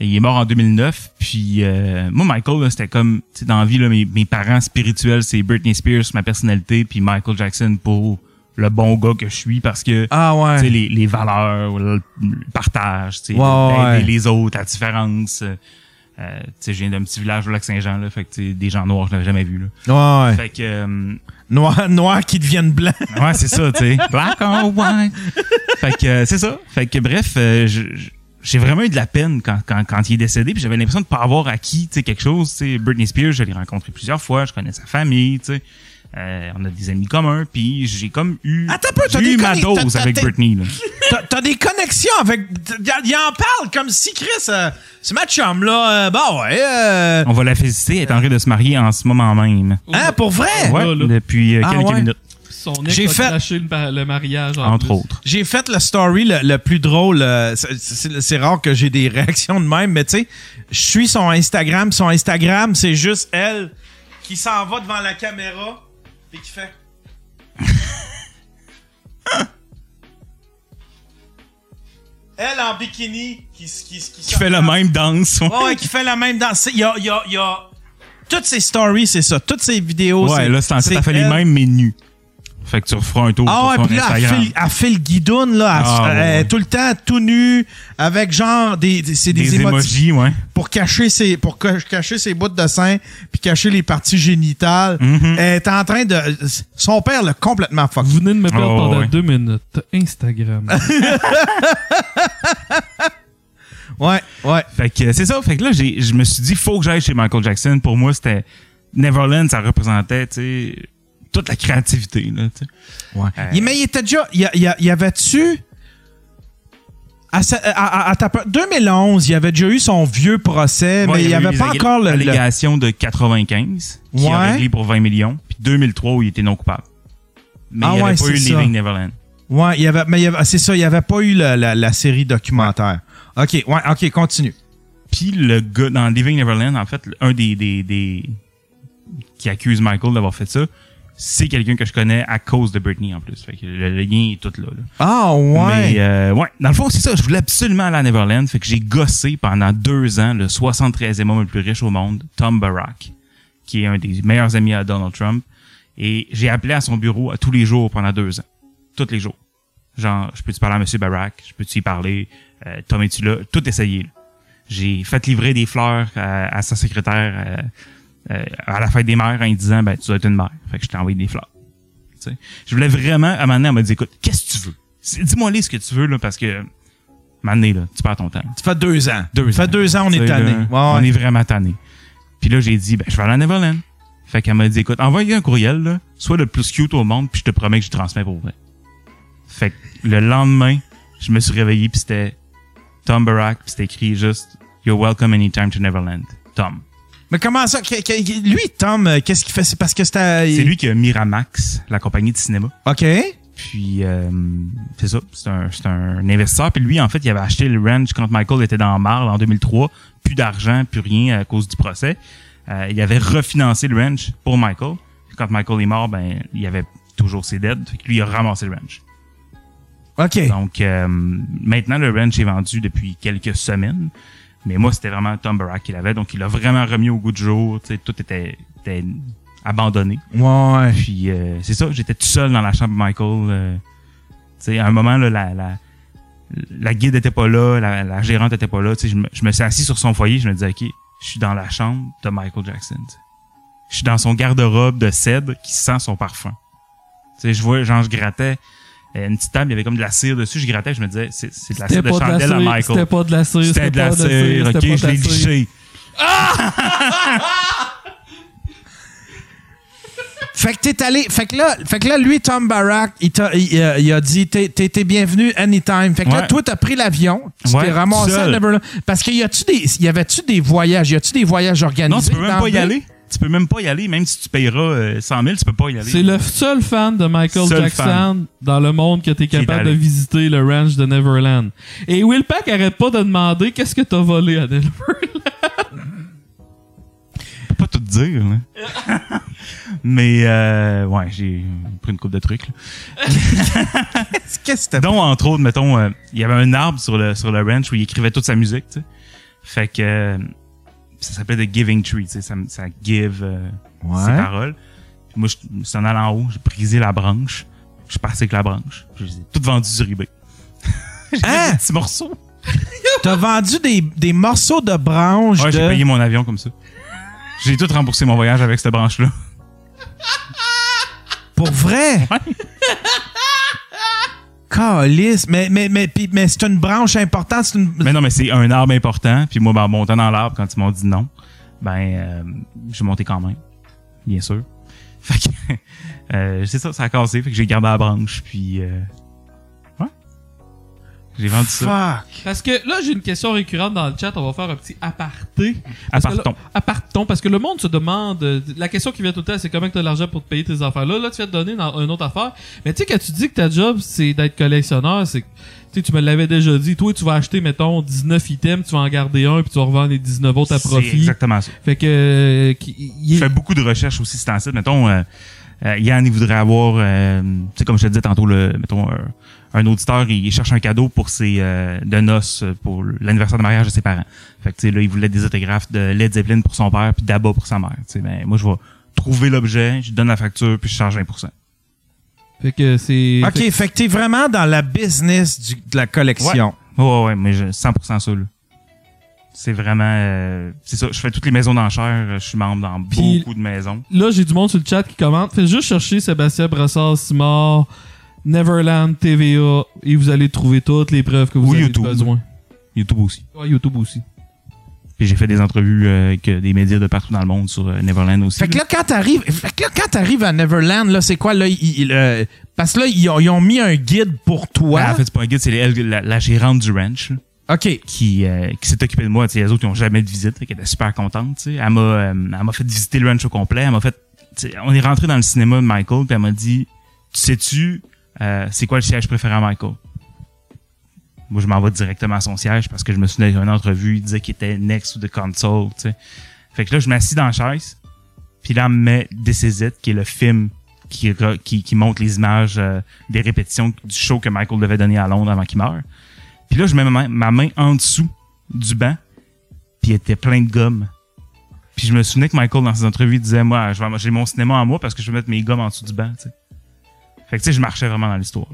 Et il est mort en 2009. Puis euh, moi, Michael, là, c'était comme, tu sais, dans la vie, là, mes, mes parents spirituels, c'est Britney Spears, ma personnalité, puis Michael Jackson pour le bon gars que je suis, parce que Ah ouais. les, les valeurs, le, partage, Ouais, ouais. les autres, la différence. Euh, je viens d'un petit village au Lac-Saint-Jean, là, fait que des gens noirs, je l'avais jamais vu. Là. Ouais. Fait que, euh, Noir, noir qui deviennent blancs. Ouais, c'est ça, tu sais. Black or white. Fait que euh, c'est ça. Fait que bref, j'ai vraiment eu de la peine quand, quand, quand il est décédé, puis j'avais l'impression de pas avoir acquis, tu sais, quelque chose. Tu sais, Britney Spears, je l'ai rencontré plusieurs fois, je connais sa famille, tu sais. Euh, on a des amis communs, puis j'ai comme eu, Attends peu, t'as j'ai des eu ma dose avec Britney. Là. T'as- T'as des connexions avec. Il en parle comme si Chris, euh, c'est ma chum, là. euh, bah ouais. euh, On va la féliciter, elle est en train de se marier en ce moment même. hein, pour vrai? Ouais, là, là. depuis euh, Ah, quelques ouais? minutes, Son ex J'ai a fait- le, le mariage. en entre plus. autres. J'ai fait le story le, le plus drôle. c'est rare que j'ai des réactions de même, mais tu sais, je suis son Instagram. Son Instagram, c'est juste elle qui s'en va devant la caméra et qui fait? elle en bikini qui, qui, qui, Qui fait la même danse. Ouais, ouais, qui fait la même danse. Il y a, il y a, il y a- Toutes ces stories, c'est ça. Toutes ces vidéos, Ouais, là, c'est en fait, t'as fait les elle. mêmes, mais nus. Fait que tu referas un tour Ah sur ouais, puis là, elle Instagram. fait, elle fait le guidoune, là. Elle- Ah, ouais, elle- ouais. tout le temps, tout nu, avec genre des, des, c'est des, des émojis emojis, ouais. pour cacher ses, pour ca- cacher ses bouts de sein, puis cacher les parties génitales. Mhm. Elle est en train de, son père l'a complètement fucké. Vous venez de me perdre Oh, pendant ouais. deux minutes. Instagram. Ouais, ouais. Fait que c'est ça. Fait que là, j'ai, je me suis dit, faut que j'aille chez Michael Jackson. Pour moi, c'était Neverland, ça représentait, tu sais, toute la créativité, là, ouais. Euh, Il- mais il était déjà, il y, a- il y, a- y avait-tu, à, à- à- à ta- 2011, il y avait déjà eu son vieux procès, Ouais, mais il n'y a avait les pas encore le, le- allégation de 95 qui a Ouais. réglé pour 20 millions. Puis 2003 où il était non coupable. Mais Ah il n'y avait ouais, pas eu ça. Leaving Neverland. Ouais, il y avait, mais avait, c'est ça, il n'y avait pas eu la, la, la série documentaire. OK, ouais, OK, continue. Puis le gars dans Living Neverland, en fait, un des, des, des qui accuse Michael d'avoir fait ça, c'est quelqu'un que je connais à cause de Britney en plus. Fait que le, le lien est tout là. là. Ah, ouais. Mais euh, ouais, dans le fond, c'est ça. Je voulais absolument aller à Neverland. Fait que j'ai gossé pendant deux ans le 73e homme le plus riche au monde, Tom Barack, qui est un des meilleurs amis à Donald Trump. Et j'ai appelé à son bureau à tous les jours pendant deux ans. Tous les jours. Genre, je peux-tu parler à M. Barack? Je peux-tu y parler? Euh, Tom, es-tu là? Tout essayé. J'ai fait livrer des fleurs à, à sa secrétaire euh, euh, à la fête des mères en disant, ben, tu dois être une mère. Fait que je t'ai envoyé des fleurs. Tu sais. Je voulais vraiment, à un moment donné, elle m'a dit, écoute, qu'est-ce que tu veux? Dis-moi les ce que tu veux, là, parce que, donné, là, tu perds ton temps. Ça fait deux ans. Deux Ça fait deux ans, on Tu est tanné. Ouais, On est vraiment tanné. Puis là, j'ai dit, ben, je vais aller à Neverland. Fait qu'elle m'a dit, écoute, envoie un courriel, là, sois le plus cute au monde, puis je te promets que je transmets pour vrai. Fait que le lendemain, je me suis réveillé, puis c'était Tom Barack, puis c'était écrit juste, You're welcome anytime to Neverland. Tom. Mais comment ça? lui, Tom, euh, qu'est-ce qu'il fait? C'est parce que c'était. C'est lui qui a Miramax, la compagnie de cinéma. OK. Puis, euh, c'est ça, c'est un, c'est un investisseur. Puis lui, en fait, il avait acheté le ranch quand Michael était dans Marle en 2003. Plus d'argent, plus rien à cause du procès. Euh, il avait refinancé le ranch pour Michael. Puis quand Michael est mort, ben, il avait toujours ses dettes. Lui, il a ramassé le ranch. OK. Donc, euh, maintenant, le ranch est vendu depuis quelques semaines. Mais moi, c'était vraiment Tom Barack qui l'avait. Donc, il l'a vraiment remis au goût du jour. Tu sais, tout était, était abandonné. Ouais. Puis euh, c'est ça, j'étais tout seul dans la chambre de Michael. euh, tu sais, à un moment, là, la, la, la guide était pas là, la, la gérante était pas là. Tu sais, je me, je me suis assis sur son foyer, je me disais, OK, je suis dans la chambre de Michael Jackson. tu sais. Je suis dans son garde-robe de cèdre qui sent son parfum. Tu sais, je vois, genre, je grattais une petite table, il y avait comme de la cire dessus, je grattais, je me disais, c'est de la cire de pas de la chandelle à cire, Michael. c'était pas de la cire, C'était de la cire, ok, je la l'ai liché. Fait que t'es allé. Fait que là, fait que là lui, Tom Barack, il, t'a- il, euh, il a dit t'es, bienvenu anytime. Fait que là, Ouais. toi, t'as pris l'avion, tu Ouais, t'es ramassé seul. à Neverland. Parce qu'il y a-tu des. Y avait-tu des voyages? Y a-tu des voyages organisés? Non, tu peux même pas y le- aller. Tu peux même pas y aller, même si tu payeras euh, 100 000, tu peux pas y aller. C'est le seul fan de Michael Seul Jackson fan. dans le monde que t'es capable de visiter le ranch de Neverland. Et Will Pack arrête pas de demander qu'est-ce que t'as volé à Neverland? peux pas tout dire. là. Mais euh, ouais, j'ai pris une coupe de trucs. là. Qu'est-ce que t'as Donc, entre autres, mettons, euh, il y avait un arbre sur le, sur le ranch où il écrivait toute sa musique, tu sais. Fait que euh, ça s'appelait The Giving Tree, tu sais, ça, ça give euh, Ouais. ses paroles. Puis moi, je suis en allant en haut, j'ai brisé la branche. Je suis parti avec la branche. Je les ai toutes vendues sur eBay. j'ai Hein? des petits morceaux. T'as vendu des, des morceaux de branches Ouais, de. j'ai payé mon avion comme ça. J'ai tout remboursé mon voyage avec cette branche-là. Pour vrai? Calice. Mais, mais, mais, puis- mais c'est une branche importante. C'est une... Mais non, mais c'est un arbre important. Puis moi, ben, en montant dans l'arbre, quand ils m'ont dit non, ben, euh, j'ai monté quand même. Bien sûr. Fait que, euh, c'est ça, ça a cassé. Fait que j'ai gardé la branche. Puis, euh. J'ai vendu ça. Fuck. Parce que là, j'ai une question récurrente dans le chat. On va faire un petit aparté. Parce que là- Aparton. aparton. Parce que le monde se demande. euh, La question qui vient tout le temps, c'est comment tu as l'argent pour te payer tes affaires. Là, là, tu viens de donner dans une autre affaire. Mais tu sais, quand tu dis que ta job, c'est d'être collectionneur, c'est que. Tu sais, tu me l'avais déjà dit. Toi, tu vas acheter, mettons, 19 items, tu vas en garder un, puis tu vas revendre les 19 autres à C'est profit. exactement ça. Fait que. euh, Je fais beaucoup de recherches aussi sur un site. Mettons, euh, euh, Yann, il voudrait avoir, euh, tu sais, comme je te disais tantôt, le, mettons, euh, un auditeur, il, cherche un cadeau pour ses euh, de noces euh, pour l'anniversaire de mariage de ses parents. Fait que, tu sais, là, il voulait des autographes de Led Zeppelin pour son père puis d'Abba pour sa mère. Tu sais, ben, moi, je vais trouver l'objet, je donne la facture puis je charge 20%. Fait que c'est. OK, fait que t'es vraiment dans la business du- de la collection. Ouais, ouais, ouais, mais je, 100% ça, là. C'est vraiment, euh, c'est ça. Je fais toutes les maisons d'enchères. Je suis membre dans beaucoup de maisons. Là, j'ai du monde sur le chat qui commente. Faites juste chercher Sébastien Brassard Simard, Neverland TVA, et vous allez trouver toutes les preuves que vous Ou avez YouTube. besoin. YouTube aussi. Ouais, YouTube aussi. Puis j'ai fait des entrevues euh, avec euh, des médias de partout dans le monde sur euh, Neverland aussi. Fait que là, quand t'arrives, fait que là, quand t'arrives à Neverland, là, c'est quoi, là, il- il, euh, parce que là, ils ont, ils ont mis un guide pour toi. Ben, en fait, c'est pas un guide, c'est la, la gérante du ranch là, OK. qui, euh, qui s'est occupée de moi. Tu sais, les autres, ils ont jamais de visite. fait qu'elle était super contente. tu sais. Elle m'a euh, elle m'a fait visiter le ranch au complet. Elle m'a fait. tu sais, On est rentré dans le cinéma de Michael, puis elle m'a dit Tu sais-tu, euh, c'est quoi le siège préféré à Michael? Moi, je m'en vais directement à son siège parce que je me souviens d'une entrevue, il disait qu'il était next to the console. tu sais. Fait que là, je m'assis dans la chaise, puis là, me met This Is qui est le film qui, qui, montre les images euh, des répétitions du show que Michael devait donner à Londres avant qu'il meure. Puis là, je mets ma main, ma main en dessous du banc, puis il était plein de gomme. Puis je me souvenais que Michael, dans ses entrevues, disait, moi, j'ai mon cinéma en moi parce que je vais mettre mes gommes en dessous du banc. Fait que, tu sais, je marchais vraiment dans l'histoire.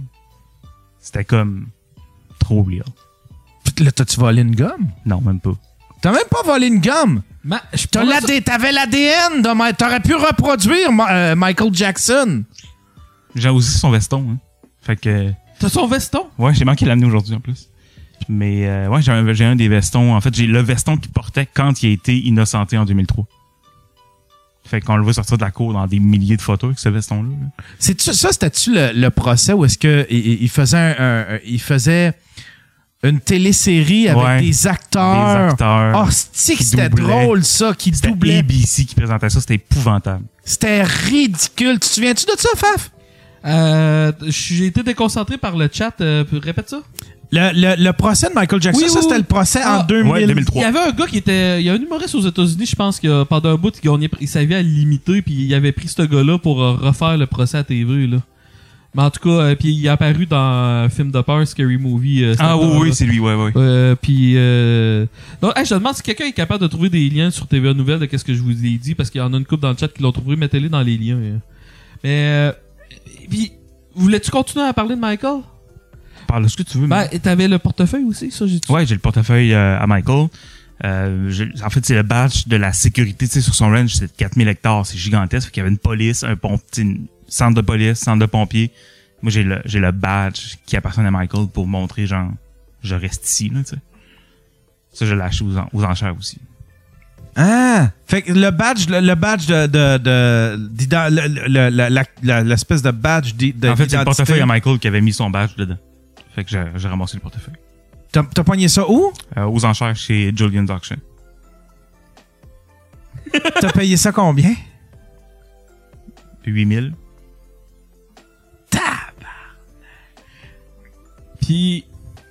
C'était comme trop real. Puis là, t'as-tu volé une gomme? Non, même pas. T'as même pas volé une gomme. Ma- je T'as pense l'AD T'avais l'ADN de Ma- T'aurais pu reproduire Ma- euh, Michael Jackson. J'ai aussi son veston, hein. Fait que, T'as son veston? ouais, j'ai manqué de l'amener aujourd'hui en plus. Mais, euh, ouais, j'ai un, j'ai un des vestons. En fait, j'ai le veston qu'il portait quand il a été innocenté en 2003. Fait qu'on le voit sortir de la cour dans des milliers de photos avec ce veston-là. là. C'est ça, c'était-tu le, le procès où est-ce que il, faisait un, un- un- il faisait une télésérie avec Ouais. des acteurs? Des acteurs. Oh, c'était drôle ça, qui C'était doublait. ABC qui présentait ça, c'était épouvantable. C'était ridicule. Tu te souviens-tu de ça, Faf? Euh, j'ai été déconcentré par le chat. euh, répète ça. Le, le- le procès de Michael Jackson, Oui, ça oui, c'était oui. le procès Ah, en 2000. ouais, 2003. Il y avait un gars qui était. Il y a un humoriste aux États-Unis, je pense, qui a, pendant un bout, il, savait à le limiter, puis il avait pris ce gars-là pour euh, refaire le procès à TV, là. Mais en tout cas, euh, puis il est apparu dans un film de peur, Scary Movie. euh, Ah oui, oui, c'est lui, ouais, ouais. Euh, puis euh... donc, hey, je te demande si quelqu'un est capable de trouver des liens sur TVA Nouvelles de qu'est-ce que je vous ai dit, parce qu'il y en a une couple dans le chat qui l'ont trouvé. Mettez-les dans les liens. euh. Mais euh, puis, voulais-tu continuer à parler de Michael? Parle de ce que tu veux. Ben, mais- t'avais le portefeuille aussi, ça j'ai. Ouais, j'ai le portefeuille euh, à Michael. Euh, je- en fait, c'est le badge de la sécurité. Tu sais, sur son range, c'est 4000 hectares. C'est gigantesque. Fait qu'il y avait une police, un une centre de police, centre de pompiers. Moi, j'ai le, j'ai le badge qui appartient à Michael pour montrer, genre, je reste ici, là, tu sais. Ça, je l'ai acheté aux, en- aux enchères aussi. Ah! Fait que le badge, le, le badge de. de, de, d'ident- le- le- le- la- la- l'espèce de badge en fait, c'est le portefeuille à Michael qui avait mis son badge dedans. Fait que j'ai, j'ai ramassé le portefeuille. T'as, t'as pogné ça où? Euh, aux enchères chez Julian's Auction. T'as payé ça combien? 8000. Puis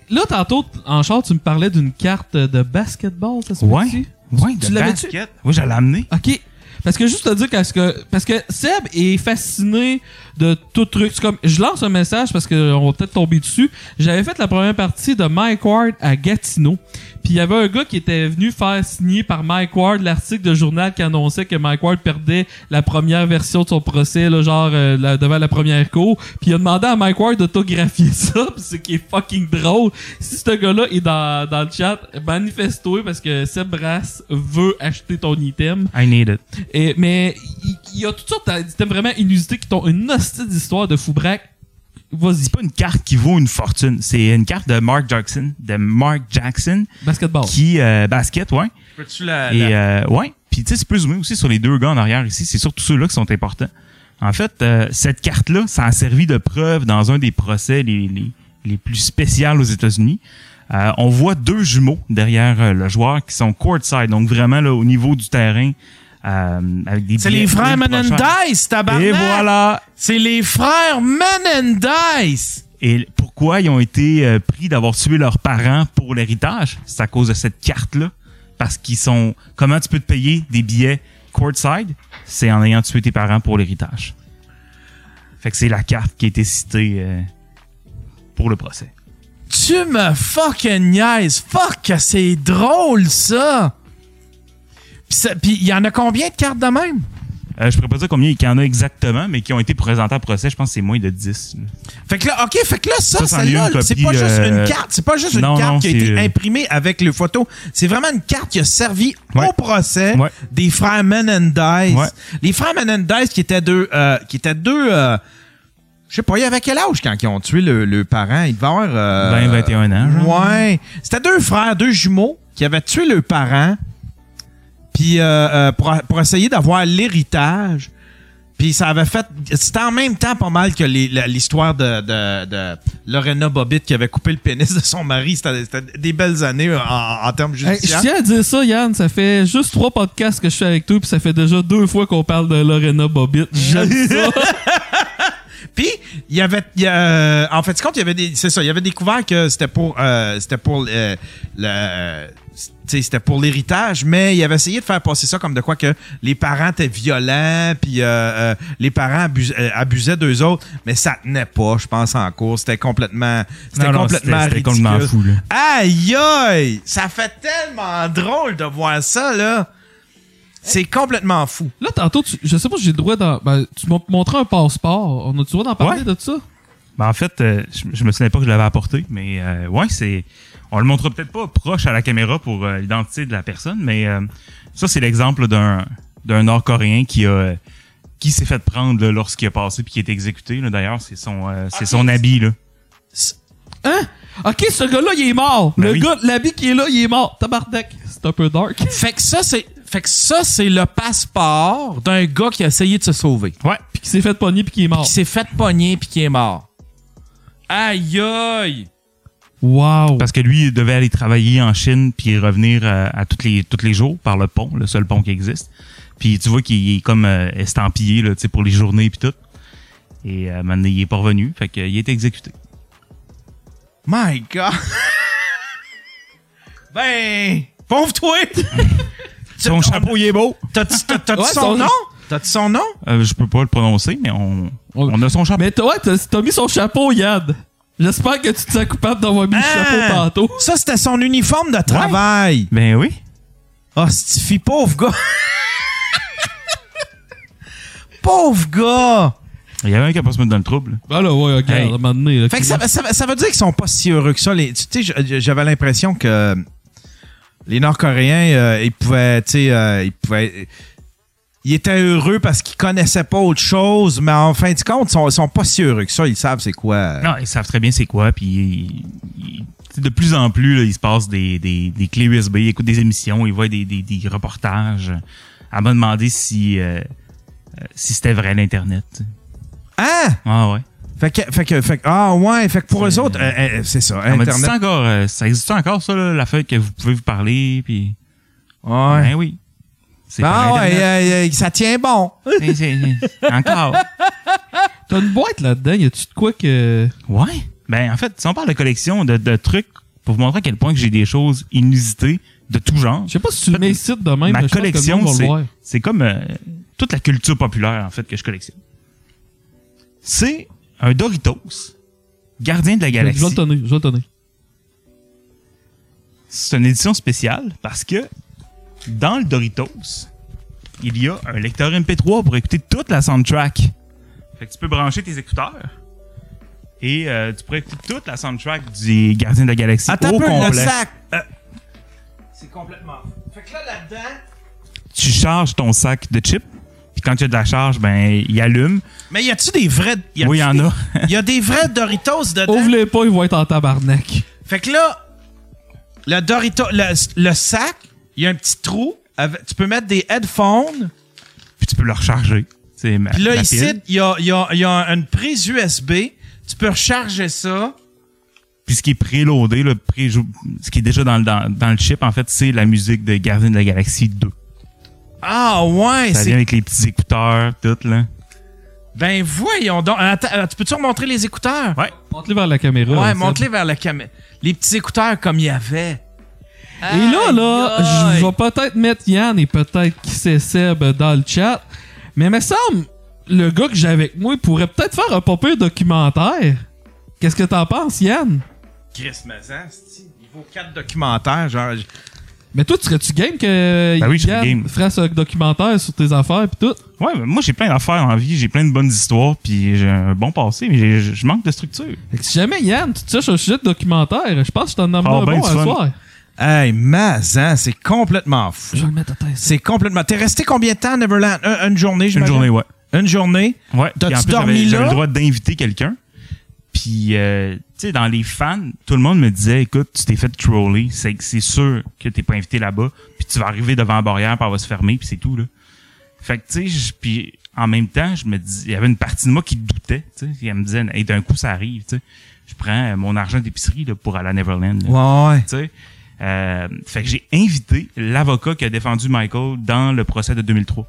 là, tantôt, en char, tu me parlais d'une carte de basketball, ça se Ouais. Ouais, Tu de l'avais-tu? basket. Oui, j'allais l'amener. OK. Parce que juste te dire qu'est-ce que parce que Seb est fasciné de tout truc. Comme je lance un message parce que on va peut-être tomber dessus. J'avais fait la première partie de Mike Ward à Gatineau. Puis il y avait un gars qui était venu faire signer par Mike Ward l'article de journal qui annonçait que Mike Ward perdait la première version de son procès là, genre euh, la- devant la première cour. Puis il a demandé à Mike Ward d'autographier ça, puis ce qui est fucking drôle. Si ce gars-là est dans, dans le chat, manifeste-toi parce que Seb Brass veut acheter ton item. I need it. Et, mais il y, a toutes sortes d'items vraiment inusités qui ont une hostie d'histoire de foubraque. Vas-y. C'est pas une carte qui vaut une fortune. C'est une carte de Mark Jackson, de Mark Jackson, Basketball. qui euh, basket, ouais. Peux-tu la. Et la- euh, ouais. Puis tu sais, c'est plus zoomer aussi sur les deux gars en arrière ici. C'est surtout ceux-là qui sont importants. En fait, euh, cette carte-là, ça a servi de preuve dans un des procès les, les, les plus spéciaux aux États-Unis. Euh, on voit deux jumeaux derrière euh, le joueur qui sont courtside, donc vraiment là au niveau du terrain. Euh, avec des C'est les frères. Menendez, tabarnak! Et voilà. C'est les frères Menendez! Et pourquoi ils ont été euh, pris d'avoir tué leurs parents pour l'héritage? C'est à cause de cette carte-là. Parce qu'ils sont... Comment tu peux te payer des billets courtside? C'est en ayant tué tes parents pour l'héritage. Fait que c'est la carte qui a été citée euh, pour le procès. Tu me fucking niaises. Fuck, c'est drôle, ça! Pis il y en a combien de cartes de même? Euh, je pourrais pas dire combien il y en a exactement, mais qui ont été présentés à procès, je pense que c'est moins de 10. là. Fait que là, OK, fait que là, ça, celle-là, c'est pas juste euh, une carte. C'est pas juste une carte non, qui a été euh, imprimée avec les photos. C'est vraiment une carte qui a servi Ouais. au procès Ouais. des frères Menendez. Ouais. Les frères Menendez qui étaient deux, euh, qui étaient deux, euh, je sais pas, il avait quel âge quand ils ont tué le, le parent? Il devait avoir... Euh, 20, 21 ans, genre. Ouais. C'était deux frères, deux jumeaux qui avaient tué le parent puis euh, euh, pour, pour essayer d'avoir l'héritage. Puis ça avait fait. C'était en même temps pas mal que l'histoire de, de, de Lorena Bobbitt qui avait coupé le pénis de son mari. C'était des belles années en, en termes Hey, je judiciaires. tiens à dire ça, Yann. Ça fait juste trois podcasts que je suis avec toi, puis ça fait déjà deux fois qu'on parle de Lorena Bobbitt. J'aime ça. Puis il y avait, il y a- en fait, compte, il y avait des, c'est ça, il y avait découvert que c'était pour, euh, c'était pour euh, le, tu sais, c'était pour l'héritage, mais il avait essayé de faire passer ça comme de quoi que les parents étaient violents, puis euh, euh, les parents abus- euh, abusaient d'eux autres, mais ça tenait pas, je pense en cours, c'était complètement, c'était Non, non, complètement c'était- c'était ridicule. complètement fou, là. Aïe aïe, ça fait tellement drôle de voir ça là. C'est complètement fou. Là, tantôt, tu- je sais pas si j'ai le droit d'en. Ben, tu m'as montré un passeport. On a-tu le droit d'en parler Ouais. de ça? Ben, en fait, euh, je, je me souvenais pas que je l'avais apporté, mais euh, ouais, c'est. On le montre peut-être pas proche à la caméra pour euh, l'identité de la personne, mais euh, ça, c'est l'exemple d'un d'un Nord-Coréen qui a qui s'est fait prendre là, lorsqu'il a passé puis qui est exécuté. là. D'ailleurs, c'est son euh, c'est son habit là. Hein? Ok, ce gars-là, il est mort. Ben le oui. gars, l'habit qui est là, il est mort. Tabarnak. C'est un peu dark. Fait que ça c'est, fait que ça c'est le passeport d'un gars qui a essayé de se sauver. Ouais. Puis qui s'est fait pogner, puis qui est mort. qui s'est fait pogner puis qui est mort. Aïe aïe! Wow. Parce que lui, il devait aller travailler en Chine puis revenir euh, à tous les tous les jours par le pont, le seul pont qui existe. Puis tu vois qu'il est comme euh, estampillé là, tu sais, pour les journées puis tout. Et euh, maintenant, il est pas revenu, fait qu'il est exécuté. My God! ben, pauvre toi! Son chapeau, il est beau. T'as-tu son, nom? T'as-tu son nom? Euh, je peux pas le prononcer, mais on, on a son chapeau. Mais toi, t'as t'as mis son chapeau, Yann. J'espère que tu te sens coupable d'avoir mis le Ah! chapeau tantôt. Ça, c'était son uniforme de travail. Ben oui. Ah, Stiffy, pauvre gars! pauvre gars! Il y avait un qui a pas se mettre dans le trouble. Ben là, ouais, regarde, Hey. à un moment donné. là, Fait que ça, ça, ça veut dire qu'ils sont pas si heureux que ça. Les, tu sais, j'avais l'impression que les Nord-Coréens, euh, ils pouvaient, tu sais, euh, ils pouvaient. Ils étaient heureux parce qu'ils connaissaient pas autre chose, mais en fin de compte, ils sont, sont pas si heureux que ça. Ils savent c'est quoi. Non, ils savent très bien c'est quoi, puis de plus en plus, là, il se passe des, des, des clés USB, ils écoutent des émissions, ils voient des, des, des reportages. À me demander si, euh, euh, si c'était vrai l'Internet. Hein? Ah ouais. Fait que, fait que, fait que- ah ouais, fait que pour eux autres, euh, euh, c'est ça, On m'a dit, Internet. ça encore, euh, ça existe encore, ça, là, la feuille que vous pouvez vous parler, puis... Ouais. Ben oui. C'est Ah ouais, euh, euh, ça tient bon. C'est- c'est- c'est- encore. T'as une boîte là-dedans, y a-tu de quoi que. Ouais. Ben, en fait, si on parle de collection de, de trucs, pour vous montrer à quel point que j'ai des choses inusitées de tout genre. Je sais pas si tu le mets ici de même, Ma mais je pense que le collection, monde va le c'est, voir. c'est comme euh, toute la culture populaire, en fait, que je collectionne. C'est un Doritos, gardien de la Je vais le galaxie. donner, je vais le donner. C'est une édition spéciale parce que dans le Doritos, il y a un lecteur MP3 pour écouter toute la soundtrack. Fait que tu peux brancher tes écouteurs et euh, tu pourrais écouter toute la soundtrack du Gardien de la Galaxie Attends au un peu, le sac. euh, c'est complètement. Fait que là, là-dedans. Tu charges ton sac de chips, puis quand tu as de la charge, ben il allume. Mais y a-tu des vrais. Y Oui, il y en a. y a des vrais Doritos dedans? Ouvre-les pas, ils vont être en tabarnak. Fait que là, le Dorito, le, le sac, il y a un petit trou. avec- tu peux mettre des headphones. Puis tu peux le recharger. C'est ma- Puis là, ici, il y a, il y a- il y a une prise USB. Tu peux recharger ça. Puis ce qui est préloadé, le pré ce qui est déjà dans, le- dans, dans le chip, en fait, c'est la musique de Gardien de la Galaxie 2. Ah ouais, Ça c'est. vient avec les petits écouteurs, tout, là. Ben voyons donc. Attends, euh, tu peux-tu remontrer les écouteurs? Ouais. Monte-les vers la caméra. Ouais, monte-les vers la caméra. Les petits écouteurs comme il y avait. Et là, là, je vais peut-être mettre Yann et peut-être qui c'est Seb dans le chat. Mais il me semble, le gars que j'ai avec moi, il pourrait peut-être faire un pas pire documentaire. Qu'est-ce que t'en penses, Yann? Chris Mazan, c'est-tu? niveau 4 documentaires, genre. Mais toi, tu serais-tu game que Ben oui, je serais Yann game. fasse un documentaire sur tes affaires pis tout? Ouais, mais moi, j'ai plein d'affaires en vie, j'ai plein de bonnes histoires, puis j'ai un bon passé, mais j'ai- je manque de structure. Fait que si jamais Yann, tu te cherches un sujet de documentaire, je pense que je t'en emmène Ah, un ben bon fun. soir. Hey, Mazan, c'est complètement fou. Je vais le mettre à tête. C'est complètement. T'es resté combien de temps à Neverland? Un- une journée, Une j'imagine? journée, ouais. Une journée? Ouais. T'as-tu puis dormi là? J'avais le droit d'inviter quelqu'un. Puis, euh, tu sais, dans les fans, tout le monde me disait, écoute, tu t'es fait troller, c'est c'est sûr que t'es pas invité là-bas, puis tu vas arriver devant la barrière, puis elle va se fermer, puis c'est tout, là. Fait que, tu sais, puis en même temps, je me dis, il y avait une partie de moi qui doutait, tu sais, elle me disait, hey, d'un coup, ça arrive, tu sais. Je prends euh, mon argent d'épicerie, là, pour aller à Neverland. là. Ouais, ouais. Tu sais. Euh, fait que j'ai invité l'avocat qui a défendu Michael dans le procès de 2003.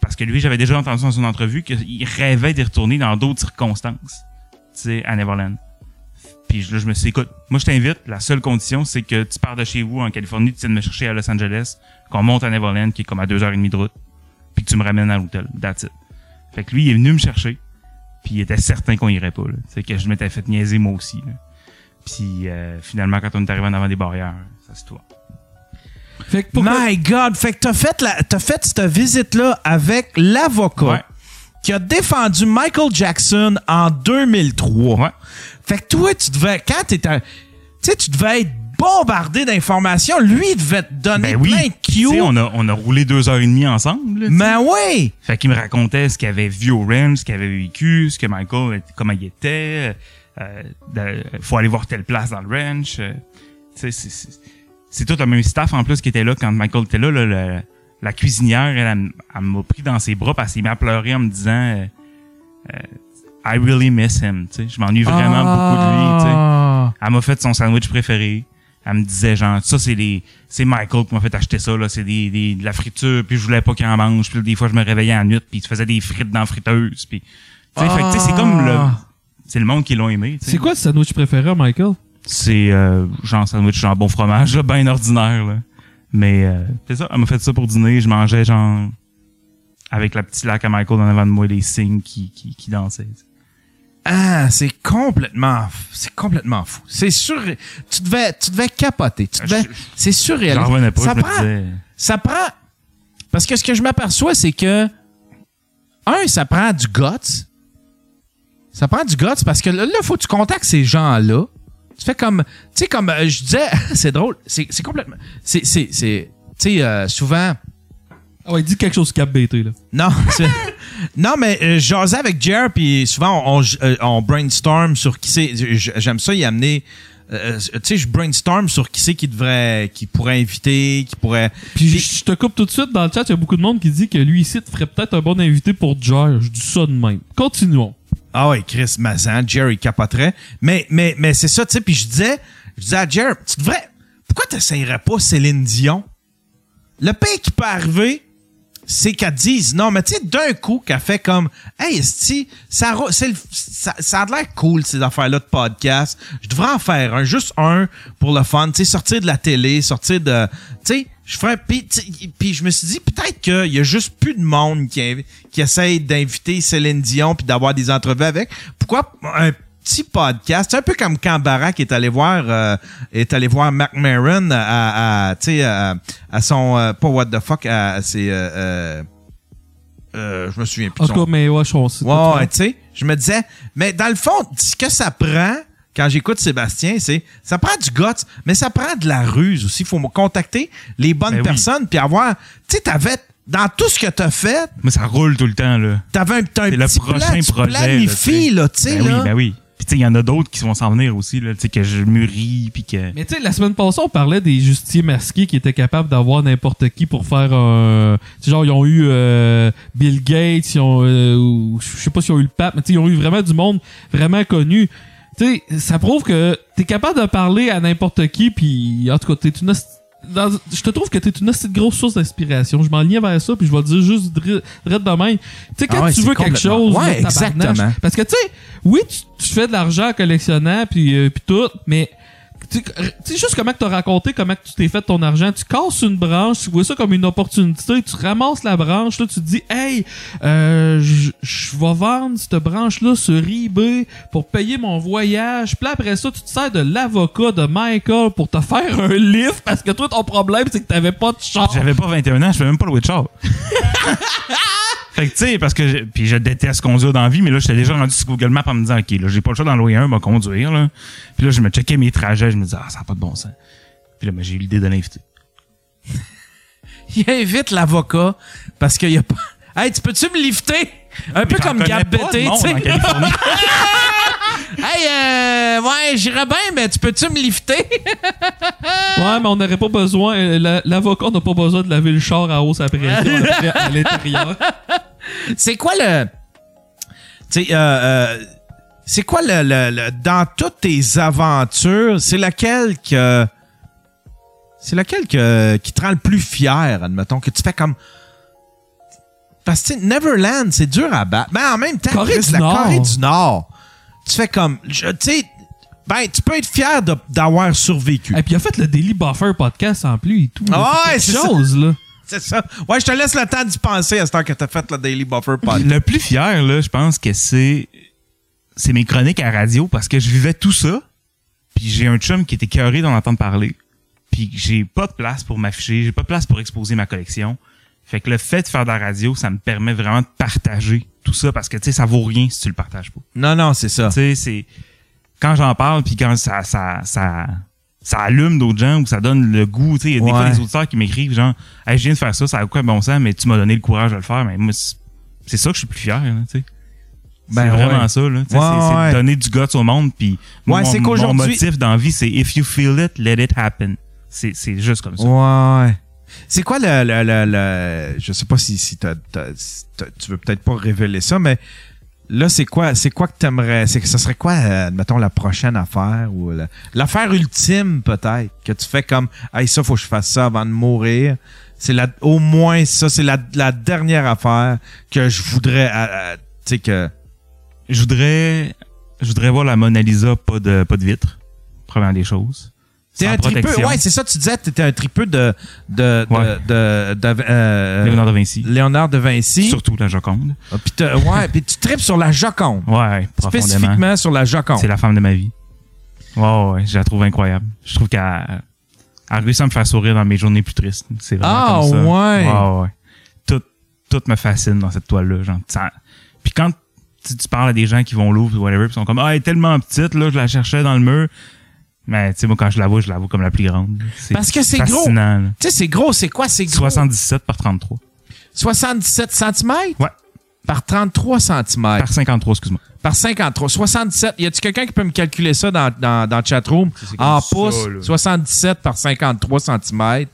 Parce que lui, j'avais déjà entendu dans son entrevue qu'il rêvait d'y retourner dans d'autres circonstances, à Neverland. Puis là, je me suis dit, écoute, moi, je t'invite. La seule condition, c'est que tu pars de chez vous en Californie, tu viens de me chercher à Los Angeles, qu'on monte à Neverland, qui est comme à deux heures et demie de route, puis que tu me ramènes à l'hôtel. That's it. Fait que lui, il est venu me chercher, puis il était certain qu'on irait pas, là. C'est que je m'étais fait niaiser moi aussi, là. Puis euh, finalement, quand on est arrivé en avant des barrières, ça se toi. Fait que pourquoi- My God! Fait que t'as fait, la, t'as fait cette visite-là avec l'avocat Ouais. Qui a défendu Michael Jackson en 2003. Ouais. Fait que toi, tu devais, quand t'étais, tu sais, tu devais être bombardé d'informations. Lui, il devait te donner Ben oui. plein de Tu sais, cues. on a, on a roulé deux heures et demie ensemble. là, tu sais. Mais oui! Fait qu'il me racontait ce qu'il avait vu au ranch, ce qu'il avait vécu, ce que Michael, était- comment il était. Euh, de- faut aller voir telle place dans le ranch. euh, tu sais, c'est- c'est c'est tout le même staff en plus qui était là quand Michael était là. là, le- la cuisinière, elle, elle, elle m'a pris dans ses bras parce qu'elle m'a pleuré en me disant euh, euh, I really miss him. tu sais. Je m'ennuie vraiment beaucoup de lui. tu sais. Ah. Elle m'a fait son sandwich préféré. Elle me disait genre ça c'est les c'est Michael qui m'a fait acheter ça là, c'est des, des de la friture puis je voulais pas qu'il en mange puis des fois je me réveillais en nuit puis il te faisait des frites dans la friteuse puis tu tu sais, c'est comme le c'est le monde qui l'ont aimé. tu sais. C'est quoi le sandwich préféré, Michael? C'est euh, genre sandwich genre bon fromage, là, bien ordinaire là. Mais euh, c'est ça, elle m'a fait ça pour dîner, je mangeais genre avec la petite lac à Michael en avant de moi les signes qui qui, qui dansaient. Ah, c'est complètement, c'est complètement fou. C'est sûr, tu devais, tu devais capoter. Tu devais, Je- c'est surréaliste. Pas, ça je prend, ça prend, parce que ce que je m'aperçois, c'est que, un, ça prend du guts. Ça prend du guts parce que là, il faut que tu contactes ces gens-là. Tu fais comme, tu sais, comme euh, je disais, c'est drôle, c'est c'est complètement, c'est, c'est, c'est, tu sais, euh, souvent, Ah ouais, dis quelque chose cap BT, là. non, non, mais euh, avec Jer, puis souvent on, on, euh, on brainstorm sur qui c'est. J'aime ça y amener. euh, tu sais, je brainstorm sur qui c'est qui devrait, qui pourrait inviter, qui pourrait. Puis je, je te coupe tout de suite dans le chat, il y a beaucoup de monde qui dit que lui ici ferait peut-être un bon invité pour Jar. Je dis ça de même. Continuons. Ah ouais, Chris Mazan, Jerry capoterait. Mais, mais, mais c'est ça, tu sais. Puis je disais, je disais à Jer, tu devrais. Pourquoi t'essayerais pas Céline Dion? Le pire qui peut arriver, c'est qu'elle dise non, mais tu sais, d'un coup, qu'elle fait comme Hey, esti, ça, ça, ça a l'air cool, ces affaires-là de podcast. Je devrais en faire un, juste un pour le fun, tu sais, sortir de la télé, sortir de. Tu sais, je ferais. Puis, puis je me suis dit, peut-être qu'il y a juste plus de monde qui, qui essaye d'inviter Céline Dion puis d'avoir des entrevues avec. Pourquoi un petit podcast? C'est un peu comme quand Barack est allé voir, euh, est allé voir Mac Maron à, à, tu sais, à, à son. euh, pas What the fuck, à, ses. euh, euh, euh, je me souviens plus. En tout cas, mais ouais, je ouais, tu sais, je me disais, mais dans le fond, ce que ça prend, quand j'écoute Sébastien, c'est, ça prend du guts, mais ça prend de la ruse aussi. Il faut me contacter les bonnes Ben oui. personnes, puis avoir, tu sais, t'avais, dans tout ce que t'as fait, Mais ça roule tout le temps, là. t'avais un, un C'est le petit prochain plan, projet. là, planifies, tu sais. là, tu sais, Ben là. oui, ben oui. Puis tu sais, il y en a d'autres qui vont s'en venir aussi, là. Tu sais, que je mûris, puis que... Mais tu sais, la semaine passée, on parlait des justiciers masqués qui étaient capables d'avoir n'importe qui pour faire un. Tu sais, genre, ils ont eu euh, Bill Gates, ils ont. euh, ou je sais pas s'ils ont eu le pape, mais tu sais, ils ont eu vraiment du monde vraiment connu. Tu sais, ça prouve que t'es capable de parler à n'importe qui, puis en tout cas, t'es une. dans- je te trouve que t'es une assez grosse source d'inspiration. Je m'en liais vers ça, puis je vais le dire juste direct de même. Tu sais, quand Ah ouais, tu veux quelque chose, Ouais, exactement. parce que tu sais, oui, tu, tu fais de l'argent en collectionnant puis euh, puis tout, mais tu sais, juste comment que t'as raconté comment que tu t'es fait ton argent. Tu casses une branche, tu vois ça comme une opportunité, tu ramasses la branche, là, tu te dis, hey, euh, je vais vendre cette branche-là sur eBay pour payer mon voyage. Puis là, après ça, tu te sers de l'avocat de Michael pour te faire un lift parce que toi, ton problème, c'est que t'avais pas de char. J'avais pas 21 ans, je fais même pas le char. fait que tu sais, parce que je, puis je déteste conduire dans la vie, mais là, j'étais déjà rendu sur Google Maps en me disant, OK, là, j'ai pas le choix d'en louer un, m'a conduire, là. Puis là, je me checkais mes trajets, je me disais, ah, ça n'a pas de bon sens. Puis là, ben, j'ai eu l'idée de l'inviter. Il invite l'avocat parce qu'il y a pas. Hey, tu peux-tu me lifter? Un peu comme Gab tu sais. Hey, euh, ouais, j'irais bien, mais tu peux-tu me lifter? Ouais, mais on n'aurait pas besoin, euh, la- l'avocat n'a pas besoin de laver le char à hausse après à l'intérieur. C'est quoi le. Tu sais, euh, euh, c'est quoi le, le- le- Dans toutes tes aventures, c'est laquelle que. C'est laquelle que, qui te rend le plus fier, admettons, que tu fais comme. Parce que, Neverland, c'est dur à battre. Mais en même temps, Corée Chris, la. Corée du Nord, tu fais comme. je- Tu sais, ben, tu peux être fier d'avoir survécu. Et puis il a fait le Daily Buffer podcast en plus et tout. ouais, c'est ça. chose, là. C'est ça. Ouais, je te laisse le temps d'y penser à ce temps que t'as fait le Daily Buffer podcast. Le plus fier, là, je pense que c'est c'est mes chroniques à radio parce que je vivais tout ça. Puis j'ai un chum qui était cœuré d'en entendre parler. Puis j'ai pas de place pour m'afficher, j'ai pas de place pour exposer ma collection. Fait que le fait de faire de la radio, ça me permet vraiment de partager tout ça parce que tu sais ça vaut rien si tu le partages pas. Non, non, c'est ça. Tu sais c'est quand j'en parle puis quand ça ça ça ça allume d'autres gens ou ça donne le goût, tu sais, il y a des fois des auditeurs qui m'écrivent genre hey, je viens de faire ça, ça a quoi bon sens mais tu m'as donné le courage de le faire mais moi c'est- ça que je suis plus fier, tu sais. Ben c'est vraiment ouais. ça, là. Ouais, c'est donner du guts au monde. Puis Ouais, mon, mon motif dans la vie, c'est if you feel it, let it happen. C'est c'est juste comme ça. Ouais. C'est quoi le, le, le, le- je sais pas si, si, tu veux peut-être pas révéler ça, mais là c'est quoi c'est quoi que t'aimerais c'est ce serait quoi euh, admettons la prochaine affaire ou la- l'affaire ultime peut-être que tu fais comme hey ça faut que je fasse ça avant de mourir. C'est la au moins ça c'est la, la dernière affaire que je voudrais euh, euh, tu sais que Je voudrais, je voudrais voir la Mona Lisa pas de, pas de vitre. Première des choses. T'es un tripeux, ouais, c'est ça, tu disais, t'étais un tripeux de, de, de, Ouais. de, de- euh, Léonard de Vinci. Léonard de Vinci. Surtout la Joconde. Ah, Puis ouais, puis tu tripes sur la Joconde. Ouais, profondément. Spécifiquement sur la Joconde. C'est la femme de ma vie. Ouais, ouais, je la trouve incroyable. Je trouve qu'elle elle a réussi à me faire sourire dans mes journées plus tristes. C'est vraiment Ah, comme ça. ouais. Tout, tout me fascine dans cette toile-là. Genre, ça- Puis quand tu, tu parles à des gens qui vont l'ouvrir ou whatever, ils sont comme, ah, elle est tellement petite, là, je la cherchais dans le mur. Mais tu sais, moi, quand je la vois, je la vois comme la plus grande. Parce que c'est gros. Tu sais, c'est gros, c'est quoi? C'est gros. 77 par 33. 77 cm? Ouais. Par 33 cm. Par 53, excuse-moi. Par 53. 77. Y a-tu quelqu'un qui peut me calculer ça dans, dans, dans le chatroom? En pouces, là. 77 par 53 cm.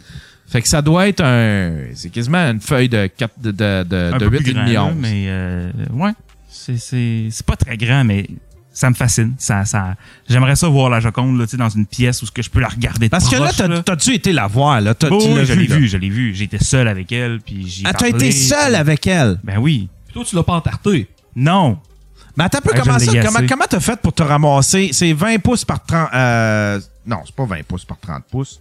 Fait que ça doit être un. C'est quasiment une feuille de, 4, de, de, de, Un de peu 8 plus et grand, demi là, 11. mais euh, ouais. C'est, c'est, c'est pas très grand, mais ça me fascine. Ça, ça, j'aimerais ça voir la Joconde, là, tu sais, dans une pièce où ce que je peux la regarder de Parce que là, t'as- t'as-tu été la voir, là? T'as- Oh, tu oui, je l'ai là? vu, je l'ai vu. J'étais seul avec elle, puis j'y ai Ah, t'as été seul puis- avec elle? Ben oui. Toi, tu l'as pas entarté. Non. Mais attends un peu, Ouais, comment ça? comment t'as fait pour te ramasser? C'est 20 pouces par 30. Euh, non, c'est pas 20 pouces par 30 pouces.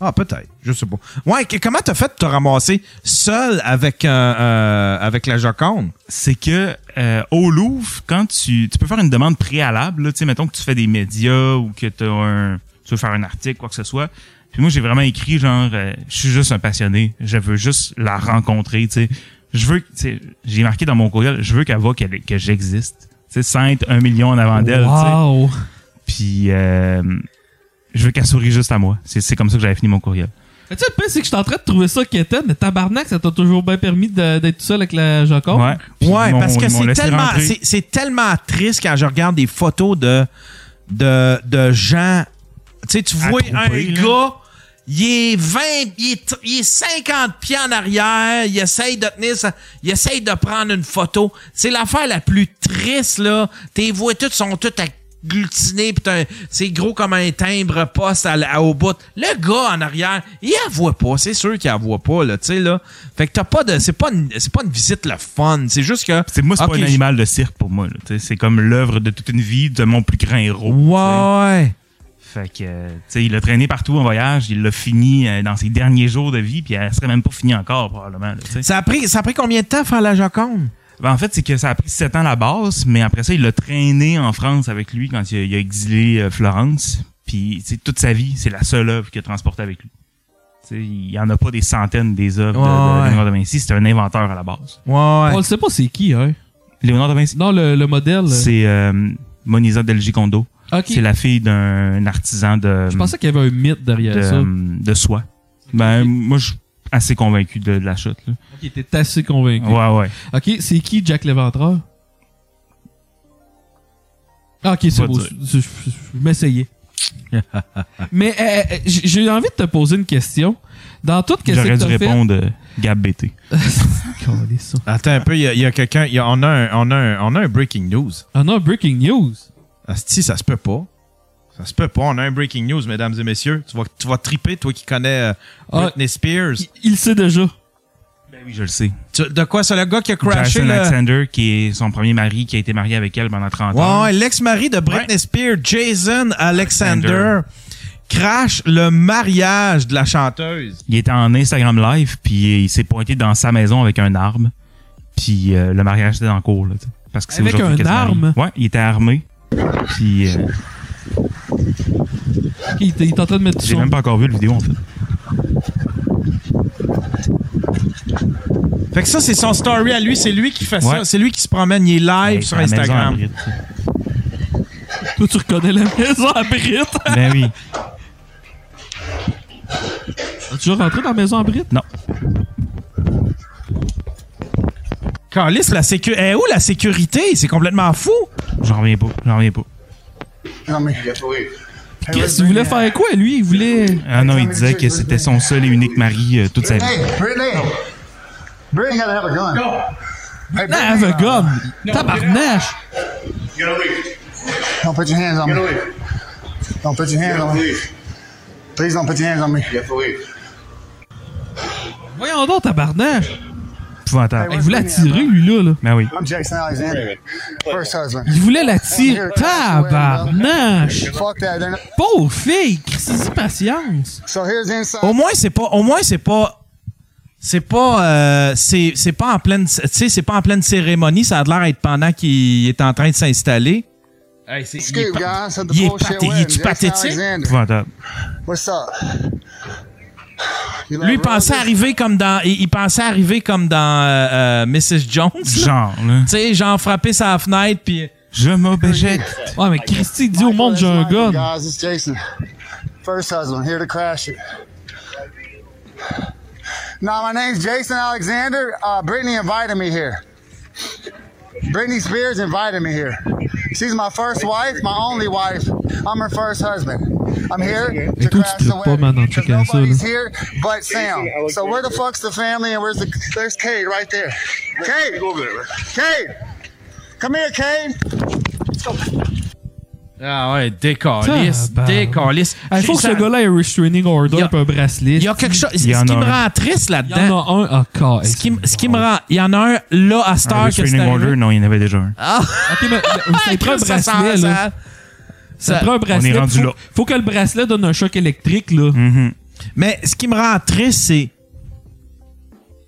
Ah, peut-être. Je sais pas. Ouais, que- comment t'as fait pour te ramasser seul avec, un, euh, avec la Joconde? c'est que euh, au Louvre, quand tu, tu peux faire une demande préalable, là, tu sais, mettons que tu fais des médias ou que t'as un, tu veux faire un article, quoi que ce soit. Puis moi, j'ai vraiment écrit genre, euh, je suis juste un passionné, je veux juste la rencontrer, tu sais. Je veux, j'ai marqué dans mon courriel, je veux qu'elle voit que j'existe. Tu sais, sans être un million en avant d'elle, tu sais. Wow. Puis euh, je veux qu'elle sourie juste à moi. C'est c'est comme ça que j'avais fini mon courriel. Mais tu sais, le pire, c'est que je suis en train de trouver ça quétaine, mais tabarnak, ça t'a toujours bien permis d'être tout seul avec la Joconde. Ouais. Ouais, parce que c'est tellement, rentrer. c'est, c'est tellement triste quand je regarde des photos de, de, de gens. Tu sais, tu vois un là. gars, il est 20, il est, il est 50 pieds en arrière, il essaye de tenir ça, il essaye de prendre une photo. C'est l'affaire la plus triste, là. Tes voix toutes sont toutes agglutinées, t'as un- c'est gros comme un timbre poste à, la- au bout. Le gars en arrière, il la voit pas, c'est sûr qu'il la voit pas, là, tu sais, là. Fait que t'as pas de, c'est pas une, c'est pas une visite le fun, c'est juste que. C'est moi, c'est pas un animal de cirque pour moi. là. Tu sais, C'est comme l'œuvre de toute une vie de mon plus grand héros. Ouais. Fait que, tu sais, il l'a traîné partout en voyage, il l'a fini euh, dans ses derniers jours de vie, puis elle serait même pas finie encore, probablement. là. Ça a pris, ça a pris combien de temps à faire la Joconde? Ben, en fait, c'est que ça a pris sept ans à la base, mais après ça, il l'a traîné en France avec lui quand il a, il a exilé euh, Florence. Puis, tu sais, toute sa vie, c'est la seule œuvre qu'il a transportée avec lui. Tu sais, il y en a pas des centaines des œuvres de- de, Ouais. Léonard de Vinci. C'est un inventeur à la base. Ouais. On le sait pas c'est qui, hein? Léonard de Vinci, Non, le, le modèle. c'est euh, Monisa del Gicondo. Ok. C'est la fille d'un artisan de, Je pensais qu'il y avait un mythe derrière de, ça. de soie. Ben, moi, je assez convaincu de, de la chute. Là. Ok, t'es assez convaincu. Ouais, ouais. Ok, c'est qui Jack l'Éventreur? Ah, ok, c'est beau. Je, je- je- je m'essayais. Mais euh, euh, j'ai envie de te poser une question. Dans tout ce que J'aurais dû répondre euh, Gab BT. Attends un peu, il y a, y a quelqu'un, il y a- on, a un, on, a un, on a un breaking news. Breaking news. Asti, ça se peut pas. Ça se peut pas. On a un breaking news, mesdames et messieurs. Tu vas, tu vas triper, toi qui connais euh, Ah. Britney Spears. Il, il le sait déjà. Ben oui, je le sais. Tu- de quoi, c'est le gars qui a crashé Jason le... Alexander, qui est son premier mari, qui a été marié avec elle pendant 30 ans. Ouais, l'ex-mari de Britney Ouais. Spears, Jason Alexander, Alexander. crash le mariage de la chanteuse. Il était en Instagram Live, puis il s'est pointé dans sa maison avec un arme. Puis euh, le mariage était en cours, là, tu sais. Parce que c'est Avec aujourd'hui un qu'elle se marie. arme? Ouais, il était armé. Puis euh, il, est- il est en train de mettre j'ai son... même pas encore vu le vidéo, en fait. Fait que ça, c'est son story à lui. C'est lui qui fait ça. Ouais. C'est lui qui se promène. Il est live Hey, sur à la maison Instagram. à. Toi, tu reconnais la maison à Brite. Ben oui. As-tu déjà rentré dans la maison à Brite? Non. Carlis, la sécurité. Eh, où la sécurité? C'est complètement fou. J'en reviens pas. J'en reviens pas. Qu'est-ce qu'il voulait faire? Quoi, lui? Il voulait... Ah non, il disait que c'était son seul et unique mari euh, toute sa vie. Hey, Brittany! Brittany gotta have a gun. Hey, Ah, have a gun. Tabarnache. Don't put your hands on me. Don't put your hands on me. Please don't put your hands on me. Voyons donc, tabarnache. Épouvantable. Il voulait attirer, lui, là. là. Ben oui. I'm Jason Alexander. First husband. Il voulait l'attirer. Tabarnache. Fuck that. They're not- Pauvre fille. Christy, patience. So here's inside. Au moins, c'est pas. Au moins, c'est pas. C'est pas. euh, c'est c'est pas en pleine. Tu sais, c'est pas en pleine cérémonie. Ça a l'air d'être pendant qu'il est en train de s'installer. Hey, c'est- il est il est pathé- il Jason pathétique? What's up? Lui, il pensait arriver comme dans. Il, il pensait arriver comme dans euh, euh, Mrs. Jones. là. Genre, là. Tu sais, genre frapper sa fenêtre puis. Je m'objecte. Ouais, mais Christy dit au monde, j'ai un gun. Guys, it's Jason. First husband, here to crash it. No, my name's Jason Alexander. Uh, Brittany invited me here. Britney Spears invited me here. She's my first wife, my only wife. I'm her first husband. I'm here to Et toi, crash tu the traites pas 'cause checker ça, nobody's là. here but Sam. So where the fuck's the family and where's the... There's Cade right there. Cade! Cade! Come here, Cade! Ah ouais, décalisse, Tabarnak. décalisse. Il faut que Ça- ce gars-là ait un restraining order Il y a- et un bracelet. Il y a quelque chose. Ce en qui me rend triste Il y là-dedans. en a un à cas. Ce qui, ce qui me rend. Il y en a un là à Star Un que c'est restraining order, non, il y en avait déjà un. Ah, Ok, mais ça prend un ça bracelet, là. ça- Ça ça- prend un bracelet. On est rendu faut, là. faut que le bracelet donne un choc électrique, là. Mhm. Mais ce qui me rend triste, c'est.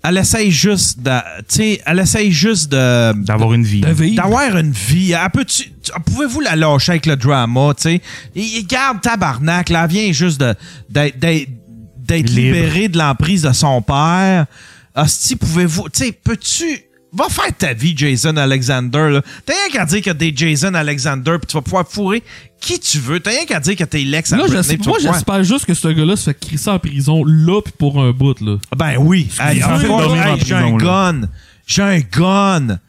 Elle essaye juste de. Tu sais, elle essaye juste de. D'avoir une vie. D'avoir une vie. Elle peut-tu- tu- Pouvez-vous la lâcher avec le drama, tu sais? Et- et Garde tabarnak, là. Elle vient juste de- d'être libérée de l'emprise de son père. Hostie, pouvez-vous. Tu sais, peux-tu. Va faire ta vie, Jason Alexander. T'as rien qu'à dire que t'es Jason Alexander puis tu vas pouvoir fourrer qui tu veux. T'as rien qu'à dire que t'es l'ex à Là, Britney, moi, j'espère juste que ce gars-là se fait crisser en prison là puis pour un bout, là. Ben oui. Hey, en fait, hey, j'ai un gun. J'ai un gun.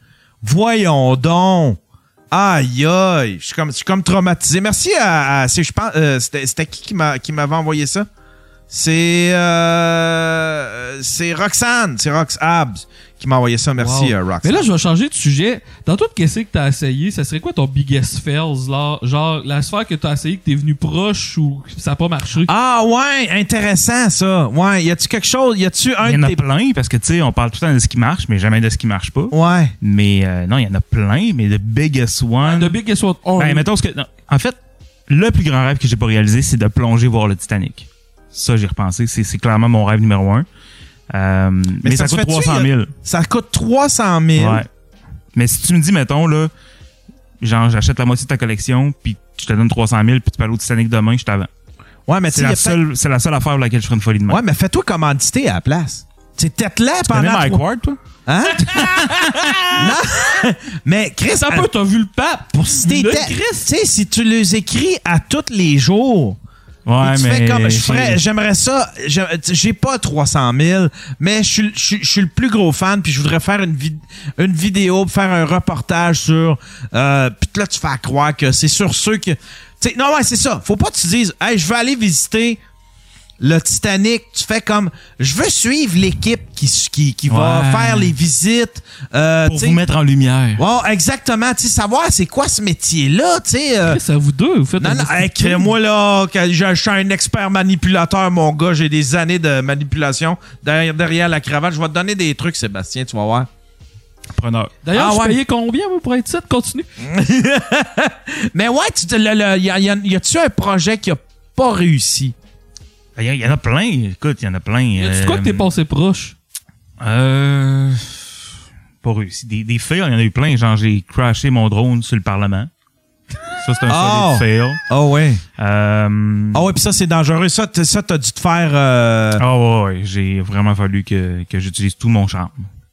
Voyons donc. Aïe aïe. Je suis comme, je suis comme traumatisé. Merci à. je pense, euh, c'était, qui qui, m'a, qui m'avait envoyé ça? C'est. Euh, c'est Roxane. C'est Rox Abs qui m'a envoyé ça. Merci, Wow. euh, Roxane. Mais là, je vais changer de sujet. Dans tout qu'est-ce que t'as essayé, ça serait quoi ton biggest fails, là? Genre, la sphère que t'as essayé, que t'es venu proche ou que ça a pas marché? Ah ouais, intéressant ça. Ouais, y a-tu quelque chose? Y a-tu un Il y en de a tes- plein parce que tu sais, on parle tout le temps de ce qui marche, mais jamais de ce qui marche pas. Ouais. Mais euh, non, il y en a plein, mais le biggest one. The biggest one. Oh, Ben, mettons ce que. non. En fait, le plus grand rêve que j'ai pas réalisé, c'est de plonger voir le Titanic. Ça, j'ai repensé. C'est c'est clairement mon rêve numéro un. Euh, mais, ça, coûte fait-tu, 300 y a- 000. Ça coûte 300 000. Ouais. Mais si tu me dis, mettons, là, genre, j'achète la moitié de ta collection, puis je te donne 300 000, puis tu aller au Titanic demain, je t'avance. Ouais, mais tu sais, C'est la, peut-être- seule, c'est la seule affaire pour laquelle je ferai une folie de main. Ouais, mais fais-toi commanditer à la place. Tu sais, tête-là tu connais pendant. Mike trois- Ward, toi? Hein? non! Mais Chris, Ça peut, t'as vu le pape? pour si tu sais, si tu les écris à tous les jours, Ouais, tu mais. fais comme, je ferais, j'aimerais ça, j'ai- pas 300 000, mais je suis, je, suis- je suis le plus gros fan, puis je voudrais faire une, vid- une vidéo, faire un reportage sur, euh, puis là, tu fais croire que c'est sur ceux que, tu non, ouais, c'est ça. Faut pas que tu dises, hey, je vais aller visiter le Titanic, tu fais comme je veux suivre l'équipe qui, qui, qui va faire les visites. Euh, Pour tu vous mettre en lumière. Ouais, exactement. Tu sais, savoir c'est quoi ce métier-là, tu sais. euh. C'est à vous deux, vous faites non, non, hey, moi là, je, suis un expert manipulateur, mon gars. J'ai des années de manipulation derrière, derrière la cravate. Je vais te donner des trucs, Sébastien, tu vas voir. Preneur. D'ailleurs, Ah je ouais. payais combien moi, pour être site? Continue. Mais ouais, tu le- le- y, a, y a- y a-tu un projet qui a pas réussi? Il y, en a plein. Écoute, il y en a plein. Y a-tu quoi que t'es passé proche? Euh. Pas réussi. Des, des fails, il y en a eu plein. Genre, j'ai crashé mon drone sur le Parlement. Ça, c'est un Oh. solide fail. Oh ouais. Euh, Ah ouais, puis ça, c'est dangereux. Ça, t'as dû te faire... euh, Ah ouais, ouais, j'ai vraiment fallu que, que j'utilise tout mon charme.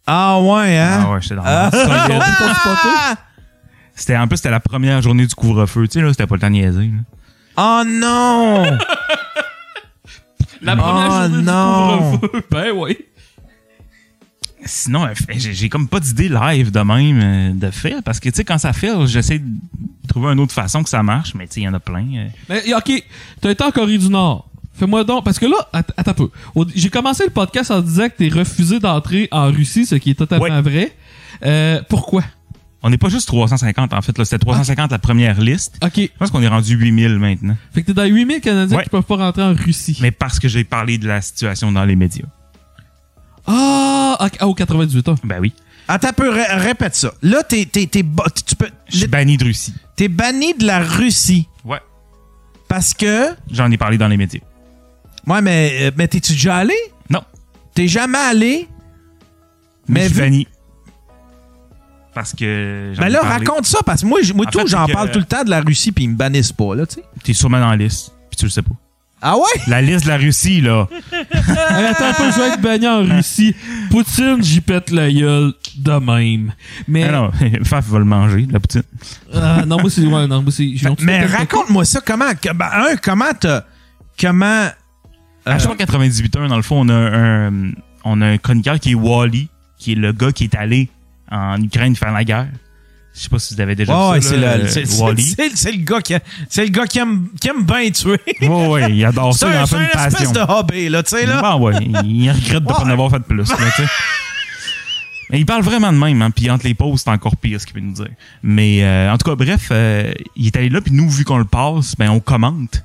Ah ouais, hein? Ah ouais, j'étais dans Ah. le? C'était En plus, c'était la première journée du couvre-feu. Tu sais, là, c'était pas le temps de niaiser. là. Oh non! La première Oh, journée non. du couvre-feu. Ben oui. Sinon, euh, j'ai j'ai comme pas d'idée live de même euh, de faire. Parce que, tu sais, quand ça fait, j'essaie de trouver une autre façon que ça marche. Mais, tu sais, il y en a plein. euh. Mais, ok, t'as été en Corée du Nord. Fais-moi donc, parce que là, att- attends un peu. J'ai commencé le podcast en disant que t'es refusé d'entrer en Russie, ce qui est totalement Ouais. vrai. Euh, pourquoi? On n'est pas juste 350, en fait. là C'était 350 la première liste. Ok. Je pense qu'on est rendu 8000 maintenant. Fait que t'es dans 8000 Canadiens Ouais. qui peuvent pas rentrer en Russie. Mais parce que j'ai parlé de la situation dans les médias. Ah, ah, au 98 ans. Ben oui. Attends un peu, ré- répète ça. Là, t'es, t'es, tu peux, Je suis banni de Russie. t'es banni de la Russie Ouais. parce que... J'en ai parlé dans les médias. Ouais, mais, euh, mais t'es-tu déjà allé? Non. T'es jamais allé? Mais Mais je suis vu- banni. Parce que. Ben là, parlé. raconte ça, parce que moi, moi En tout, j'en parle tout le temps de la Russie, puis ils me bannissent pas, là, tu sais. T'es sûrement dans la liste. Puis tu le sais pas. Ah ouais? La liste de la Russie, là. Hey, attends un peu, je vais être banni en Russie. Poutine, j'y pète la gueule de même. Mais, Ah non, Faf va le manger, la poutine. Ah, non, moi, c'est, ouais, non, moi, c'est, j'ai- Mais raconte-moi ça, comment, que- ben, un, comment t'as, comment, À chaque 98 heures, dans le fond, on a un, on a un chroniqueur qui est Wally, qui est le gars qui est allé en Ukraine faire la guerre. Je sais pas si vous avez déjà Ouais, vu ça, euh, c'est, le gars qui, a- c'est le gars qui aime, qui aime bien tuer. Ouais, ouais, il adore ça, un, c'est fait une une espèce passion. de hobby, là, tu sais, là. Ben ouais, il regrette de pas en avoir fait plus, là. Mais il parle vraiment de même, hein, puis entre les pauses, c'est encore pire ce qu'il peut nous dire. Mais euh, en tout cas, bref, euh, il est allé là, puis nous, vu qu'on le passe, ben on commente.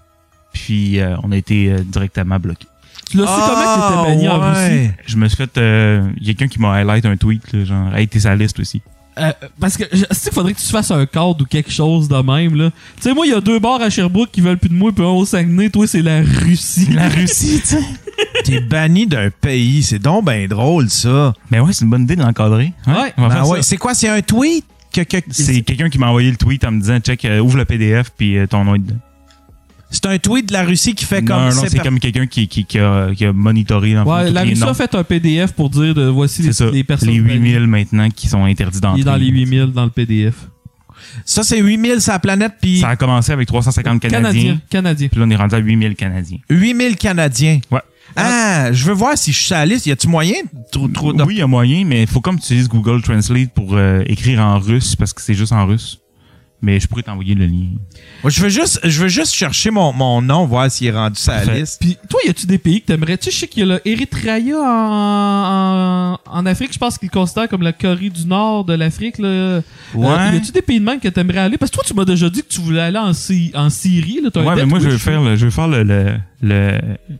Puis euh, on a été directement bloqué. Tu l'as su Ah, comment que t'étais banni en Russie? Je me suis fait... euh, il y a quelqu'un qui m'a highlight un tweet, là, genre, hey, t'es sa liste aussi. Euh, parce que je sais qu'il faudrait que tu fasses un cadre ou quelque chose de même là? Tu sais moi il y a deux bars à Sherbrooke qui veulent plus de moi puis un au Saguenay, toi c'est la Russie. La Russie, tu sais. T'es banni d'un pays, c'est donc ben drôle, ça. Ben ouais, c'est une bonne idée de l'encadrer. Ouais. on va Ben faire ouais, ça. c'est quoi, c'est un tweet? Que, que- C'est quelqu'un qui m'a envoyé le tweet en me disant, check, euh, ouvre le PDF, puis euh, ton nom est dedans. C'est un tweet de la Russie qui fait comme... non, non, c'est par- comme quelqu'un qui, qui, qui, a, qui a monitoré dans Ouais, la Russie a fait un PDF pour dire de voici les, ça, les personnes. les bannies. 8000 maintenant qui sont interdits Il d'entrer. est dans les 8000 dans le PDF. Ça, c'est 8000 sur la planète, puis Ça a commencé avec 350 Canadiens. Canadien, Canadien. Puis là, on est rendu à 8000 Canadiens. 8000 Canadiens. Ouais. Ah, je veux voir si je suis sur la liste. Y a-tu moyen de trop, trop de... Oui, il y a moyen, mais il faut comme tu utilises Google Translate pour euh, écrire en russe parce que c'est juste en russe. Mais je pourrais t'envoyer le lien. Moi, je veux juste, je veux juste chercher mon, mon nom, voir s'il est rendu Parfait. liste. Puis toi, y a-tu des pays que t'aimerais Tu sais, je sais qu'il y a le Eritrea en, en, en Afrique, je pense qu'ils le considèrent comme la Corée du Nord de l'Afrique là. Ouais. Euh, y a-tu des pays de même que t'aimerais aller? Parce que toi, tu m'as déjà dit que tu voulais aller en, en Syrie là, Ouais, mais moi, je veux faire le, je veux faire le, le, le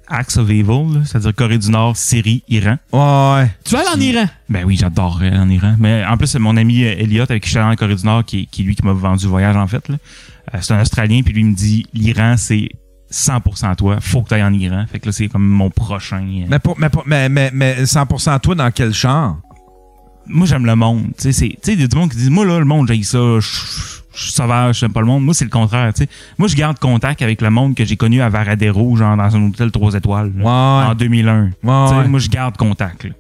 Axe of Evil, là, c'est-à-dire Corée du Nord, Syrie, Iran. Ouais. Tu vas aller en Iran? Ben oui, j'adorerais aller en Iran. Mais en plus, c'est mon ami euh, Elliot, avec qui je suis allé en Corée du Nord, qui, qui lui qui m'a vendu le voyage, en fait. là. Euh, c'est un Australien, puis lui il me dit, l'Iran, c'est 100% toi. Faut que tu ailles en Iran. Fait que là, c'est comme mon prochain. euh. Mais, pour, mais, pour- mais, mais, mais 100% toi, dans quel genre? Moi, j'aime le monde. Tu sais, c'est- tu sais, il y a du monde qui dit, moi, là, le monde, j'aille ça. Je suis sauvage, j'aime pas le monde. Moi, c'est le contraire. tu sais. Moi, je garde contact avec le monde que j'ai connu à Varadero, genre dans un hôtel 3 étoiles, là, Ouais. en 2001. Ouais, Tu sais, ouais. Moi, je garde contact. là.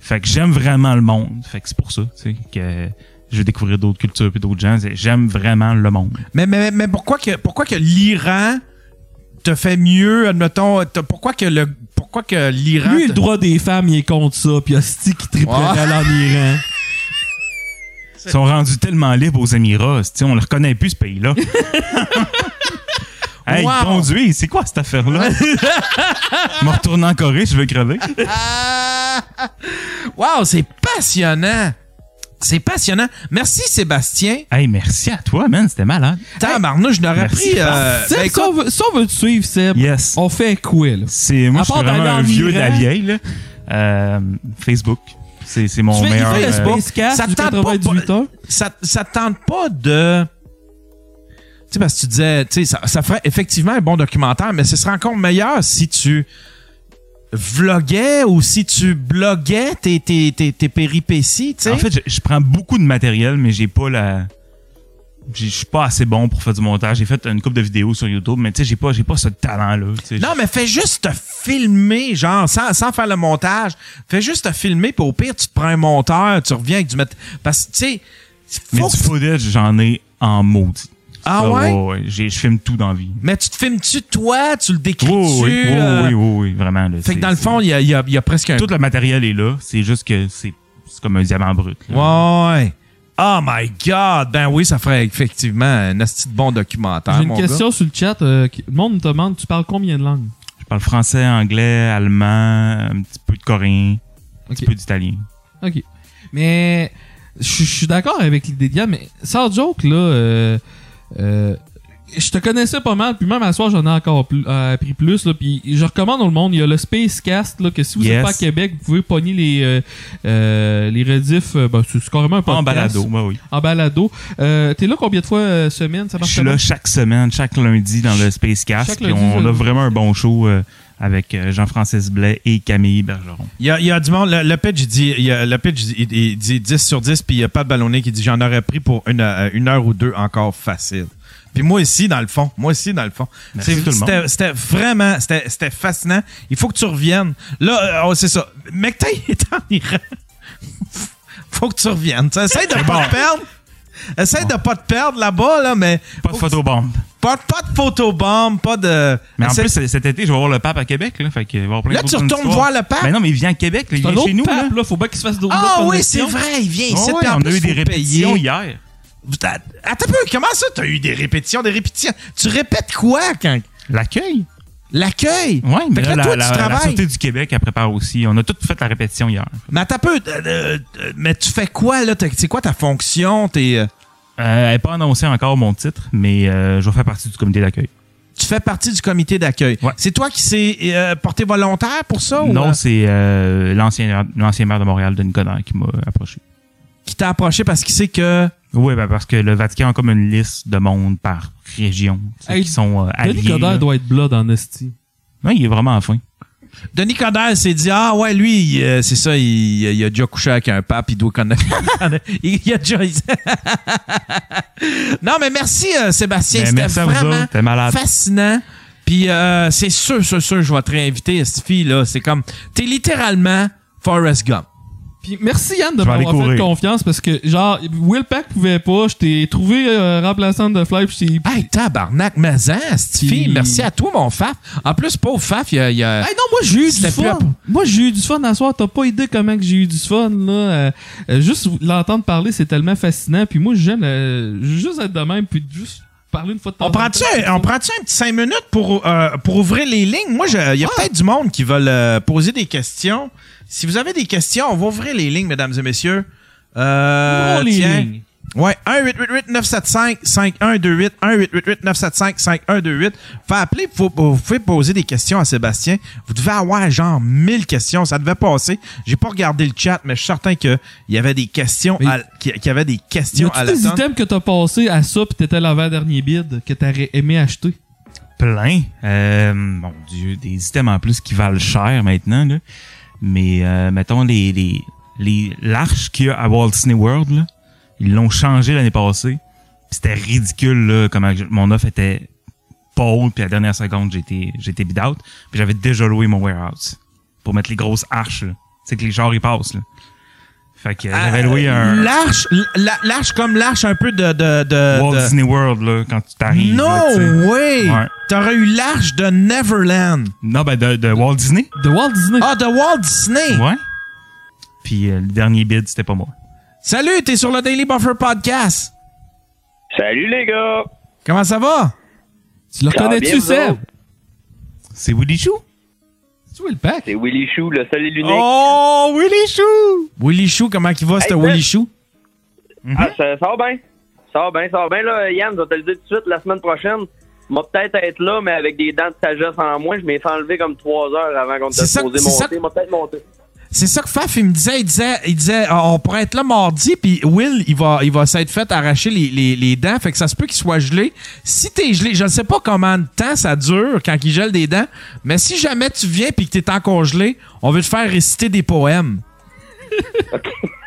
Fait que j'aime vraiment le monde. Fait que c'est pour ça tu sais, que je veux découvrir d'autres cultures et d'autres gens. J'aime vraiment le monde. Mais, mais, mais pourquoi que, pourquoi que l'Iran te fait mieux, admettons, pourquoi que le, pourquoi que l'Iran... Lui, le droit des femmes, il est contre ça. Puis Asti qui triperait aller en Iran. Ils sont rendus tellement libres aux Émirats. On ne reconnaît plus, ce pays-là. hey, Wow. conduit, c'est quoi cette affaire-là? Je me retourne en Corée, je veux crever. Ah! Wow, c'est passionnant! C'est passionnant. Merci, Sébastien. Hey, merci à toi, man. C'était malade. Tabarnouche, je n'aurais pris... euh, Seb, ben, si, on veut, si on veut te suivre, Seb, Yes. on fait quoi, là? C'est, moi, À je suis part vraiment un vieux de la vieille. Là. Euh, Facebook, c'est, c'est mon tu fais, il meilleur... le euh, ça du tente pas- 98 heures. ça, ça te tente pas de... Tu sais, parce que tu disais, tu sais, ça, ça ferait effectivement un bon documentaire, mais ce serait encore meilleur si tu vloguais ou si tu bloguais tes, tes, tes, tes péripéties, tu sais? En fait, je, je prends beaucoup de matériel, mais j'ai pas la. Je suis pas assez bon pour faire du montage. J'ai fait une couple de vidéos sur YouTube, mais tu sais, j'ai pas, j'ai pas ce talent-là. Non, mais fais juste te filmer, genre, sans, sans faire le montage. Fais juste te filmer, puis au pire, tu te prends un monteur, tu reviens avec du... mat- Parce que, tu sais, mais du footage, j'en ai en maudit. Ah Ça, ouais? j'ai- Je filme tout dans la vie. Mais tu te filmes-tu, toi? Tu le décris-tu? Oui, oui, oui, euh, oui, oui, oui, vraiment. là, Fait que dans le fond, il y a, il y, a, il y a presque un... Tout le matériel est là. C'est juste que c'est c'est comme un diamant brut. là. Ouais. Oh my God! Ben oui, ça ferait effectivement un asti de bon documentaire, J'ai une mon question sur le chat. euh, qui- le monde me demande, tu parles combien de langues? Je parle français, anglais, allemand, un petit peu de coréen, un petit peu d'italien. OK. Mais je suis d'accord avec l'idée de mais sans joke, là, euh, euh, je te connaissais pas mal, puis même à soir, j'en ai encore plus, euh, appris plus, là, puis je recommande dans le monde, il y a le Spacecast, là, que si vous Yes. êtes pas à Québec, vous pouvez pogner les, euh, euh, les rediffs, euh, ben, c'est carrément un podcast. En balado, oui. En balado. T'es là combien de fois semaine? Ça Je suis là chaque semaine, chaque lundi dans le Spacecast. Chaque Puis on a vraiment un bon show avec euh, Jean-Francis Blais et Camille Bergeron. Il y a, il y a du monde, le, le pitch, il dit, il y a- le pitch, il, il dit 10 sur 10, puis il y a pas de ballonné qui dit j'en aurais pris pour une, euh, une heure ou deux encore facile. Puis moi aussi, dans le fond. Moi aussi, dans le fond. C'était vraiment, c'était fascinant. Il faut que tu reviennes. Là, euh, oh, c'est ça. McTay est en Iran. faut que tu reviennes. Essaye de pas te perdre. Essaye de pas te perdre là-bas, là, mais Pas de photobombe. pas, pas de photobombe, pas de. Mais en plus, c- cet été, je vais voir le pape à Québec. Là, fait qu'il va y avoir plein Là, de tu retournes voir le pape? Mais non, mais il vient à Québec. là, il C'est un vient autre chez nous. pape, là. là. Faut pas qu'il se fasse d'autres Ah d'autres oui, c'est connexions. vrai, il vient ici. Ouais, puis en on a plus, eu des faut répétitions payer. hier. Attends attends un peu, comment ça, t'as eu des répétitions, des répétitions? Tu répètes quoi quand? L'accueil. L'accueil? Oui, mais là, là, la, toi, la- tu la. Sûreté du Québec, elle prépare aussi. On a tout fait la répétition hier. Mais attends peu, euh, euh, euh, mais tu fais quoi, là? C'est quoi ta fonction? T'es, euh, elle n'est pas annoncé encore mon titre, mais je vais faire partie du comité d'accueil. tu fais partie du comité d'accueil. Ouais. C'est toi qui s'est porté volontaire pour ça? Non, c'est l'ancien l'ancien maire de Montréal, Denis Coderre, qui m'a approché. Qui t'a approché parce qu'il sait que... Oui, ben parce que le Vatican a comme une liste de monde par région tu sais, Hey, qui sont euh, Denis alliés. Coderre là. doit être blood en esti. Ouais, il est vraiment à fin. Denis Coderre s'est dit Ah ouais, lui, euh, c'est ça, il, il a déjà couché avec un pape, il doit connaître. il, il a déjà. non, mais merci, euh, Sébastien. Mais C'était merci à vous vraiment autres, t'es malade. fascinant. Puis euh, c'est sûr, sûr, sûr, je vais te réinviter, cette fille-là. C'est comme. T'es littéralement Forrest Gump. Puis merci Yann de m'avoir fait confiance parce que genre Will Pack pouvait pas, je t'ai trouvé euh, remplaçante de Fly puis Hey, tabarnak, mais hein, fille, merci à toi, mon Faf. En plus, pauvre Faf, il y a. y a- Hey non, moi j'ai eu du fun. à- Moi j'ai eu du fun à soir. T'as pas idée comment que j'ai eu du fun là. Euh, euh, juste l'entendre parler, c'est tellement fascinant. Puis moi j'aime euh, juste être de même puis juste parler une fois de temps On en prend-tu un, on prend-tu un petit 5 minutes pour, euh, pour ouvrir les lignes? Moi, il y a peut-être du monde qui veulent euh, poser des questions. Si vous avez des questions, on va ouvrir les lignes, mesdames et messieurs. Euh, Ouvrons les tiens. lignes. Ouais, 1-888-975-5128, 1-888-975-5128. Fait appeler, vous pouvez poser des questions à Sébastien. Vous devez avoir genre 1000 questions, ça devait passer. J'ai pas regardé le chat, mais je suis certain qu'il y avait des questions, Mais- à- qu'il y avait des Y questions à des items que t'as passé à ça pis t'étais l'avant-dernier bid que t'aurais aimé acheter? Plein. Euh, mon Dieu, des items en plus qui valent cher maintenant. Là. Mais euh, mettons les les les l'arche qu'il y a à Walt Disney World, là, ils l'ont changé l'année passée. C'était ridicule là, comment mon offre était haute, puis à la dernière seconde, j'étais j'étais bid out. Puis j'avais déjà loué mon warehouse pour mettre les grosses arches. C'est que les genres ils passent. Fait que j'avais loué un L'arche, la- l'arche comme l'arche un peu de. de, de- Walt de- Disney World là, quand tu t'arrives. No là, way! Ouais. T'aurais eu l'arche de Neverland. Non, ben de, de Walt Disney. De Walt Disney. Ah, de Walt Disney. Ouais. Puis euh, le dernier bid, c'était pas moi. Salut, t'es sur le Daily Buffer Podcast. Salut les gars! Comment ça va? Tu le reconnais-tu, vous Seb? C'est Willy Chou? Tu Will Pack? C'est Willy Chou, le seul et l'unique. Oh, Willy Chou! Willy Chou, comment il va, Hey, c'était Seb. Willy Chou? Ah, ça, ça va bien. Ça va bien, ça va bien. Là, Yann, je vais te le dire tout de suite, la semaine prochaine, je vais peut-être être là, mais avec des dents de sagesse en moins. Je m'ai fait enlever comme trois heures avant qu'on te C'est c'est ça- monter. Je vais peut-être monter. C'est ça que Faf, il me disait, il disait, il disait, ah, on pourrait être là mardi, puis Will, il va, il va s'être fait arracher les, les, les dents, fait que ça se peut qu'il soit gelé. Si t'es gelé, je ne sais pas combien de temps ça dure quand il gèle des dents, mais si jamais tu viens puis que t'es encore gelé, on veut te faire réciter des poèmes.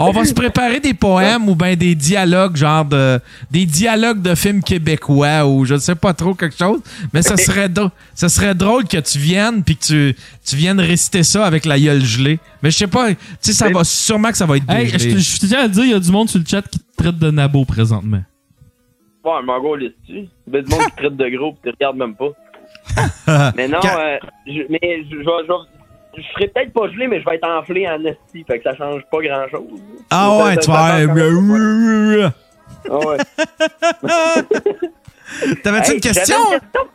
On va se préparer des poèmes ou bien des dialogues, genre de des dialogues de films québécois ou je ne sais pas trop quelque chose. Mais ça serait drôle, ça serait drôle que tu viennes puis que tu, tu viennes réciter ça avec la gueule gelée. Mais je sais pas, tu sais, ça va sûrement que ça va être Hey, je dégelé. te- je te tiens à dire, il y a du monde sur le chat qui te traite de nabo présentement. Ouais, un mango liste-tu? Il y a du monde qui traite de gros pis tu regardes même pas. mais non, euh, je, mais je, je, je serai peut-être pas gelé, mais je vais être enflé en esti. Fait que ça change pas grand-chose. Ah ouais, tu vas. même. Ah ouais. T'avais-tu Hey, une question? j'avais une question-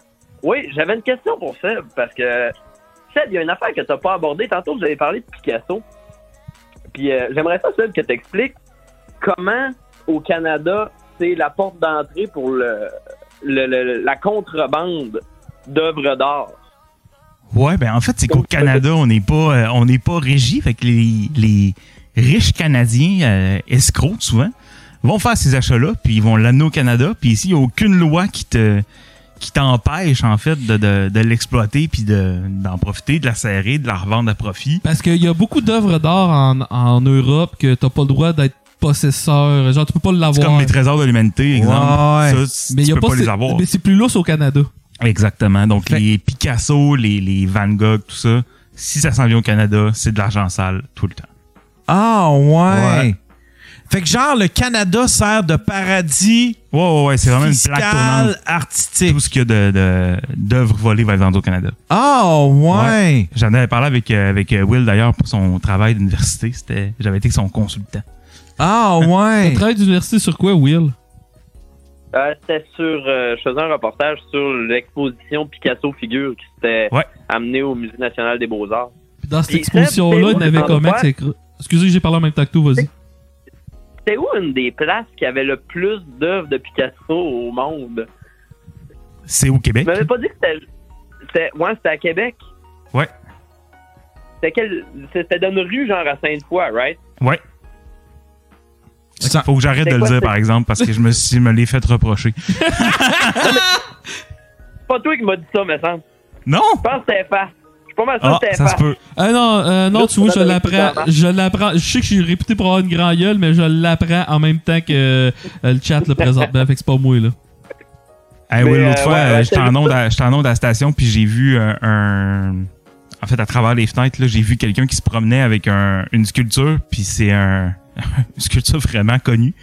Oui, j'avais une question pour Seb, parce que Seb, il y a une affaire que tu n'as pas abordée. Tantôt, vous avez parlé de Picasso. Puis euh, j'aimerais ça, Seb, que tu expliques comment, au Canada, c'est la porte d'entrée pour le, le- le- la contrebande d'œuvres d'art. Ouais, ben en fait, c'est qu'au Canada, on n'est pas euh, on n'est pas régi. Fait que les, les riches Canadiens euh, escrocs, souvent, vont faire ces achats-là, puis ils vont l'amener au Canada. Puis ici, il n'y a aucune loi qui te qui t'empêche, en fait, de, de, de l'exploiter, puis de- d'en profiter, de la serrer, de la revendre à profit. Parce qu'il y a beaucoup d'œuvres d'art en, en Europe que t'as pas le droit d'être possesseur. Genre, tu peux pas C'est l'avoir. comme les trésors de l'humanité, exemple. Ouais. Ça, Mais tu y a peux pas, pas, les c'est- avoir. Mais c'est plus lousse au Canada. Exactement. Donc, Fait- les Picasso, les, les Van Gogh, tout ça, si ça s'en vient au Canada, c'est de l'argent sale tout le temps. Ah, ouais. Ouais. Fait que genre, le Canada sert de paradis Ouais, ouais, ouais. C'est vraiment une plaque tournante. artistique. Tout ce qu'il y a de, de, d'œuvres volées va être vendu au Canada. Ah, ouais. J'en avais parlé avec, euh, avec euh, Will d'ailleurs pour son travail d'université. C'était, j'avais été son consultant. Ah, ouais. travailles d'université sur quoi, Will? Euh, c'était sur. euh, je faisais un reportage sur l'exposition Picasso figure qui s'était Ouais. amenée au Musée national des Beaux-Arts. Puis dans cette exposition-là, il y en avait c'est où comment? c'est- Excusez, j'ai parlé en même temps que toi, vas-y. C'était où une des places qui avait le plus d'œuvres de Picasso au monde? C'est au Québec. Tu m'avais pas dit que c'était. c'était- Ouais, c'était à Québec. Ouais. C'était quel... C'était dans une rue, genre à Sainte-Foy, right? Ouais. Ça- Faut que j'arrête de le dire, par exemple, parce que je me, suis, me l'ai fait reprocher. C'est pas toi qui m'as dit ça, me semble. Non! Je pense que c'était. Je suis pas mal sûr Ah, ça se peut. Ah non, euh, non, tu vois, je l'apprends. Je l'apprends. Je sais que je suis réputé pour avoir une grand gueule, mais je l'apprends en même temps que euh, le chat le présentement. fait que c'est pas moi, là. Hey, Mais, Will, l'autre euh, fois, ouais, euh, ouais, j'étais en vu onde ça? à, j'étais en onde à la station, puis j'ai vu un, un- En fait, à travers les fenêtres, là, j'ai vu quelqu'un qui se promenait avec un, une sculpture, puis c'est un, une sculpture vraiment connue.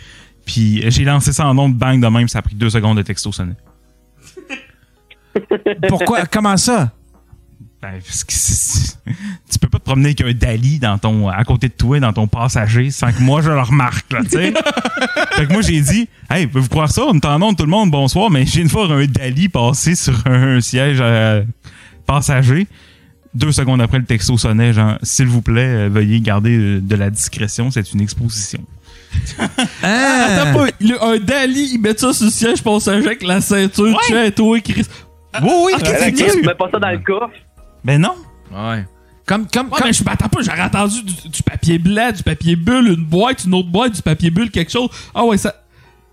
Puis j'ai lancé ça en onde, bang, de même, ça a pris deux secondes de texto sonner. Pourquoi? Comment ça? Ben, parce que tu peux pas te promener avec un Dali dans ton, à côté de toi, dans ton passager, sans que moi je le remarque, là, tu sais. fait que moi, j'ai dit, hey, pouvez-vous croire ça? On est en onde, tout le monde, bonsoir, mais j'ai une fois un Dali passé sur un siège euh, passager. Deux secondes après, le texto sonnait, genre, s'il vous plaît, euh, veuillez garder euh, de la discrétion, c'est une exposition. Hein? Attends pas, le- un Dali, il met ça sur le siège passager avec la ceinture, tu es toi, Chris. Oui, oui, Ah, Ouais, qu'est-ce que Chris, tu mets pas ça dans le coffre. Ben non. Ouais. Comme, comme, Ouais, comme- mais je m'attends pas, j'aurais attendu du, du papier blanc, du papier bulle, une boîte, une autre boîte, du papier bulle, quelque chose. Ah ouais, ça.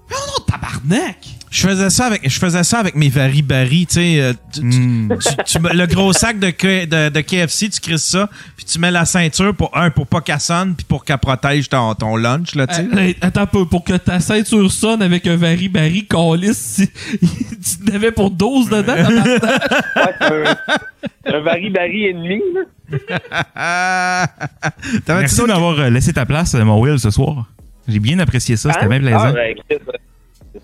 Mais non, tabarnak! Je faisais ça avec, je faisais ça avec mes vari-bari, tu sais. euh, tu- Hmm. tu- tu mets le gros sac de, de, de KFC, tu crisses ça, puis tu mets la ceinture pour un, pour pas qu'elle sonne, puis pour qu'elle protège ton, ton lunch, là, tu sais. Hey, attends un peu, pour que ta ceinture sonne avec un vari-bari calice, si, tu n'avais pour 12 dedans. Ouais, un, un vari-bari. Ah. T'avais-tu Merci d'avoir euh, laissé ta place, euh, mon Will, ce soir. J'ai bien apprécié ça, c'était Hein? bien plaisant. Ah, ben,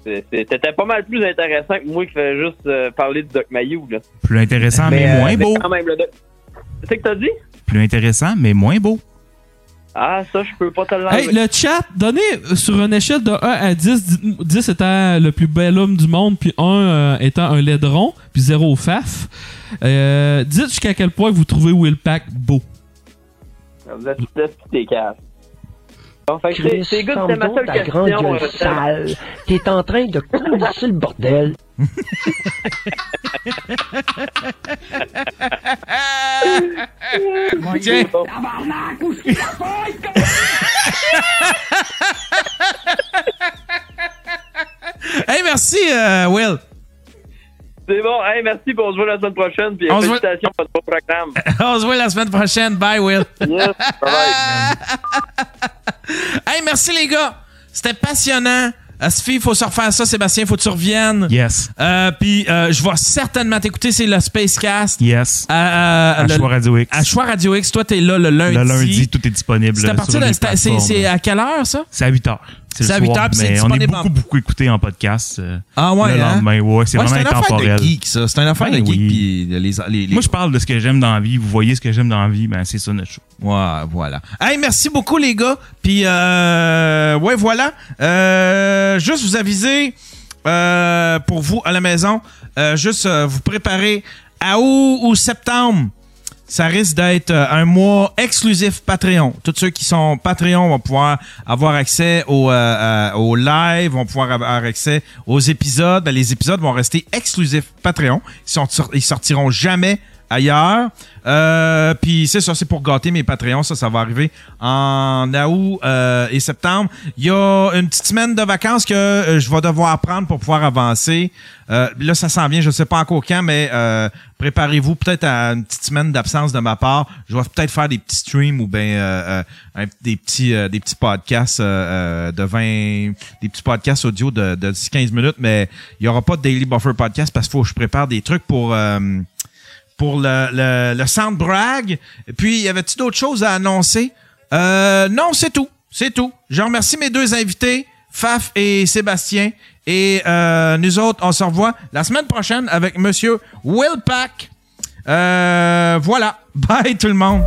C'était pas mal plus intéressant que moi qui fais juste euh, parler de Doc Mayou, là. Plus intéressant, mais, euh, moins beau. quand même, le Doc- C'est ce que t'as dit? Plus intéressant, mais moins beau. Ah, ça, je peux pas te l'enlever. Hey, le chat, donnez sur une échelle de 1 à 10, dites- 10 étant le plus bel homme du monde, puis 1 euh, étant un laidron, puis 0 faf. Euh, dites jusqu'à quel point vous trouvez Will Pack beau. Vous êtes tous des caves. Que c'est- good, c'était ma donc seule ta grande gueule euh, sale. T'es en train de coulisser le bordel. Tiens. Hey, merci, euh, Will. C'est bon, hey, merci pour on se voit la semaine prochaine, puis On félicitations pour votre programme. On se voit la semaine prochaine. Bye, Will. Yes, bye. Hey, merci, les gars. C'était passionnant. Asfi, il faut se refaire ça. Sébastien, faut que tu reviennes. Yes. Euh, Puis, euh, je vais certainement t'écouter. C'est le Spacecast. Yes. À, À le- Choix Radio X. À Choix Radio X. Toi, t'es là le lundi. Le lundi, tout est disponible. C'est à partir de. c'est à quelle heure, ça? C'est à 8 heures. C'est à 8 soir, heures, puis c'est mais on est beaucoup, beaucoup écouté en podcast. euh, Ah ouais, Le hein? lendemain, ouais, c'est Ouais, vraiment une affaire intemporel. de geek, ça. C'est une affaire Ben de geek. oui. Puis les, les, les- Moi, je parle de ce que j'aime dans la vie. Vous voyez ce que j'aime dans la vie, ben c'est ça notre show. Ouais, voilà. Hey, merci beaucoup, les gars. Puis, euh, ouais, voilà. Euh, juste vous aviser, euh, pour vous à la maison, euh, juste euh, vous préparer à août ou septembre. Ça risque d'être euh, un mois exclusif Patreon. Tous ceux qui sont Patreon vont pouvoir avoir accès au, euh, euh, live, vont pouvoir avoir accès aux épisodes. Ben, les épisodes vont rester exclusifs Patreon. Ils, ils sortiront jamais ailleurs. Euh, Puis c'est ça, c'est pour gâter mes Patreons. Ça, ça va arriver en août euh, et septembre. Il y a une petite semaine de vacances que euh, je vais devoir prendre pour pouvoir avancer. Euh, là, ça s'en vient, je sais pas encore quand, mais euh, préparez-vous peut-être à une petite semaine d'absence de ma part. Je vais peut-être faire des petits streams ou bien des petits des petits podcasts de 20 des petits podcasts audio de, de 10-15 minutes, mais il y aura pas de Daily Buffer podcast parce qu'il faut que je prépare des trucs pour pour le, le, le Sound Brag. Et puis, y avait-tu d'autres choses à annoncer? Euh, non, c'est tout. C'est tout. Je remercie mes deux invités, Faf et Sébastien. Et euh, nous autres, on se revoit la semaine prochaine avec Monsieur Will Pack. Euh, voilà. Bye tout le monde.